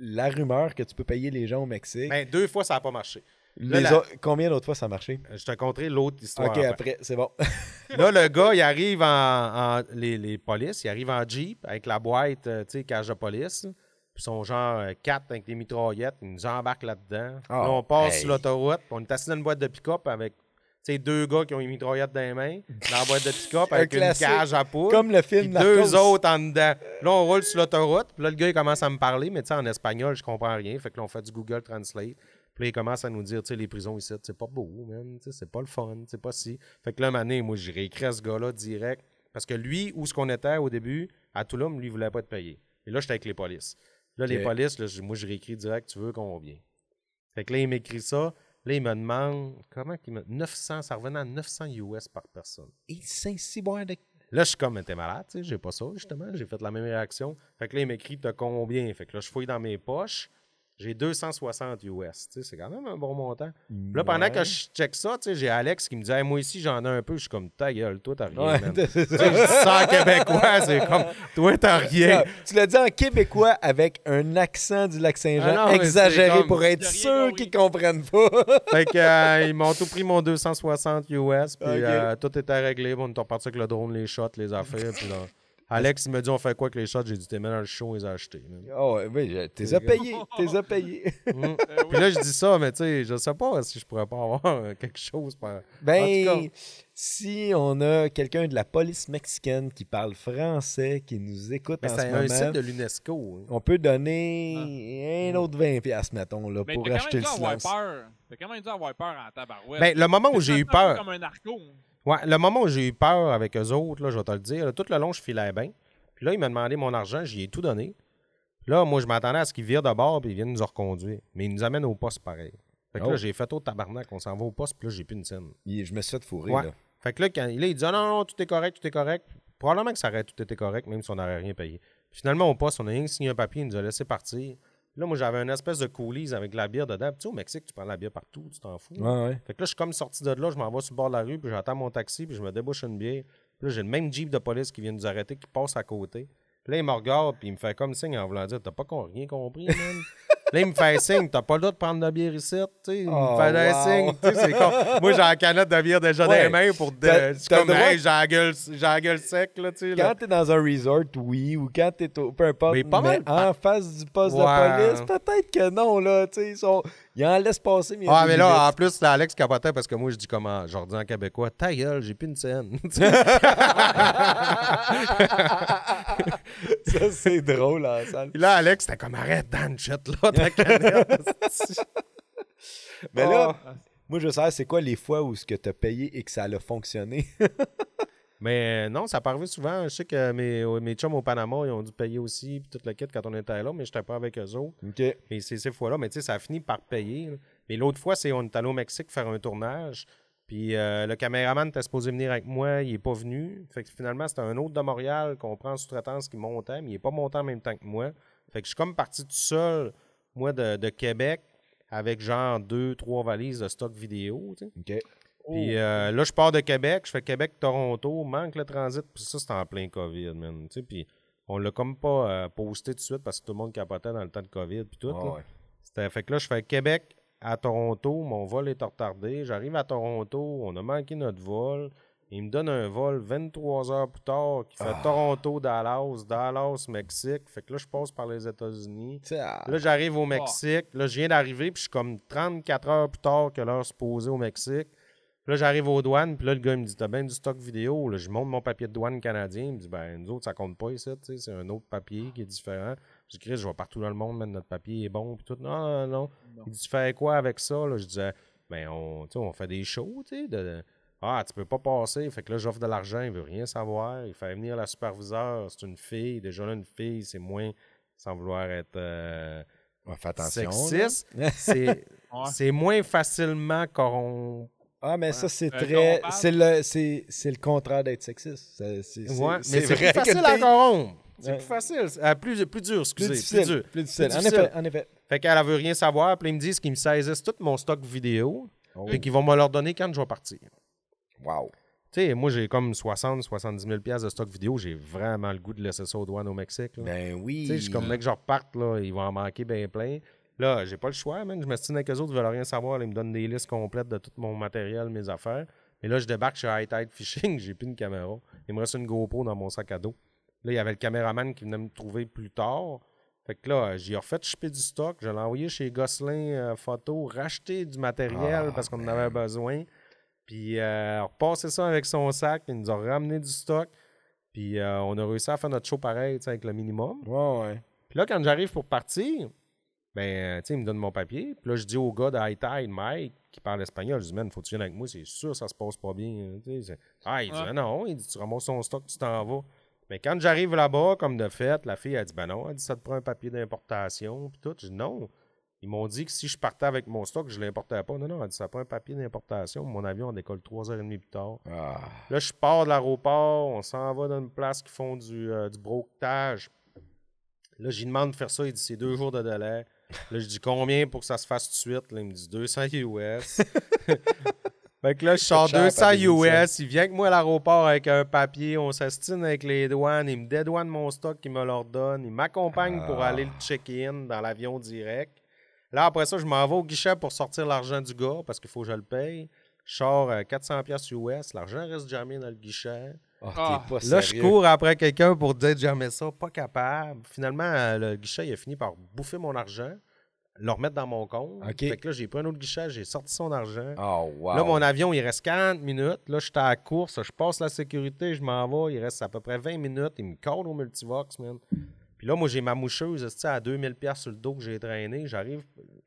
la rumeur que tu peux payer les gens au Mexique. ben, deux fois, ça n'a pas marché. les là, la- autres- combien d'autres fois ça a marché? Euh, Je te conterai l'autre histoire. ok, après. après, c'est bon. Là, le gars, il arrive en. en- les, les polices, il arrive en Jeep avec la boîte, euh, tu sais, cage de police. Puis ils sont genre euh, quatre avec des mitraillettes. Ils nous embarquent là-dedans. Ah, là, on passe hey. sur l'autoroute. On est assis dans une boîte de pick-up avec. Sais, deux gars qui ont une mitraillette dans les mains, dans la boîte de pick-up Un avec une cage à poudre. Comme le film deux autres en dedans. Là, on roule sur l'autoroute. Puis là, le gars, il commence à me parler, mais tu sais, en espagnol, je comprends rien. Fait que là, on fait du Google Translate. Puis là, il commence à nous dire, tu sais, les prisons ici, c'est pas beau, man. C'est pas le fun, c'est pas si. Fait que là, année, moi, j'ai réécrit à ce gars-là direct. Parce que lui, où ce qu'on était au début, à Touloum, lui, il voulait pas te payer. Et là, j'étais avec les polices. Là, les polices, là, moi, je réécris direct, tu veux combien? Fait que là, il m'écrit ça. Là, il me demande, comment qu'il me. 900, ça revenait à 900 US par personne. Et Saint-Cyboire de... Là, je suis comme, t'es malade, tu sais, j'ai pas ça, justement. J'ai fait la même réaction. Fait que là, il m'écrit, t'as combien? Fait que là, je fouille dans mes poches. J'ai 260 US. C'est quand même un bon montant. Là, pendant que je check ça, j'ai Alex qui me dit, Hey, moi ici, j'en ai un peu. Je suis comme, ta gueule, toi, t'as rien. Ouais, je dis ça en québécois, c'est comme, toi, t'as rien. Non, tu l'as dit en québécois avec un accent du lac Saint-Jean Ah exagéré comme- pour être sûr qu'ils comprennent pas. Fait que, euh, ils m'ont tout pris mon 260 US, puis euh, tout était réglé. On est reparti avec le drone, les shots, les affaires. puis là, Alex, il me dit, on fait quoi avec les shots? J'ai dit, t'es mis dans le show, on les a achetés. man. oh, oui, t'es à payer. T'es à payer. Puis là, je dis ça, mais tu sais, je sais pas si je pourrais pas avoir quelque chose. par- En Ben, tout si on a quelqu'un de la police mexicaine qui parle français, qui nous écoute Mais en c'est ce un moment, site de l'UNESCO. hein. on peut donner un autre 20$, piastres, mettons, là, Mais pour acheter même le silence. peur. T'as quand même dû avoir peur en tabarouette. Ben, le moment où C'est j'ai eu un peu peur, comme un narco. Ouais, le moment où j'ai eu peur avec eux autres, là, je vais te le dire, là, tout le long, je filais bien. Puis là, il m'a demandé mon argent, j'y ai tout donné. Puis là, moi, je m'attendais à ce qu'ils virent de bord puis ils viennent nous reconduire. Mais ils nous amènent au poste pareil. Fait que Oh. là, j'ai fait au tabarnak, on s'en va au poste, puis là, j'ai plus une scène. Il- Je me suis fait fourrer, Ouais. là. Fait que là, quand, là, il dit ah, non, non, tout est correct, tout est correct. Probablement que ça aurait tout été correct, même si on n'aurait rien payé. Puis finalement, au poste, on a rien signé un papier, il nous a laissé partir. Là, moi, j'avais une espèce de coulisse avec de la bière dedans. Puis, tu sais, au Mexique, tu prends de la bière partout, tu t'en fous. là. Ouais, ouais. Fait que là, je suis comme sorti de là, je m'en vais sur le bord de la rue, puis j'attends mon taxi, puis je me débouche une bière. Puis là, j'ai le même Jeep de police qui vient nous arrêter, qui passe à côté. Puis là, il me regarde, puis il me fait comme signe en voulant dire T'as pas con- rien compris, man Là, il me fait signe T'as pas le droit de prendre de bière ici, tu sais. Il Oh, me fait wow. signe, tu sais, c'est con. Moi, j'ai la canette de bière déjà dans Ouais. les mains pour. De... C'est t'as comme, hey, j'ai la gueule, la sec, là, tu sais. là. Quand t'es dans un resort, oui, ou quand t'es au. Peu importe. Mais pas mais mal. en face du poste Ouais. de police, peut-être que non, là. Tu sais, ils, sont... ils en laissent passer, mais. il y a Ah, mais là, en plus, là, Alex capotait parce que moi, je dis comment, je redis en québécois, ta gueule, j'ai plus une scène. Ça, c'est drôle en salle. Puis là, Alex, t'es comme, arrête, Dan, shit, là, ta canette. Mais là, Ah. moi, je sais, c'est quoi les fois où ce que t'as payé et que ça a fonctionné? Mais euh, non, ça arriver souvent. Je sais que mes, mes chums au Panama, ils ont dû payer aussi, puis tout le kit quand on était là, mais j'étais pas avec eux autres. OK. Et c'est ces fois-là, mais tu sais, ça a fini par payer. là. Mais l'autre fois, c'est on est allé au Mexique faire un tournage. Puis euh, le caméraman était supposé venir avec moi, il est pas venu. Fait que finalement, c'était un autre de Montréal qu'on prend en sous-traitance qui montait, mais il est pas monté en même temps que moi. Fait que je suis comme parti tout seul, moi, de, de Québec, avec genre deux, trois valises de stock vidéo. tu sais. OK. Puis euh, là, je pars de Québec, je fais Québec-Toronto, manque le transit, puis ça, c'était en plein COVID, man. tu sais, Puis on l'a comme pas euh, posté tout de suite parce que tout le monde capotait dans le temps de COVID, puis tout. Ah là. ouais. C'était- Fait que là, je fais Québec à Toronto, mon vol est retardé. J'arrive à Toronto, on a manqué notre vol. Il me donne un vol 23 heures plus tard qui fait Ah. Toronto, Dallas, Dallas, Mexique. Fait que là, je passe par les États-Unis. Là, j'arrive au Mexique. Là, je viens d'arriver, puis je suis comme 34 heures plus tard que l'heure supposée au Mexique. Puis là, j'arrive aux douanes, puis là, le gars il me dit T'as bien du stock vidéo Là, Je montre mon papier de douane canadien. Il me dit Ben, nous autres, ça compte pas ici, tu sais, c'est un autre papier qui est différent. Je dis Chris, je vais partout dans le monde, mais notre papier est bon, puis tout. Non, non, non. Il dit Tu fais quoi avec ça là? Je disais Ben, on, tu sais, on fait des shows, tu sais. De, de- ah, tu peux pas passer. Fait que là, j'offre de l'argent, il veut rien savoir. Il fait venir la superviseure, c'est une fille. Déjà là, une fille, c'est moins, sans vouloir être euh, Ouais, fais attention. sexiste, c'est Ouais. c'est moins facilement corrompu. Ah, mais ça, c'est Euh, très. C'est le, c'est, c'est le contraire d'être sexiste. C'est, c'est, c'est- Ouais, mais c'est c'est vrai plus facile le à corrompre. C'est Ouais. plus facile. Euh, plus, plus dur, Plus excusez. Plus, difficile. dur. Plus difficile. Plus En effet, en effet. Fait qu'elle elle veut rien savoir. Puis ils me disent qu'ils me saisissent tout mon stock vidéo. Oh. Puis qu'ils vont me leur donner quand je vais partir. Wow. Tu sais, moi, j'ai comme 60, 70 000 piastres de stock vidéo. J'ai vraiment le goût de laisser ça aux douanes au Mexique. là. Ben oui. Tu sais, je suis comme, mec, je reparte, là, ils vont en manquer bien plein. Là, j'ai pas le choix, man. Je me stine avec eux autres, ils veulent rien savoir. ils me donnent des listes complètes de tout mon matériel, mes affaires. Mais là, je débarque chez High Tide Fishing, j'ai plus une caméra. Il me reste une GoPro dans mon sac à dos. Là, il y avait le caméraman qui venait me trouver plus tard. Fait que là, j'ai refait chipper du stock. Je l'ai envoyé chez Gosselin euh, Photo, racheter du matériel Ah, parce qu'on en avait besoin. Puis, euh, repasser ça avec son sac. Il nous a ramené du stock. Puis, euh, on a réussi à faire notre show pareil, tu sais, avec le minimum. Ouais, ouais. Puis là, quand j'arrive pour partir, ben, tu sais, il me donne mon papier. Puis là, je dis au gars de High Tide, Mike, qui parle espagnol, je dis, man, faut que tu viennes avec moi, c'est sûr, ça se passe pas bien. hein, tu sais. C'est- Ah, il dit. Ah non, il dit, tu ramasses ton stock, tu t'en vas. Mais quand j'arrive là-bas, comme de fait, la fille, a dit, ben non, elle dit, ça te prend un papier d'importation, puis tout. Je dis, non. Ils m'ont dit que si je partais avec mon stock, je l'importais pas. Non, non, elle dit, ça prend un papier d'importation. Mon avion, on décolle 3h30 plus tard. Ah. Là, je pars de l'aéroport, on s'en va dans une place qui font du, euh, du broquetage. Là, j'y demande de faire ça, il dit c'est deux jours de délai. Là, je dis combien pour que ça se fasse tout de suite? Là, il me dit 200 US. fait que là, je sors cher, 200 papier US, il vient avec moi à l'aéroport avec un papier, on s'astine avec les douanes, il me dédouane mon stock, il me leur donne, il m'accompagne pour Ah. aller le check-in dans l'avion direct. Là, après ça, je m'en vais au guichet pour sortir l'argent du gars parce qu'il faut que je le paye. Je sors euh, 400 pièces US, l'argent reste jamais dans le guichet. Ah, Ah. pas Là, je cours après quelqu'un pour dire jamais ça, pas capable. Finalement, le guichet, il a fini par bouffer mon argent, le remettre dans mon compte. OK. Fait que là, j'ai pris un autre guichet, j'ai sorti son argent. Oh, wow. Là, mon avion, il reste 40 minutes. Là, je suis à la course, je passe la sécurité, je m'en vais. Il reste à peu près 20 minutes. Il me colle au multivox, man. Puis là, moi, j'ai ma moucheuse tu sais, à 2000$ piastres sur le dos que j'ai traîné. J'arrive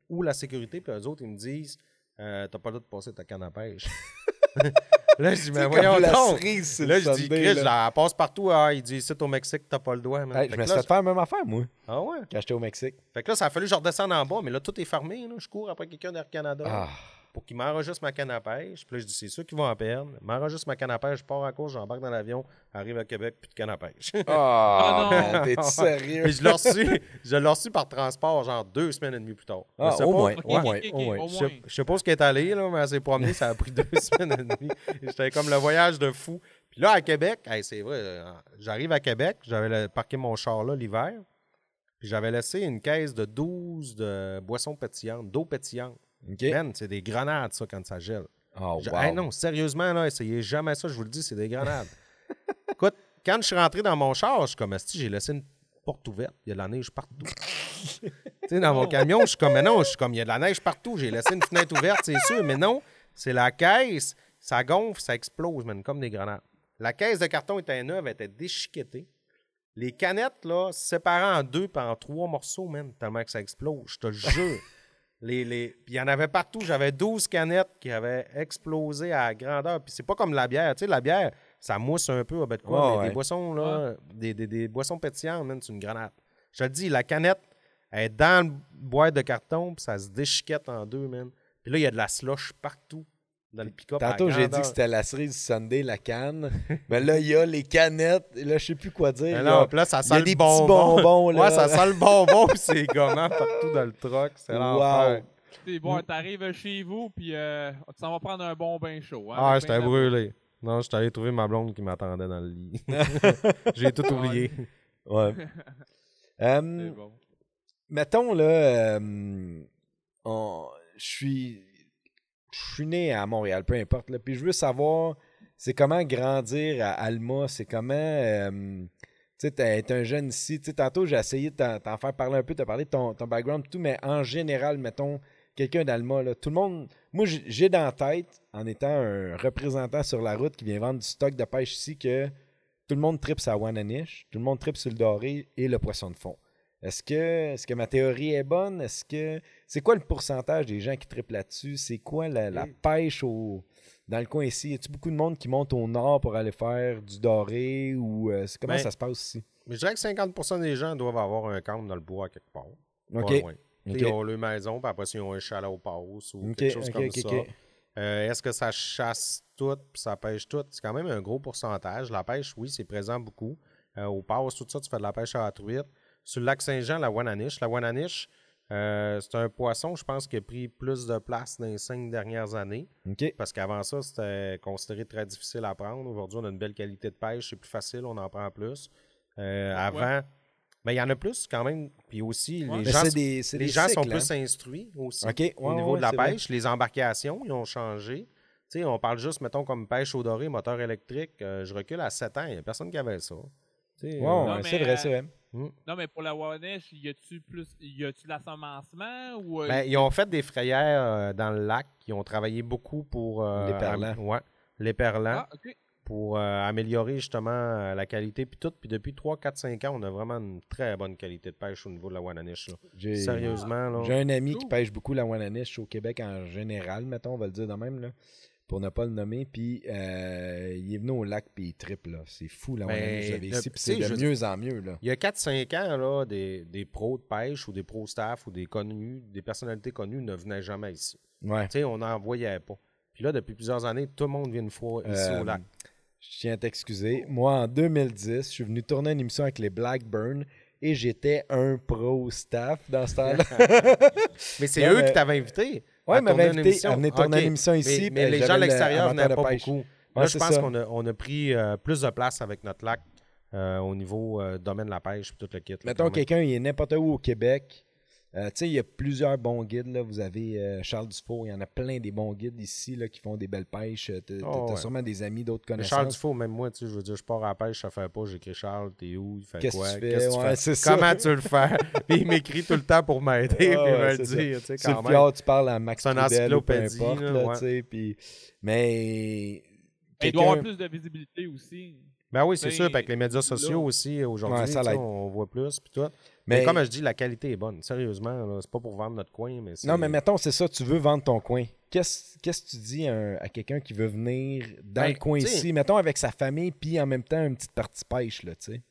où la sécurité, puis eux autres, ils me disent euh, T'as pas le droit de passer ta canne à pêche. là, je dis Mais voyons la donc. cerise Là, je dis, Chris, elle passe partout. Ah, il dit, ici, au Mexique, t'as pas le man. Hey, je me suis fait faire la même affaire, moi, Ah ouais? quand j'étais au Mexique. Fait que là, ça a fallu que je redescende en bas, mais là, tout est fermé. Là. Je cours après quelqu'un d'Air Canada Ah. Pour qu'il m'enregistre ma canne à pêche. Puis là, je dis, c'est sûr qu'ils vont en perdre. M'enregistre ma canne à pêche, je pars en course, j'embarque dans l'avion, arrive à Québec, plus de canne à pêche. Ah, non. man, t'es sérieux? Et je l'ai reçu, je l'ai reçu par transport, genre deux semaines et demie plus tard. Ah, au pas- moins, au moins, au moins. au Je moins. je sais pas ce qui est allé, là, mais elle s'est promenée, ça a pris deux semaines et demie. J'étais comme le voyage de fou. Puis là, à Québec, hey, c'est vrai, euh, j'arrive à Québec, j'avais le- parqué mon char là l'hiver, puis j'avais laissé une caisse de 12 de boissons pétillantes, d'eau pétillante. Man, c'est des grenades, ça, quand ça gèle. Oh, Je- wow. Hey, non, sérieusement, là, essayez jamais ça, je vous le dis, c'est des grenades. Écoute, quand je suis rentré dans mon char, je suis comme, j'ai laissé une porte ouverte, il y a de la neige partout. tu sais, dans mon camion, je suis comme, mais non, je suis comme, il y a de la neige partout, j'ai laissé une fenêtre ouverte, c'est sûr, mais non, c'est la caisse, ça gonfle, ça explose, man, comme des grenades. La caisse de carton était neuve, elle était déchiquetée. Les canettes, là, séparées en deux puis en trois morceaux, man, tellement que ça explose, je te jure. Les, les... Puis il y en avait partout. J'avais 12 canettes qui avaient explosé à grandeur. Puis c'est pas comme la bière. Tu sais, la bière, ça mousse un peu. Ben, de quoi, Ouais, mais ouais. Des boissons, là, des, des, des boissons pétillantes, man, c'est une grenade. Je te dis, la canette, elle est dans le boîte de carton, puis ça se déchiquette en deux, man. Puis là, il y a de la slush partout dans le pick-up. Tantôt, j'ai dit que c'était la cerise du Sunday, la canne. Mais là, il y a les canettes. Et là, je sais plus quoi dire. Mais là, ça il y sent a le des petits bonbon. bonbons, là. Ouais, ça sent le bonbon, puis c'est gommant partout dans le truck. C'est Wow. l'enfer. C'est bon, t'arrives chez vous, puis euh, tu s'en vas prendre un bon bain chaud. Hein, Ah, j'étais brûlé. Non, j'étais allé trouver ma blonde qui m'attendait dans le lit. J'ai tout oublié. Ouais. Euh, C'est bon. mettons, là, euh, on- je suis je suis né à Montréal, peu importe. Là, puis je veux savoir, c'est comment grandir à Alma, c'est comment. euh, tu t'es un jeune ici? Tantôt, j'ai essayé de t'en faire parler un peu, de parler de ton, background, tout, mais en général, mettons, quelqu'un d'Alma, là, tout le monde. Moi, j'ai- dans la tête, en étant un représentant sur la route qui vient vendre du stock de pêche ici, que tout le monde tripe la Wananiche, tout le monde tripe sur le doré et le poisson de fond. Est-ce que, est que ma théorie est bonne? Est-ce que. C'est quoi le pourcentage des gens qui trippent là-dessus? C'est quoi la, pêche au, dans le coin ici? Y a-t-il beaucoup de monde qui monte au nord pour aller faire du doré ou euh, comment Ben, ça se passe ici? Mais je dirais que 50% des gens doivent avoir un camp dans le bois à quelque part. OK. Ils ont leur maison, puis après, ils ont un chalet au passe ou quelque chose comme ça. Euh, Est-ce que ça chasse tout puis ça pêche tout? C'est quand même un gros pourcentage. La pêche, oui, c'est présent beaucoup. Euh, au passe, tout ça, tu fais de la pêche à la truite. Sur le lac Saint-Jean, la Wananiche. La Wananiche, euh, c'est un poisson, je pense, qui a pris plus de place dans les cinq dernières années. OK. Parce qu'avant ça, c'était considéré très difficile à prendre. Aujourd'hui, on a une belle qualité de pêche, c'est plus facile, on en prend plus. Euh, avant, ben, il y en a plus quand même. Puis aussi, Ouais. les Mais gens, c'est des, c'est les des gens sont plus hein? instruits aussi. Ouais, au niveau ouais, de la vrai. pêche. Les embarcations, ils ont changé. Tu sais, on parle juste, mettons, comme pêche au doré, moteur électrique. Euh, je recule à 7 ans, il n'y a personne qui avait ça. Non, c'est mais, vrai, euh, c'est vrai. Non, mais pour la Wanesh, y a-tu plus. Y a-tu ou. euh, ben, ils ont fait des frayères euh, dans le lac. Ils ont travaillé beaucoup pour. euh, Les perlants. ouais, les perlants. Ah, ok. pour euh, améliorer justement euh, la qualité. Puis tout, puis depuis 3, 4, 5 ans, on a vraiment une très bonne qualité de pêche au niveau de la Wananiche. là. Sérieusement, là. J'ai un ami qui pêche beaucoup la Wananiche au Québec en général, mettons, on va le dire de même, là, pour ne pas le nommer. Puis euh, il est venu au lac, puis il triple. là. C'est fou, Ben, que vous avez le- ici. Puis c'est de mieux en mieux. Là. Il y a 4-5 ans, là, des, des pros de pêche ou des pros staff ou des connus, des personnalités connues ne venaient jamais ici. Ouais. Tu sais, on n'en voyait pas. Puis là, depuis plusieurs années, tout le monde vient une fois ici Euh, au lac. Je tiens à t'excuser. Moi, en 2010, je suis venu tourner une émission avec les Blackburn et j'étais un pro staff dans ce temps-là. Mais c'est eux qui t'avaient invité. À tourner une invité émission. à une émission ici. Mais, mais les gens le l'extérieur de pas pêche. beaucoup. Ouais, Là, je pense qu'on a, on a pris euh, plus de place avec notre lac euh, au niveau euh, domaine de la pêche et tout le kit. Mettons quelqu'un, il est n'importe où au Québec. Euh, tu sais, il y a plusieurs bons guides. Là. Vous avez euh, Charles Dufault, il y en a plein des bons guides ici là, qui font des belles pêches. Oh, t'as ouais. sûrement des amis, d'autres Mais connaissances. Charles Dufault, même moi, tu sais, je veux dire, je pars à la pêche, ça fait pas, j'écris Charles, t'es où, il fait Qu'est-ce quoi, que tu fais? qu'est-ce que tu Ouais, fais? ça. Comment tu le fais? Puis il m'écrit tout le temps pour m'aider, puis il Ouais, va ouais, le dire, tu sais, Sur quand le fjord, tu parles à Max Trudel ou peu importe. là, ouais. tu puis- Mais. Il doit y avoir plus de visibilité aussi. Ben oui, c'est sûr, puis avec les médias sociaux aussi, aujourd'hui, Ouais, tu on voit plus, puis tout. Mais, Mais- comme je dis, la qualité est bonne, sérieusement, c'est pas pour vendre notre coin, mais. Non, mais mettons, c'est ça, tu veux vendre ton coin. Qu'est-ce que tu dis à, un- à quelqu'un qui veut venir dans Ben, le coin ici, mettons avec sa famille, puis en même temps une petite partie pêche, là, tu sais?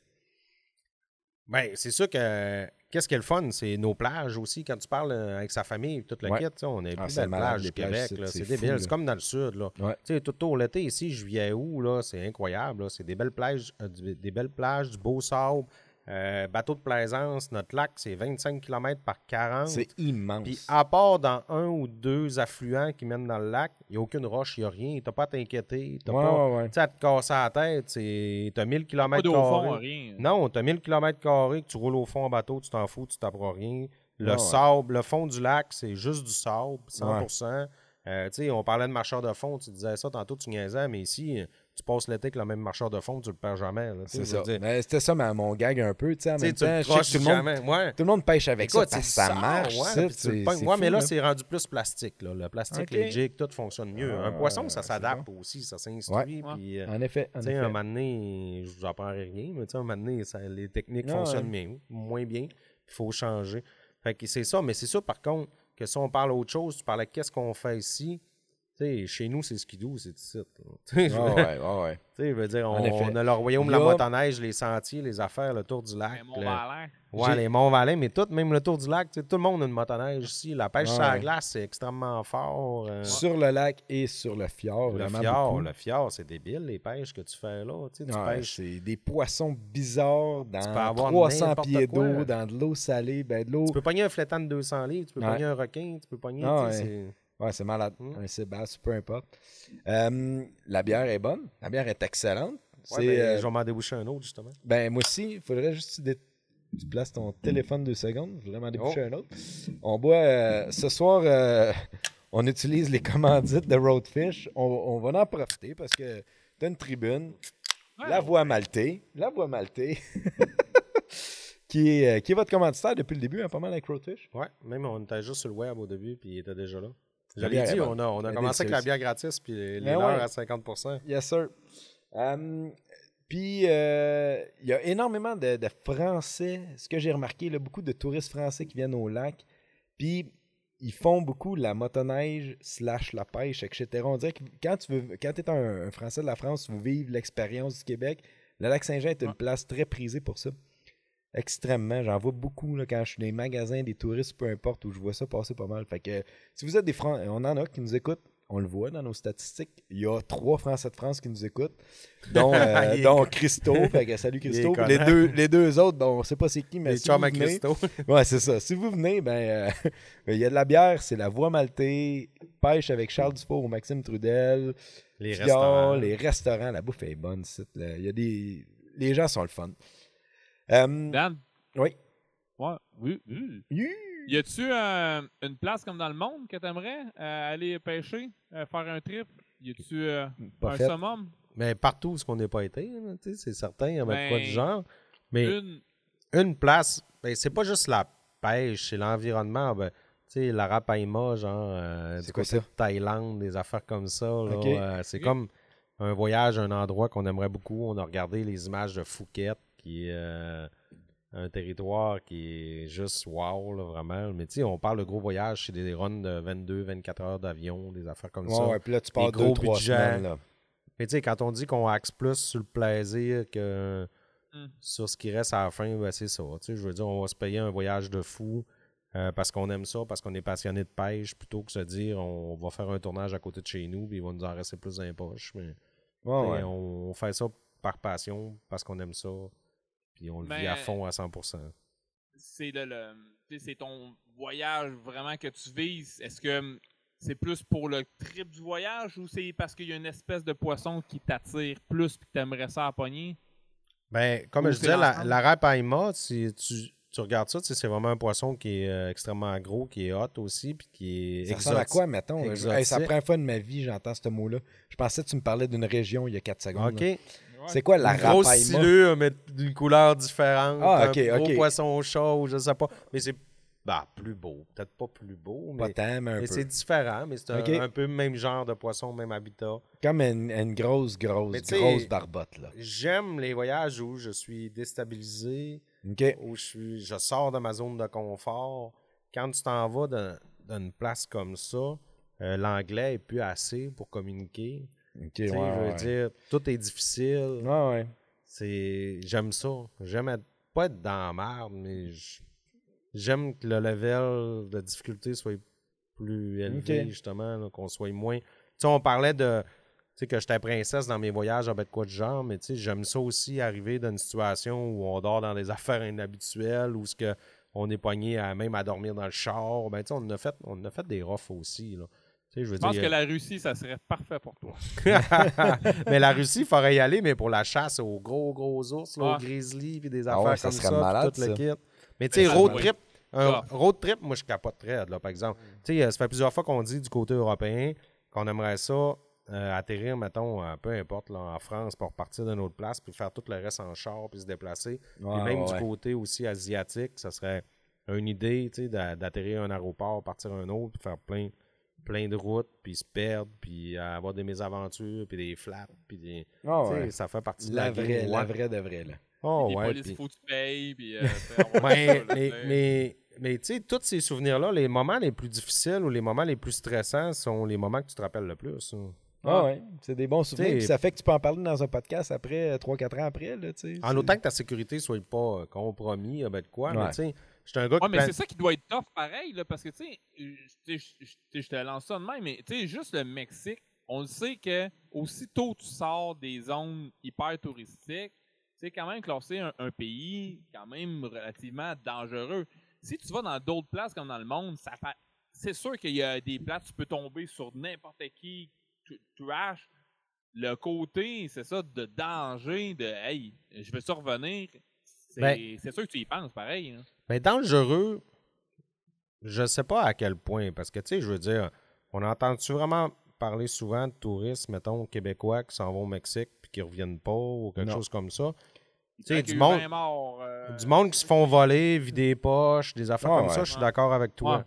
Ben, c'est sûr que qu'est-ce qui est le fun, c'est nos plages aussi. Quand tu parles euh, avec sa famille, toute la Ouais. sais, on a les Ah, plus du Québec. c'est- débile. C'est comme dans le sud. Là. Ouais. Tu sais, tout au l'été, ici, juillet, août, c'est incroyable. C'est des belles plages, euh, des belles plages, du beau sable. Euh, bateau de plaisance, notre lac, c'est 25 km par 40. C'est immense. Puis à part dans un ou deux affluents qui mènent dans le lac, il n'y a aucune roche, il n'y a rien. T'as pas à t'inquiéter. T'as Ouais, pas ouais, ouais. tu sais, à te casser la tête. c'est- T'as 1000 Pas km au fond, rien. non, tu as 1000 km que tu roules au fond en bateau, tu t'en fous, tu t'apprends rien. Le ouais. sable, le fond du lac, c'est juste du sable, 100%. Euh, tu sais, on parlait de marcheur de fond, tu disais ça tantôt, tu niaisais, mais ici, tu passes l'été avec le même marcheur de fond, tu le perds jamais. C'est ça. Mais c'était ça ma- mon gag un peu, tu sais. En Tu sais, même tu le temps, je sais croches que tout le, monde. Ouais. tout le monde pêche avec Écoute, ça parce ça sable, marche. ouais, ça, fou, mais là, là. c'est rendu plus plastique. Là. Le plastique, les jigs, tout fonctionne mieux. Ah, un poisson, ouais, ça s'adapte aussi, ça s'instruit. Ouais. Euh, En effet, en effet. un moment donné, je vous apprendrai rien, mais tu sais, un moment donné, ça- les techniques Ah, fonctionnent bien, moins bien. Il faut changer. Fait que c'est ça, mais c'est ça, par contre, que si on parle autre chose, tu parlais qu'est-ce qu'on fait ici? Tu sais, chez nous, c'est skidoo, c'est ici. là. Tu sais, je Ah veux- ouais, ouais, ouais. tu sais, je veux dire, En on, a le royaume la motoneige, les sentiers, les affaires, le tour du lac. Mais mon le- Valin. Ouais, les Monts-Valin, mais tout, même le tour du lac, tout le monde a une motoneige ici. La pêche Ouais. sur la glace, c'est extrêmement fort. euh, Sur le lac et sur le fjord, le vraiment fjord, beaucoup. le fjord, c'est débile, les pêches que tu fais là. Tu, Ouais, pêches. c'est des poissons bizarres dans peux avoir 300 n'importe pieds d'eau, dans de l'eau salée, ben de l'eau. Tu peux pogner un flétan de 200 livres, tu peux Ouais. pogner un requin, tu peux pogner. Tu ouais. c'est- malade. Mm. Un Sébastien, peu importe. Euh, la bière est bonne. La bière est excellente. Ouais, C'est, ben, euh, Je vais m'en déboucher un autre, justement. ben, moi aussi, il faudrait juste que tu, tu places ton téléphone deux secondes. Je voudrais m'en déboucher Oh. un autre. On boit. euh, ce soir, euh, on utilise les commandites de Roadfish. On, on va en profiter parce que t'as une tribune, Ouais, la voix maltée, la voix maltée, qui, est, qui est votre commanditaire depuis le début, hein, pas mal avec Roadfish? Ouais, même on était juste sur le web au début, puis il était déjà là. Est dit, on a, on a commencé avec la bière gratis, puis les, les Ben leurs ouais. à 50% Yes, sir. Euh, puis, euh, il y a énormément de, de Français, ce que j'ai remarqué, là, beaucoup de touristes français qui viennent au lac. Puis, ils font beaucoup la motoneige slash la pêche, etc. On dirait que quand tu veux, quand es un, un Français de la France, tu veux vivre l'expérience du Québec, le lac Saint-Jean est une Ouais. place très prisée pour ça. Extrêmement. J'en vois beaucoup là, quand je suis dans les magasins, des touristes, peu importe, où je vois ça passer pas mal. Fait que si vous êtes des Français, on en a qui nous écoutent, on le voit dans nos statistiques. Il y a trois Français de France qui nous écoutent, dont, euh, dont Christo. Fait que salut Christo. Les deux, les deux autres, bon, on sait pas c'est qui, mais Les si vous venez- Christo. Ouais, c'est ça. Si vous venez, ben, euh, il y a de la bière, c'est la voie maltée, pêche avec Charles Dufour ou Maxime Trudel, Les restaurants. les restaurants, la bouffe est bonne. là. Il y a des, les gens sont le fun. Euh, Dan, oui. ouais, oui, oui. Y a-tu euh, une place comme dans le monde que t'aimerais euh, aller pêcher, euh, faire un trip? Y a-tu euh, un fait. summum? Mais partout où ce qu'on n'est pas été, là, tu sais, c'est certain, il y a Ben, quoi du genre. Mais Une. une place, ben, c'est pas juste la pêche, c'est l'environnement. Ben, tu sais, l'Arapaima, genre, euh, C'est du quoi côté ça? de Thaïlande, des affaires comme ça. euh, c'est comme un voyage, un endroit qu'on aimerait beaucoup. On a regardé les images de Phuket, qui est euh, un territoire qui est juste wow, là, vraiment. Mais tu sais, on parle de gros voyages, c'est des runs de 22-24 heures d'avion, des affaires comme ça. Ouais, puis là, tu pars gros deux, trois budgets. semaines. Là. Mais tu sais, quand on dit qu'on axe plus sur le plaisir que Mm. sur ce qui reste à la fin, ben c'est ça. Tu sais, je veux dire, on va se payer un voyage de fou euh, parce qu'on aime ça, parce qu'on est passionné de pêche, plutôt que se dire on va faire un tournage à côté de chez nous, puis il va nous en rester plus dans les poches. Mais, ouais. on fait ça par passion, parce qu'on aime ça, puis on le vit Mais- à fond à 100%. c'est le, tu c'est ton voyage vraiment que tu vises. Est-ce que hum, c'est plus pour le trip du voyage ou c'est parce qu'il y a une espèce de poisson qui t'attire plus et que tu aimerais ça à pogner? Ben, comme Ou je disais, la, la rapaille-mât, si tu, tu regardes ça, tu sais, c'est vraiment un poisson qui est euh, extrêmement gros, qui est hot aussi, puis qui est Ça ressemble à quoi, mettons? Hey, c'est la première fois de ma vie j'entends ce mot-là. Je pensais que tu me parlais d'une région il y a 4 secondes. OK. là. C'est quoi la une grosse rapaille silure, mais d'une couleur différente. Ah, un ok, gros ok. poisson chaud, je sais pas. Mais c'est bah, plus beau. Peut-être pas plus beau, Pas mais, tant, mais un mais peu. c'est différent. Mais c'est un, Ok. un peu le même genre de poisson, même habitat. Comme une, une grosse, grosse, Mais tu sais- grosse barbotte. Là. J'aime les voyages où je suis déstabilisé, OK. où je, suis, je sors de ma zone de confort. Quand tu t'en vas dans- d'une place comme ça, euh, l'anglais est plus assez pour communiquer. OK, Tu sais, ouais, je veux ouais. dire, tout est difficile. Ouais, ouais. C'est. J'aime ça. J'aime être... pas être dans la merde, mais j'aime que le level de difficulté soit plus élevé, justement, qu'on soit moins. Tu sais, on parlait de. Tu sais, que j'étais princesse dans mes voyages, avec quoi de genre, mais tu sais, j'aime ça aussi arriver dans une situation où on dort dans des affaires inhabituelles, où ce que on est pogné à, même à dormir dans le char. Ben, tu sais, on a fait, on a fait des roughs aussi, là. Je veux Je pense dire, que la Russie, ça serait parfait pour toi. mais la Russie, il faudrait y aller, mais pour la chasse aux gros, gros ours, là, aux Ouais. grizzlies, puis des Ah affaires ouais, ça comme serait ça, malade, tout le ça. kit. Mais tu sais, road trip, un road trip, moi, je capoterais, là, par exemple. Tu sais, ça fait plusieurs fois qu'on dit du côté européen qu'on aimerait ça euh, atterrir, mettons, euh, peu importe, là, en France, pour partir d'une autre place, puis faire tout le reste en char, puis se déplacer. Ouais, Puis même ouais, du côté aussi asiatique, ça serait une idée, tu sais, d'a- d'atterrir à un aéroport, partir à un autre, puis faire plein, plein de routes, puis se perdre, puis avoir des mésaventures, puis des flaps, puis des... Tu sais, ouais. ça fait partie de La la, game, vraie, la ouais. vraie de vraie, là. Oh, ouais, polices, puis- faut que tu payes. Puis, euh, mais, tu sais. mais, mais tu sais, tous ces souvenirs-là, les moments les plus difficiles ou les moments les plus stressants sont les moments que tu te rappelles le plus. hein. Ah ouais, c'est des bons souvenirs. Puis ça fait que tu peux en parler dans un podcast après, 3-4 ans après, là, tu sais. En autant que ta sécurité soit pas euh, compromis, euh, ben de quoi, mais tu sais, j'étais un gars Ouais, qui mais c'est ça qui doit être tough pareil, là, parce que, tu sais, je- te lance ça de même, mais tu sais, juste le Mexique, on le sait que aussitôt tu sors des zones hyper touristiques, c'est quand même classé un, un pays quand même relativement dangereux. Si tu vas dans d'autres places comme dans le monde, ça fait- c'est sûr qu'il y a des places, tu peux tomber sur n'importe qui, tu trash. Le côté, c'est ça, de danger, de hey, je vais revenir. C'est Ben- c'est sûr que tu y penses pareil. hein. Mais dangereux, je sais pas à quel point, parce que tu sais, je veux dire, on entend-tu vraiment parler souvent de touristes, mettons, québécois qui s'en vont au Mexique puis qui reviennent pas ou quelque Non. chose comme ça? Tu sais, du monde- 20 morts, euh, Du monde qui se font voler, vider les poches, des affaires comme ouais. ça, je suis Ouais. d'accord avec toi.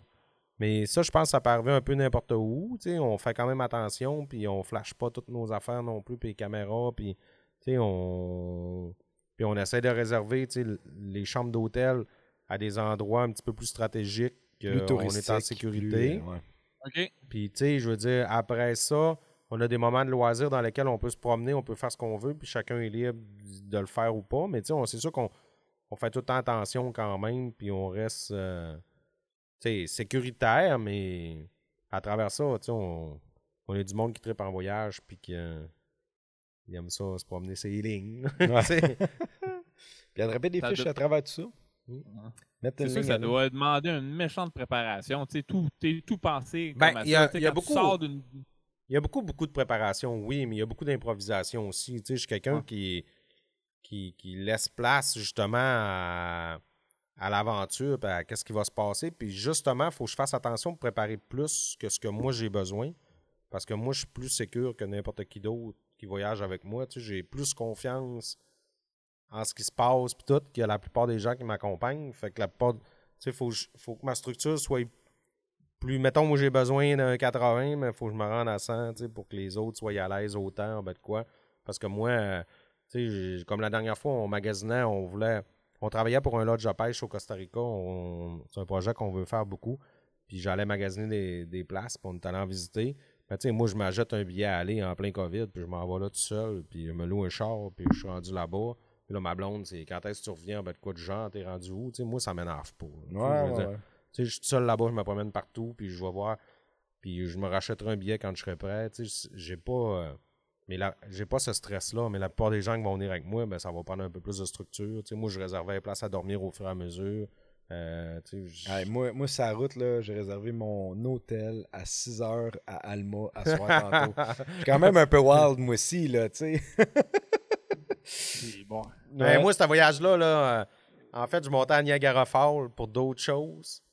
Mais ça, je pense que ça peut arriver un peu n'importe où. tu sais, On fait quand même attention, puis on flash pas toutes nos affaires non plus, puis les caméras, puis tu sais, on... Puis on essaie de réserver tu sais, l- les chambres d'hôtel à des endroits un petit peu plus stratégiques, Plus qu'on est en sécurité. plus, euh, ouais. Puis, tu sais, je veux dire, après ça, on a des moments de loisirs dans lesquels on peut se promener, on peut faire ce qu'on veut, puis chacun est libre de le faire ou pas. Mais, tu sais, on- c'est sûr qu'on on fait tout le temps attention quand même, puis on reste, euh, tu sais, sécuritaire, mais à travers ça, tu sais, on, on est du monde qui tripe en voyage, puis qui euh, aime ça, se promener ses lignes. Ouais. Tu sais. Puis attraper des fiches à travers tout ça. C'est sûr que ça doit demander une méchante préparation. Tu sais, tout, t'es tout pensé. Ben, comme il y a- ça. Il y a beaucoup- sors d'une- Il y a beaucoup, beaucoup de préparation, oui, mais il y a beaucoup d'improvisation aussi. Tu sais, je suis quelqu'un qui, qui, qui laisse place justement à, à l'aventure, à qu'est-ce qui va se passer. Puis justement, il faut que je fasse attention pour préparer plus que ce que moi j'ai besoin. Parce que moi, je suis plus sécure que n'importe qui d'autre qui voyage avec moi. Tu sais, j'ai plus confiance en ce qui se passe, puis tout, que la plupart des gens qui m'accompagnent. Fait que la plupart. Tu sais, faut, faut que ma structure soit plus. Mettons, moi, j'ai besoin d'un 80, mais il faut que je me rende à 100 tu sais, pour que les autres soient à l'aise autant, en bas de quoi. Parce que moi, tu sais, comme la dernière fois, on magasinait, on voulait. On travaillait pour un lodge de pêche au Costa Rica. C'est un projet qu'on veut faire beaucoup. Puis j'allais magasiner des, des places, puis on est en visiter. Sais, moi, je m'achète un billet à aller en plein COVID, puis je m'en vais là tout seul, puis je me loue un char, puis je suis rendu là-bas. Là, ma blonde, c'est quand est-ce que tu reviens, ben de quoi de genre, t'es rendu où? Tu sais, moi, ça m'énerve pas. là. Ouais, je ouais, je suis seul là-bas, je me promène partout, puis je vais voir. Puis je me rachèterai un billet quand je serai prêt. Tu sais, j'ai pas. euh, mais là, j'ai pas ce stress-là. Mais la plupart des gens qui vont venir avec moi, ben, ça va prendre un peu plus de structure. Tu sais, moi, je réservais les places à dormir au fur et à mesure. Euh, moi, moi, sur la route, là, j'ai réservé mon hôtel à 6 heures à Alma à soir tantôt. Je suis quand même un peu wild, moi aussi, là, tu sais. C'est bon. Ben, Ouais. moi, ce voyage-là, là, euh, en fait, je montais à Niagara Falls pour d'autres choses.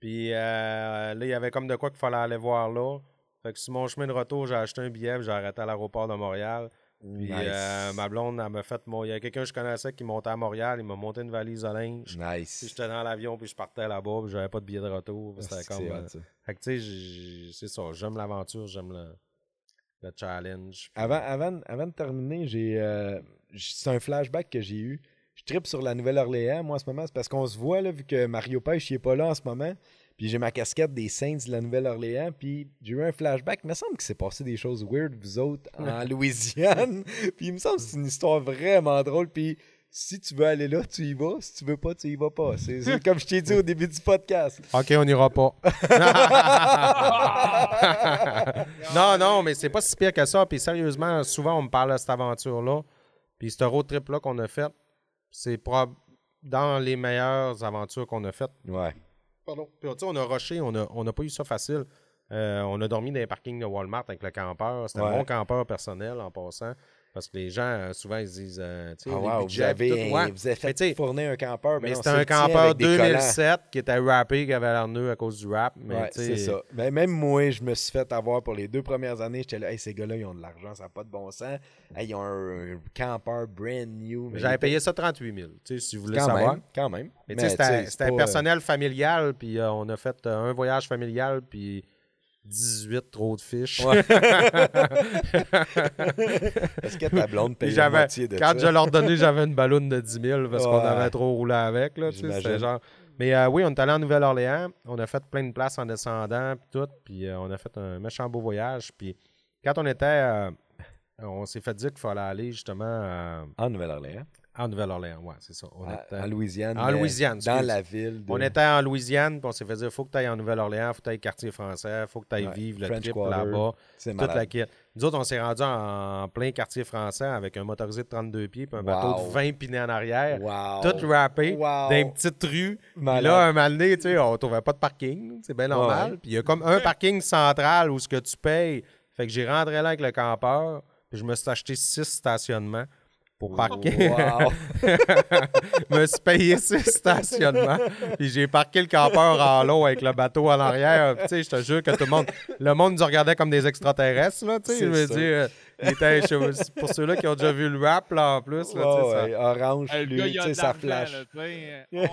Puis euh, là, il y avait comme de quoi qu'il fallait aller voir là. Fait que sur mon chemin de retour, j'ai acheté un billet, puis j'ai arrêté à l'aéroport de Montréal. Puis Nice. euh, ma blonde, elle m'a fait. mon- Il y a quelqu'un que je connaissais qui montait à Montréal, il m'a monté une valise de linge. Puis Nice. j'étais dans l'avion, puis je partais là-bas, puis j'avais pas de billet de retour. puis C'était C'est comme. euh. Fait que tu sais, c'est ça, j'aime l'aventure, j'aime le, le challenge. puis- Avant, avant, avant de terminer, j'ai euh, c'est un flashback que j'ai eu. Je tripe sur la Nouvelle-Orléans, moi, en ce moment. C'est parce qu'on se voit, là, vu que Mario Pêche, il est pas là en ce moment. Puis j'ai ma casquette des Saints de la Nouvelle-Orléans. Puis j'ai eu un flashback. Il me semble qu'il s'est passé des choses weird, vous autres, en Louisiane. puis il me semble que c'est une histoire vraiment drôle. Puis si tu veux aller là, tu y vas. Si tu veux pas, tu y vas pas. C'est c'est comme je t'ai dit au début du podcast. Ok, on n'ira pas. non, non, mais c'est pas si pire que ça. Puis sérieusement, souvent, on me parle de cette aventure-là. Puis ce road trip-là qu'on a fait, c'est dans les meilleures aventures qu'on a faites. Ouais. Pardon? Puis tu sais, on a rushé, on n'a on a pas eu ça facile. Euh, on a dormi dans les parkings de Walmart avec le campeur. C'était Ouais. un bon campeur personnel en passant. Parce que les gens, euh, souvent, ils se disent, euh, tu sais, Ah, wow, vous budgets, avez, puis tout, ouais. vous avez Mais fait fournir un campeur. Mais non, c'était un campeur avec des collants. 2007 qui était rappé, qui avait l'air nœud à cause du rap. Mais Ouais, c'est ça. Mais même moi, je me suis fait avoir pour les deux premières années. J'étais là, hey, ces gars-là, ils ont de l'argent, ça n'a pas de bon sens. Hey, ils ont un, un campeur brand new. Mais J'avais payé ça 38 000, tu sais, si vous voulez quand savoir. même, quand même. Mais tu sais, c'était un pas, personnel familial, puis euh, on a fait euh, un voyage familial, puis 18 trop de fiches. Ouais. Est-ce que ta blonde paye la moitié de quand ça? je leur donnais, j'avais une balloune de 10 000 parce qu'on avait trop roulé avec. Là, genre... Mais euh, oui, on est allé en Nouvelle-Orléans. On a fait plein de places en descendant, puis tout. Puis euh, on a fait un méchant beau voyage. Puis quand on était. euh, on s'est fait dire qu'il fallait aller justement En Nouvelle-Orléans? En Nouvelle-Orléans. Ouais, c'est ça. On À- était- En Louisiane. En Louisiane, Dans la ville. De... On était en Louisiane, puis on s'est fait dire faut que tu ailles en Nouvelle-Orléans, faut que tu ailles quartier français, faut que tu ailles Ouais, vivre le French trip là-bas. C'est Toute la kit. Nous autres, on s'est rendu en plein quartier français avec un motorisé de 32 pieds puis un bateau de 20 pinés en arrière. Wow. Tout rappé Wow. dans une petite rue. Puis là, un moment donné, tu sais, on trouvait pas de parking. C'est bien normal. Ouais. Puis il y a comme un parking central où ce que tu payes. Fait que j'ai rentré là avec le campeur. Puis je me suis acheté six stationnements. Pour parquer. Wow. Je me suis payé six stationnements. Puis j'ai parqué le campeur en l'eau avec le bateau en arrière. Puis, Tu sais, je te jure que tout le monde, le monde nous regardait comme des extraterrestres, là, tu sais. Je veux dire, était, pour ceux-là qui ont déjà vu le rap, là, en plus, là, Ouais, ça- Orange, lui, tu sais, ça flash. là, l'a-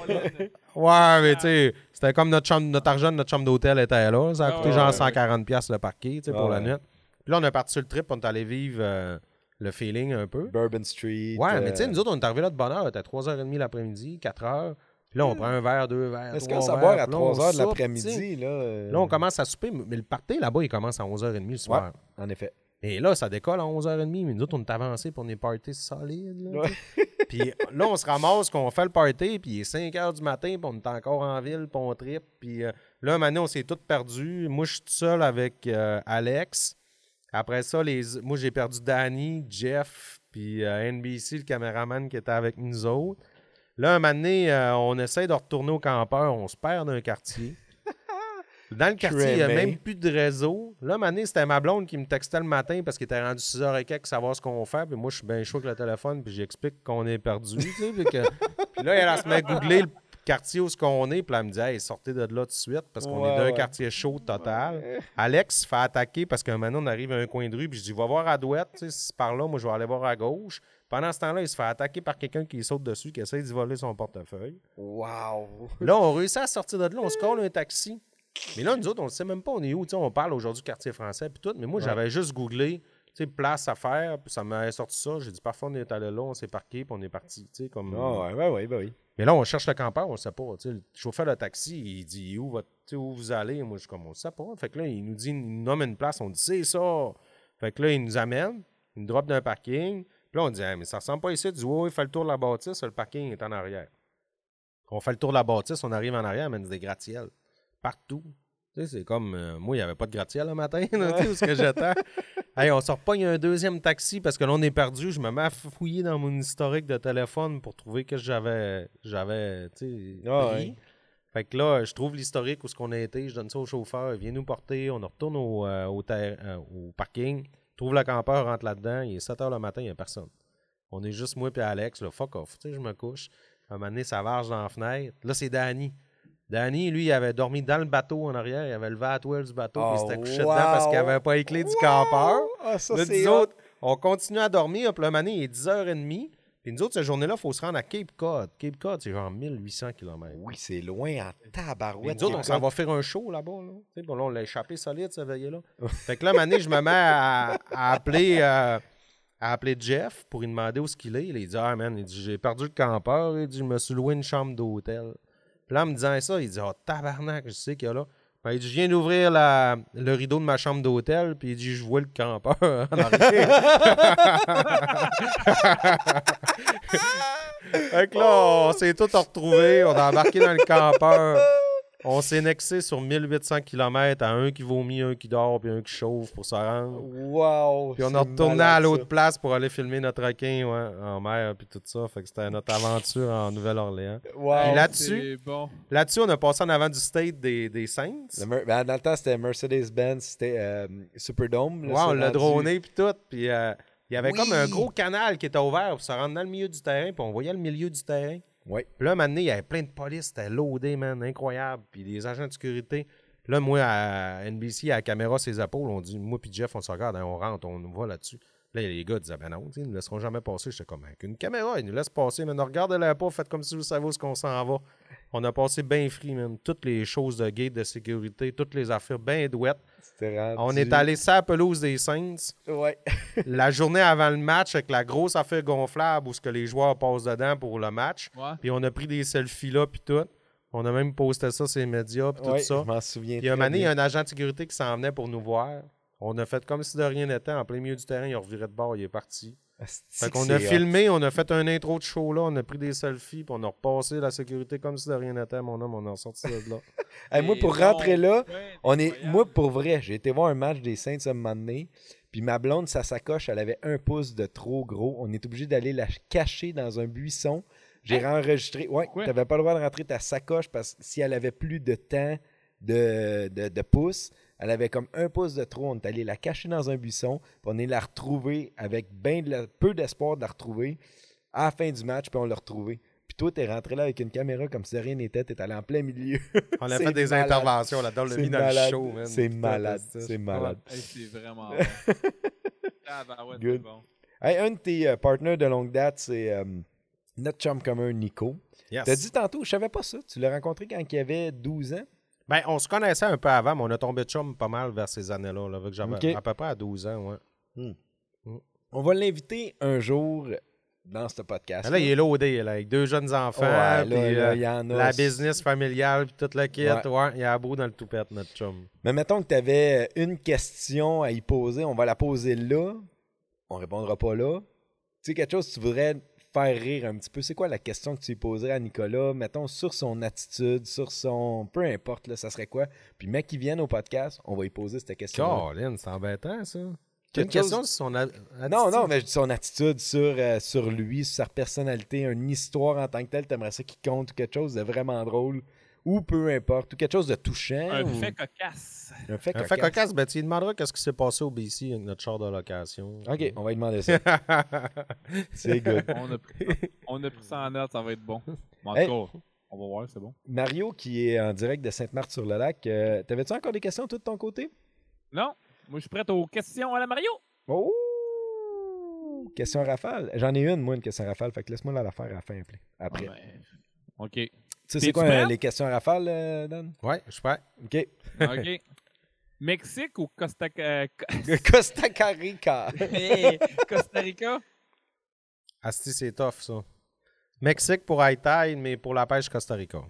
Ouais, mais tu sais, c'était comme notre chambre, notre argent de notre chambre d'hôtel était là. Ça a Ah coûté genre ouais. 140$ piastres le parquet, tu sais, pour Ah la nuit. Puis là, on est parti sur le trip, on est allé vivre euh, le feeling un peu. Bourbon Street. Ouais, euh, mais tu sais, nous autres, on est arrivés là de bonne heure. C'était 3h30 l'après-midi, 4h. Puis là, on prend un verre, deux verres. Est-ce trois que ça verres, boire à puis là, on 3 h de l'après-midi, là? euh, Là, on commence à souper, mais le party là-bas, il commence à 11h30 le soir. En effet. Et là, ça décolle à 11h30, mais nous autres, on est avancés pour des parties solides. Là, Ouais. puis là, on se ramasse qu'on fait le party, puis il est 5h du matin, puis on est encore en ville, puis on tripe. Puis euh, là, maintenant, on s'est tous perdus. Moi, je suis tout seul avec euh, Alex. Après ça, les... moi, j'ai perdu Danny, Jeff, puis euh, NBC, le caméraman qui était avec nous autres. Là, un moment donné, euh, on essaie de retourner au campeur, on se perd dans un quartier. Dans le quartier, il n'y a même plus de réseau. Là, un moment donné, c'était ma blonde qui me textait le matin parce qu'il était rendu 6h et quelques, savoir ce qu'on fait. Puis moi, je suis bien chaud avec le téléphone, puis j'explique qu'on est perdu. tu sais, puis, que- puis là, elle, elle se met à googler le quartier où ce qu'on est, puis elle me dit Hey, sortez de là tout de suite parce qu'on Ouais, est dans un ouais. quartier chaud total. Alex se fait attaquer parce qu'un moment, on arrive à un coin de rue, puis je dis Va voir à droite, tu sais, si c'est par là, moi, je vais aller voir à gauche. Pendant ce temps-là, il se fait attaquer par quelqu'un qui saute dessus, qui essaie d'y voler son portefeuille. Wow. Là, on réussit à sortir de là, on se colle un taxi. Mais là, nous autres, on ne sait même pas on est où. Tu sais, on parle aujourd'hui quartier français puis tout, mais moi, j'avais juste googlé, tu sais, place à faire, puis ça m'avait sorti ça. J'ai dit, parfois, on est allé là, on s'est parqué, puis on est parti. Tu sais, comme... Ah, ouais, ouais, ouais, ben oui. Mais là, on cherche le campeur, on ne sait pas. Le chauffeur de taxi, il dit, où, où vous allez? Moi, je suis comme, on ne sait pas. Fait que là, il nous dit, il nous nomme une place, on dit, c'est ça. Fait que là, il nous amène, il nous drop d'un parking. Puis là, on dit, mais ça ressemble pas ici. Il dit, oui, il fait le tour de la bâtisse, le parking est en arrière. On fait le tour de la bâtisse, on arrive en arrière, mais des gratte-ciels. Partout. C'est comme, euh, moi, il n'y avait pas de gratte-ciel le matin, là, tu sais, où est-ce que j'étais? hey, on sort pas, il y a un deuxième taxi parce que là, on est perdu. Je me mets à fouiller dans mon historique de téléphone pour trouver que j'avais, j'avais, Ah, ouais. Fait que là, je trouve l'historique où ce qu'on a été, je donne ça au chauffeur, il vient nous porter, on retourne au, euh, au, euh, au parking, trouve le campeur, rentre là-dedans, il est 7 h le matin, il n'y a personne. On est juste moi et Alex, là, fuck off, je me couche. À un moment donné, ça varge dans la fenêtre. Là, c'est Danny. Danny, lui, il avait dormi dans le bateau en arrière, il avait levé à toile du bateau, puis il s'était couché dedans parce qu'il wow. n'avait pas les clés du campeur. Ah, ça, Là, c'est nous hot. autres, on continue à dormir, puis le matin, il est 10h30. Puis nous autres, cette journée-là, il faut se rendre à Cape Cod. Cape Cod, c'est genre 1800 km. Oui, c'est loin en Puis tabarouette. nous autres, on s'en va faire un show là-bas. Là. Tu sais, bon, là, on l'a échappé solide, ce veillé-là. fait que là, Mané, je me mets à, à appeler, euh, à appeler Jeff pour lui demander où ce qu'il est. Il dit Ah, man, il dit, j'ai perdu le campeur. Il dit Je me suis loué une chambre d'hôtel. Puis là, en me disant ça, il dit Ah, tabarnak, je sais qu'il y a là. Ben, il dit Je viens d'ouvrir la- le rideau de ma chambre d'hôtel. Puis il dit Je vois le campeur en arrière. fait que là, on s'est tous retrouvés. On a embarqué dans le campeur. On s'est nexé sur 1800 km à un qui vomit, un qui dort, puis un qui chauffe pour se rendre. Wow. Puis on a retourné malade, à l'autre place pour aller filmer notre requin ouais, en mer, puis tout ça. Fait que c'était notre aventure en Nouvelle-Orléans. Wow. Puis là-dessus- bon. Là-dessus, on a passé en avant du state des, des Saints. Le ben, dans le temps, c'était Mercedes-Benz, c'était euh, Superdome. là, Ouais, on l'a droné, puis tout. Puis euh, il y avait Oui. comme un gros canal qui était ouvert pour se rendre dans le milieu du terrain, puis on voyait le milieu du terrain. Ouais. Puis là, un moment donné, il y avait plein de police, c'était loadé, man, incroyable. Puis des agents de sécurité. Là, moi, à NBC, à la caméra, ses épaules, on dit, moi puis Jeff, on se regarde, hein, on rentre, on va là-dessus. Là, les gars disaient, ben non, ils ne laisseront jamais passer. J'étais comme, avec une caméra, ils nous laissent passer, mais regardez-la pas, faites comme si vous savez où est-ce qu'on s'en va. On a passé bien free, man. Toutes les choses de gate, de sécurité, toutes les affaires bien douettes. Rendu... On est allé sur la pelouse des Saints Ouais. la journée avant le match avec la grosse affaire gonflable où ce que les joueurs passent dedans pour le match. Ouais. Puis on a pris des selfies là, puis tout. On a même posté ça sur les médias, puis tout Ouais, ça. Je m'en souviens. Puis un moment il y a un agent de sécurité qui s'en venait pour nous voir. On a fait comme si de rien n'était. En plein milieu du terrain, il a reviré de bord, il est parti. Fait qu'on a filmé, on a fait un intro de show là, on a pris des selfies, puis on a repassé la sécurité comme si de rien n'était. Mon homme, on est sorti de là. Hey, moi, pour bon, rentrer là, on est, incroyable. moi, pour vrai, j'ai été voir un match des Saints un moment donné, puis ma blonde, sa sacoche, elle avait un pouce de trop gros. On est obligé d'aller la cacher dans un buisson. J'ai enregistré. Ouais, t'avais pas le droit de rentrer ta sacoche parce que si elle avait plus de temps de, de, de pouce. Elle avait comme un pouce de trop. On est allé la cacher dans un buisson. Puis on est la retrouver avec ben de la- peu d'espoir de la retrouver à la fin du match. Puis on l'a retrouvée. Puis toi, t'es rentré là avec une caméra comme si rien n'était. T'es allé en plein milieu. On a fait des malade. interventions là-dedans, le C'est mis dans le malade. show. C'est malade. c'est- C'est malade. Hey, c'est vraiment bon. ah, ben ouais, Good. bon. Hey, un de tes euh, partners de longue date, c'est euh, notre chum commun, Nico. Yes. T'as dit tantôt, je savais pas ça. Tu l'as rencontré quand il avait 12 ans? Ben, on se connaissait un peu avant, mais on a tombé de chum pas mal vers ces années-là. Là, vu que j'avais à peu près à 12 ans, ouais. On va l'inviter un jour dans ce podcast. Là, il est loadé, là, avec deux jeunes enfants, Ouais, là, euh, il y en a. la business familiale, puis toute la kit. Ouais. Ouais. il est à bout dans le toupette, notre chum. Mais mettons que tu avais une question à y poser, on va la poser là. On répondra pas là. Tu sais, quelque chose que tu voudrais faire rire un petit peu. C'est quoi la question que tu lui poserais à Nicolas, mettons, sur son attitude, sur son. Peu importe, là, ça serait quoi? Puis, mec, qui vienne au podcast, on va lui poser cette question. Colin, c'est embêtant, ça. Une question chose- sur son a- Non, attitude. non, mais son attitude sur, euh, sur lui, sur sa personnalité, une histoire en tant que telle, t'aimerais ça qu'il compte ou quelque chose de vraiment drôle, ou peu importe, ou quelque chose de touchant. Un ou- fait cocasse. un fait Un cocasse. fait cocasse, ben, tu lui demanderas qu'est-ce qui s'est passé au BC avec notre char de location. Ok, on va lui demander ça. C'est good. On a, pris, on a pris ça en note, ça va être bon. En Hey. tout cas, on va voir, c'est bon. Mario, qui est en direct de Sainte-Marthe-sur-le-Lac, euh, t'avais-tu encore des questions, toi, de ton côté? Non, moi je suis prêt aux questions à la Mario. Oh! Question rafale. J'en ai une, moi, une question rafale. Fait que laisse-moi la faire à la fin après. après. Ah, ben, OK. Tu sais, c'est quoi euh, les questions rafales, euh, Dan? Ouais, je suis prêt. OK. OK. Mexique ou Costa, euh, Co- Costa Rica. Hey, Costa Rica? Asti, c'est tough, ça. Mexique pour Haïti, mais pour la pêche, Costa Rica.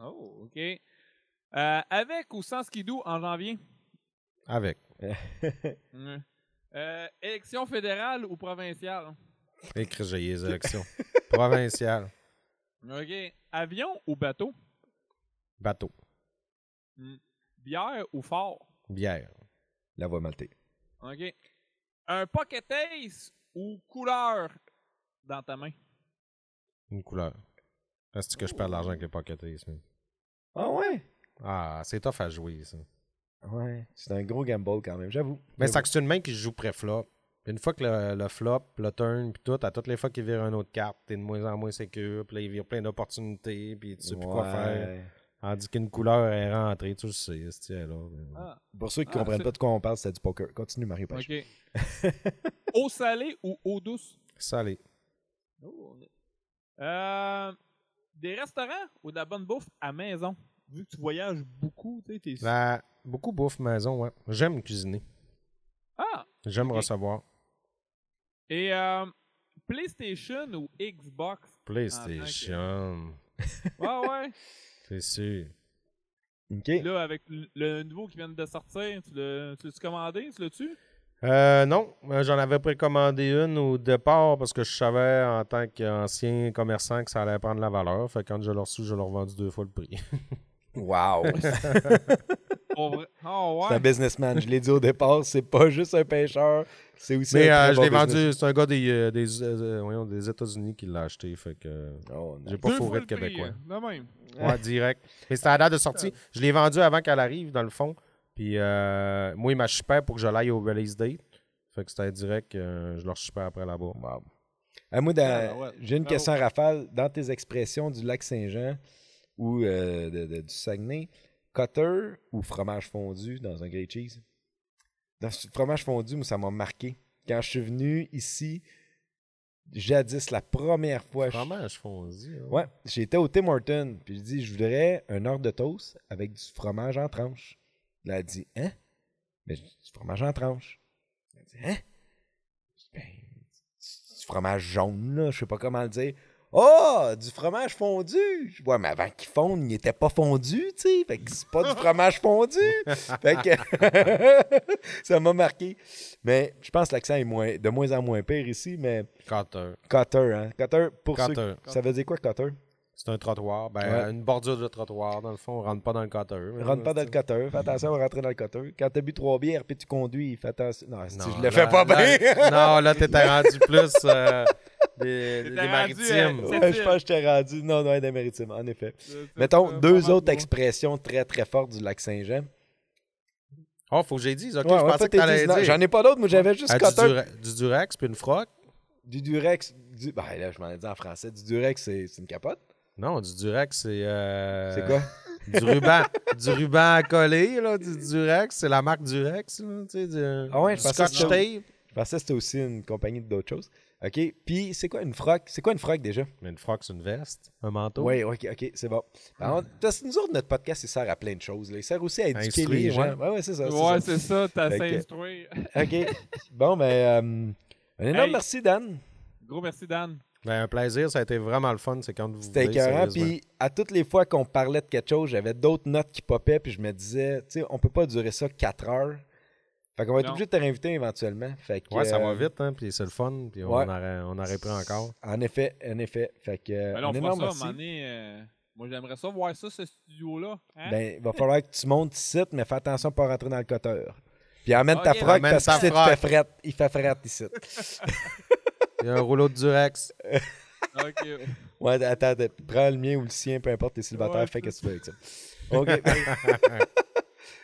Oh, OK. Euh, avec ou sans skidoo en janvier? Avec. Mm. Euh, élection fédérale ou provinciale? Écrit, j'ai les élections. Provincial. OK. Avion ou bateau? Bateau. Bière ou fort? Bière. La voix maltée. OK. Un pocket ace ou couleur dans ta main? Une couleur. Est-ce que je perds de l'argent avec les pocket ace, man? Ah ouais? Ah, c'est tough à jouer, ça. Ouais. C'est un gros gamble quand même, j'avoue. Mais c'est que c'est une main qui joue pré-flop. Une fois que le, le flop, le turn, puis tout, à toutes les fois qu'il vire une autre carte, t'es de moins en moins sécure, puis là, il vire plein d'opportunités, puis tu sais plus quoi faire. Tandis qu'une couleur est rentrée, tu le sais, c'est là. Ah, Pour ceux qui Ah, comprennent pas de quoi on parle, c'est du poker. Continue, Mario Pêche. OK. eau salée ou eau douce? Salé. Euh, des restaurants ou de la bonne bouffe à maison? Vu que tu voyages beaucoup, tu sais, t'es... La- Beaucoup bouffe maison, ouais. J'aime cuisiner. Ah! J'aime recevoir. Et euh, PlayStation ou Xbox? PlayStation. Ouais, ouais. C'est sûr. OK. Là, avec le, nouveau qui vient de sortir, tu l'as- tu l'as-tu commandé? Tu l'as-tu? Euh, non, euh, j'en avais précommandé une au départ parce que je savais en tant qu'ancien commerçant que ça allait prendre la valeur. Fait que quand je l'ai reçu, je l'ai revendu deux fois le prix. Wow. Pour? Oh, C'est un businessman. Je l'ai dit au départ, c'est pas juste un pêcheur, c'est aussi Mais un euh, très je bon l'ai vendu, c'est un gars des, euh, des, euh, voyons, des États-Unis qui l'a acheté. Fait que Oh, nice. j'ai pas Deux fourré de prix, Québécois. euh, de même. Ouais, direct. Mais c'était à la date de sortie. Je l'ai vendu avant qu'elle arrive, dans le fond. Puis euh, moi, il m'a shippé pour que je l'aille au release date. Fait que c'était direct, euh, je leur shippais après là-bas. Wow. Ah, moi, Ah, ouais. j'ai une Bravo. question à rafale. Dans tes expressions du lac Saint-Jean ou euh, de- de- du Saguenay, cutter ou fromage fondu dans un grilled cheese? Dans ce fromage fondu, moi, ça m'a marqué. Quand je suis venu ici, jadis, la première fois, je- Fromage fondu. hein? Ouais, j'étais au Tim Horton, puis je dis, je voudrais un heure de toast avec du fromage en tranche. Là, elle dit, hein? Mais du fromage en tranche. Elle dit, hein? Ben, du du fromage jaune, là, je sais pas comment le dire. Oh, du fromage fondu! Ouais, mais avant qu'il fonde, il n'était pas fondu, tu sais. Fait que c'est pas du fromage fondu. fait que ça m'a marqué. Mais je pense que l'accent est moins, de moins en moins pire ici, mais Cutter. cutter, hein. Cutter, pour ceux Cutter. ça veut dire quoi, cutter? C'est un trottoir. Ben, Ouais. une bordure de trottoir, dans le fond. On rentre pas dans le cutter. Rentre pas dans le cutter. Fais attention à rentrer dans le cutter. Quand t'as bu trois bières puis tu conduis, fais attention. Non, Non, je le là- fais pas là- bien. non, là, t'étais rendu plus. euh, des, rendu, maritimes. Ouais, je pense que je t'ai rendu. Non, non, des maritimes, en effet. Mettons deux autres expressions très très fortes du lac Saint-Jean. Oh, faut que j'ai dit. Ok, Ouais, je ouais, pensais que t'allais dire. J'en ai pas d'autres, moi j'avais juste Ah, du, dura- du Durex puis une froc? Du Durex. Du... Ben là, je m'en ai dit en français. Du Durex, c'est c'est une capote? Non, du Durex, c'est... euh, C'est quoi? Du ruban, du ruban à coller, là, du Durex. C'est la marque Durex, là, tu sais, du, Ah ouais, je du pensais que Scotch tape. Je pensais que c'était aussi une compagnie d'autres choses. OK? Puis, c'est quoi une froc? C'est quoi une froc déjà? Une froc, c'est une veste, un manteau. Oui, OK, OK, c'est bon. Parce que nous autres, notre podcast, il sert à plein de choses. là. Il sert aussi à éduquer Instruire, les gens. ouais. C'est ça. Ouais, c'est ça, t'as Fait que- s'instruire. OK. Bon, ben, euh, un énorme Hey. merci, Dan. Gros merci, Dan. Ben, un plaisir, ça a été vraiment le fun. C'est quand vous C'était voulez, écœurant. sérieusement. Puis, à toutes les fois qu'on parlait de quelque chose, j'avais d'autres notes qui popaient. Puis, je me disais, tu sais, on peut pas durer ça quatre heures. Fait qu'on va être Non. obligé de te réinviter éventuellement. Fait que, Ouais, ça va euh, vite, hein, puis c'est le fun, puis ouais. on, aurait, on aurait pris encore. En effet, en effet. Fait que, Ben là, on énorme ça, à un merci. moment donné, euh, Moi, j'aimerais ça voir ça, ce studio-là. Hein? Ben, il va falloir que tu montes ici, mais fais attention de pas rentrer dans le coteur. Puis emmène ta Ok. froc parce ta que il fait fret. Il fait fret ici. Il y a un rouleau de Durex. Ok. Ouais, attends, prends le mien ou le sien, peu importe, t'es célibataire, Ouais, fais ce que tu veux avec ça. OK.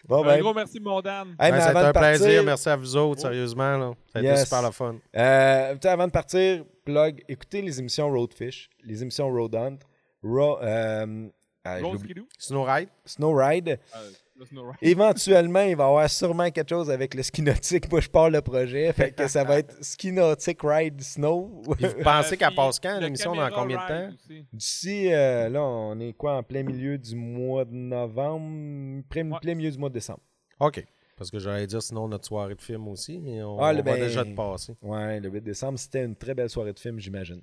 bon, Un ben, gros merci, mon Dan. hey, Ben, ça a été avant un partir, plaisir. Merci à vous autres, sérieusement. Là. Ça a Yes. été super le fun. euh, avant de partir, plug, écoutez les émissions Roadfish, les émissions Road Hunt, Ro- euh, ah. Snow Ride. Snow Ride. Euh, le snow ride. Éventuellement, il va y avoir sûrement quelque chose avec le ski nautique. Moi, je pars le projet. Fait que ça va être ski nautique ride snow. Vous pensez qu'elle passe quand, l'émission, dans combien de temps? D'ici, euh, là, on est quoi, en plein milieu du mois de novembre, plein, Ouais. plein milieu du mois de décembre. OK. Parce que j'allais dire sinon notre soirée de film aussi, mais on, Ah, on le va ben- déjà te passer. Ouais, le 8 décembre, c'était une très belle soirée de film, j'imagine.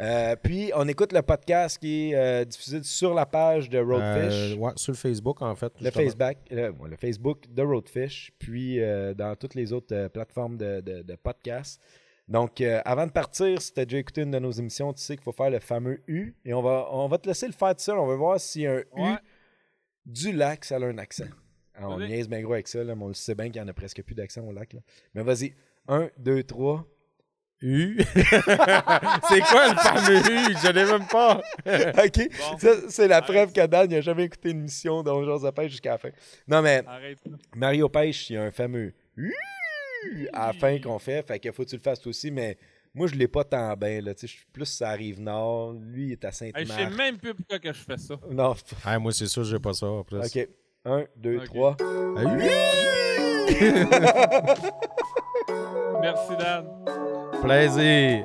Euh, puis, on écoute le podcast qui est euh, diffusé sur la page de Roadfish. Euh, ouais, sur le Facebook, en fait. Le. Facebook, le, Facebook de Roadfish, puis euh, dans toutes les autres euh, plateformes de, de, de podcasts. Donc, euh, avant de partir, si tu as déjà écouté une de nos émissions, tu sais qu'il faut faire le fameux U. Et on va, on va te laisser le faire tout seul. On va voir si un U du lac, ça a un accent. Ah, on Vas-y. niaise bien gros avec ça, là, mais on le sait bien qu'il n'y en a presque plus d'accent au lac. Là. Mais vas-y, un, deux, trois. U. c'est quoi le fameux U? Je l'ai même pas. OK. Bon. Ça, c'est la Arrête. preuve que Dan n'a jamais écouté une émission dont Jose pêche jusqu'à la fin. Non, mais Arrête. ça. Mario Pêche, il y a un fameux U à la fin qu'on fait. Fait qu'il faut que tu le fasses toi aussi, mais moi, je l'ai pas tant bien. Là. Tu sais, Je suis plus à Rive-Nord. Lui, il est à Hey, je sais Sainte-Marthe. même plus pourquoi que je fais ça. non. Ah, moi, c'est sûr, j'ai pas ça. En plus. OK. Un, deux, trois. Ah. Merci, Dan. Plaisir.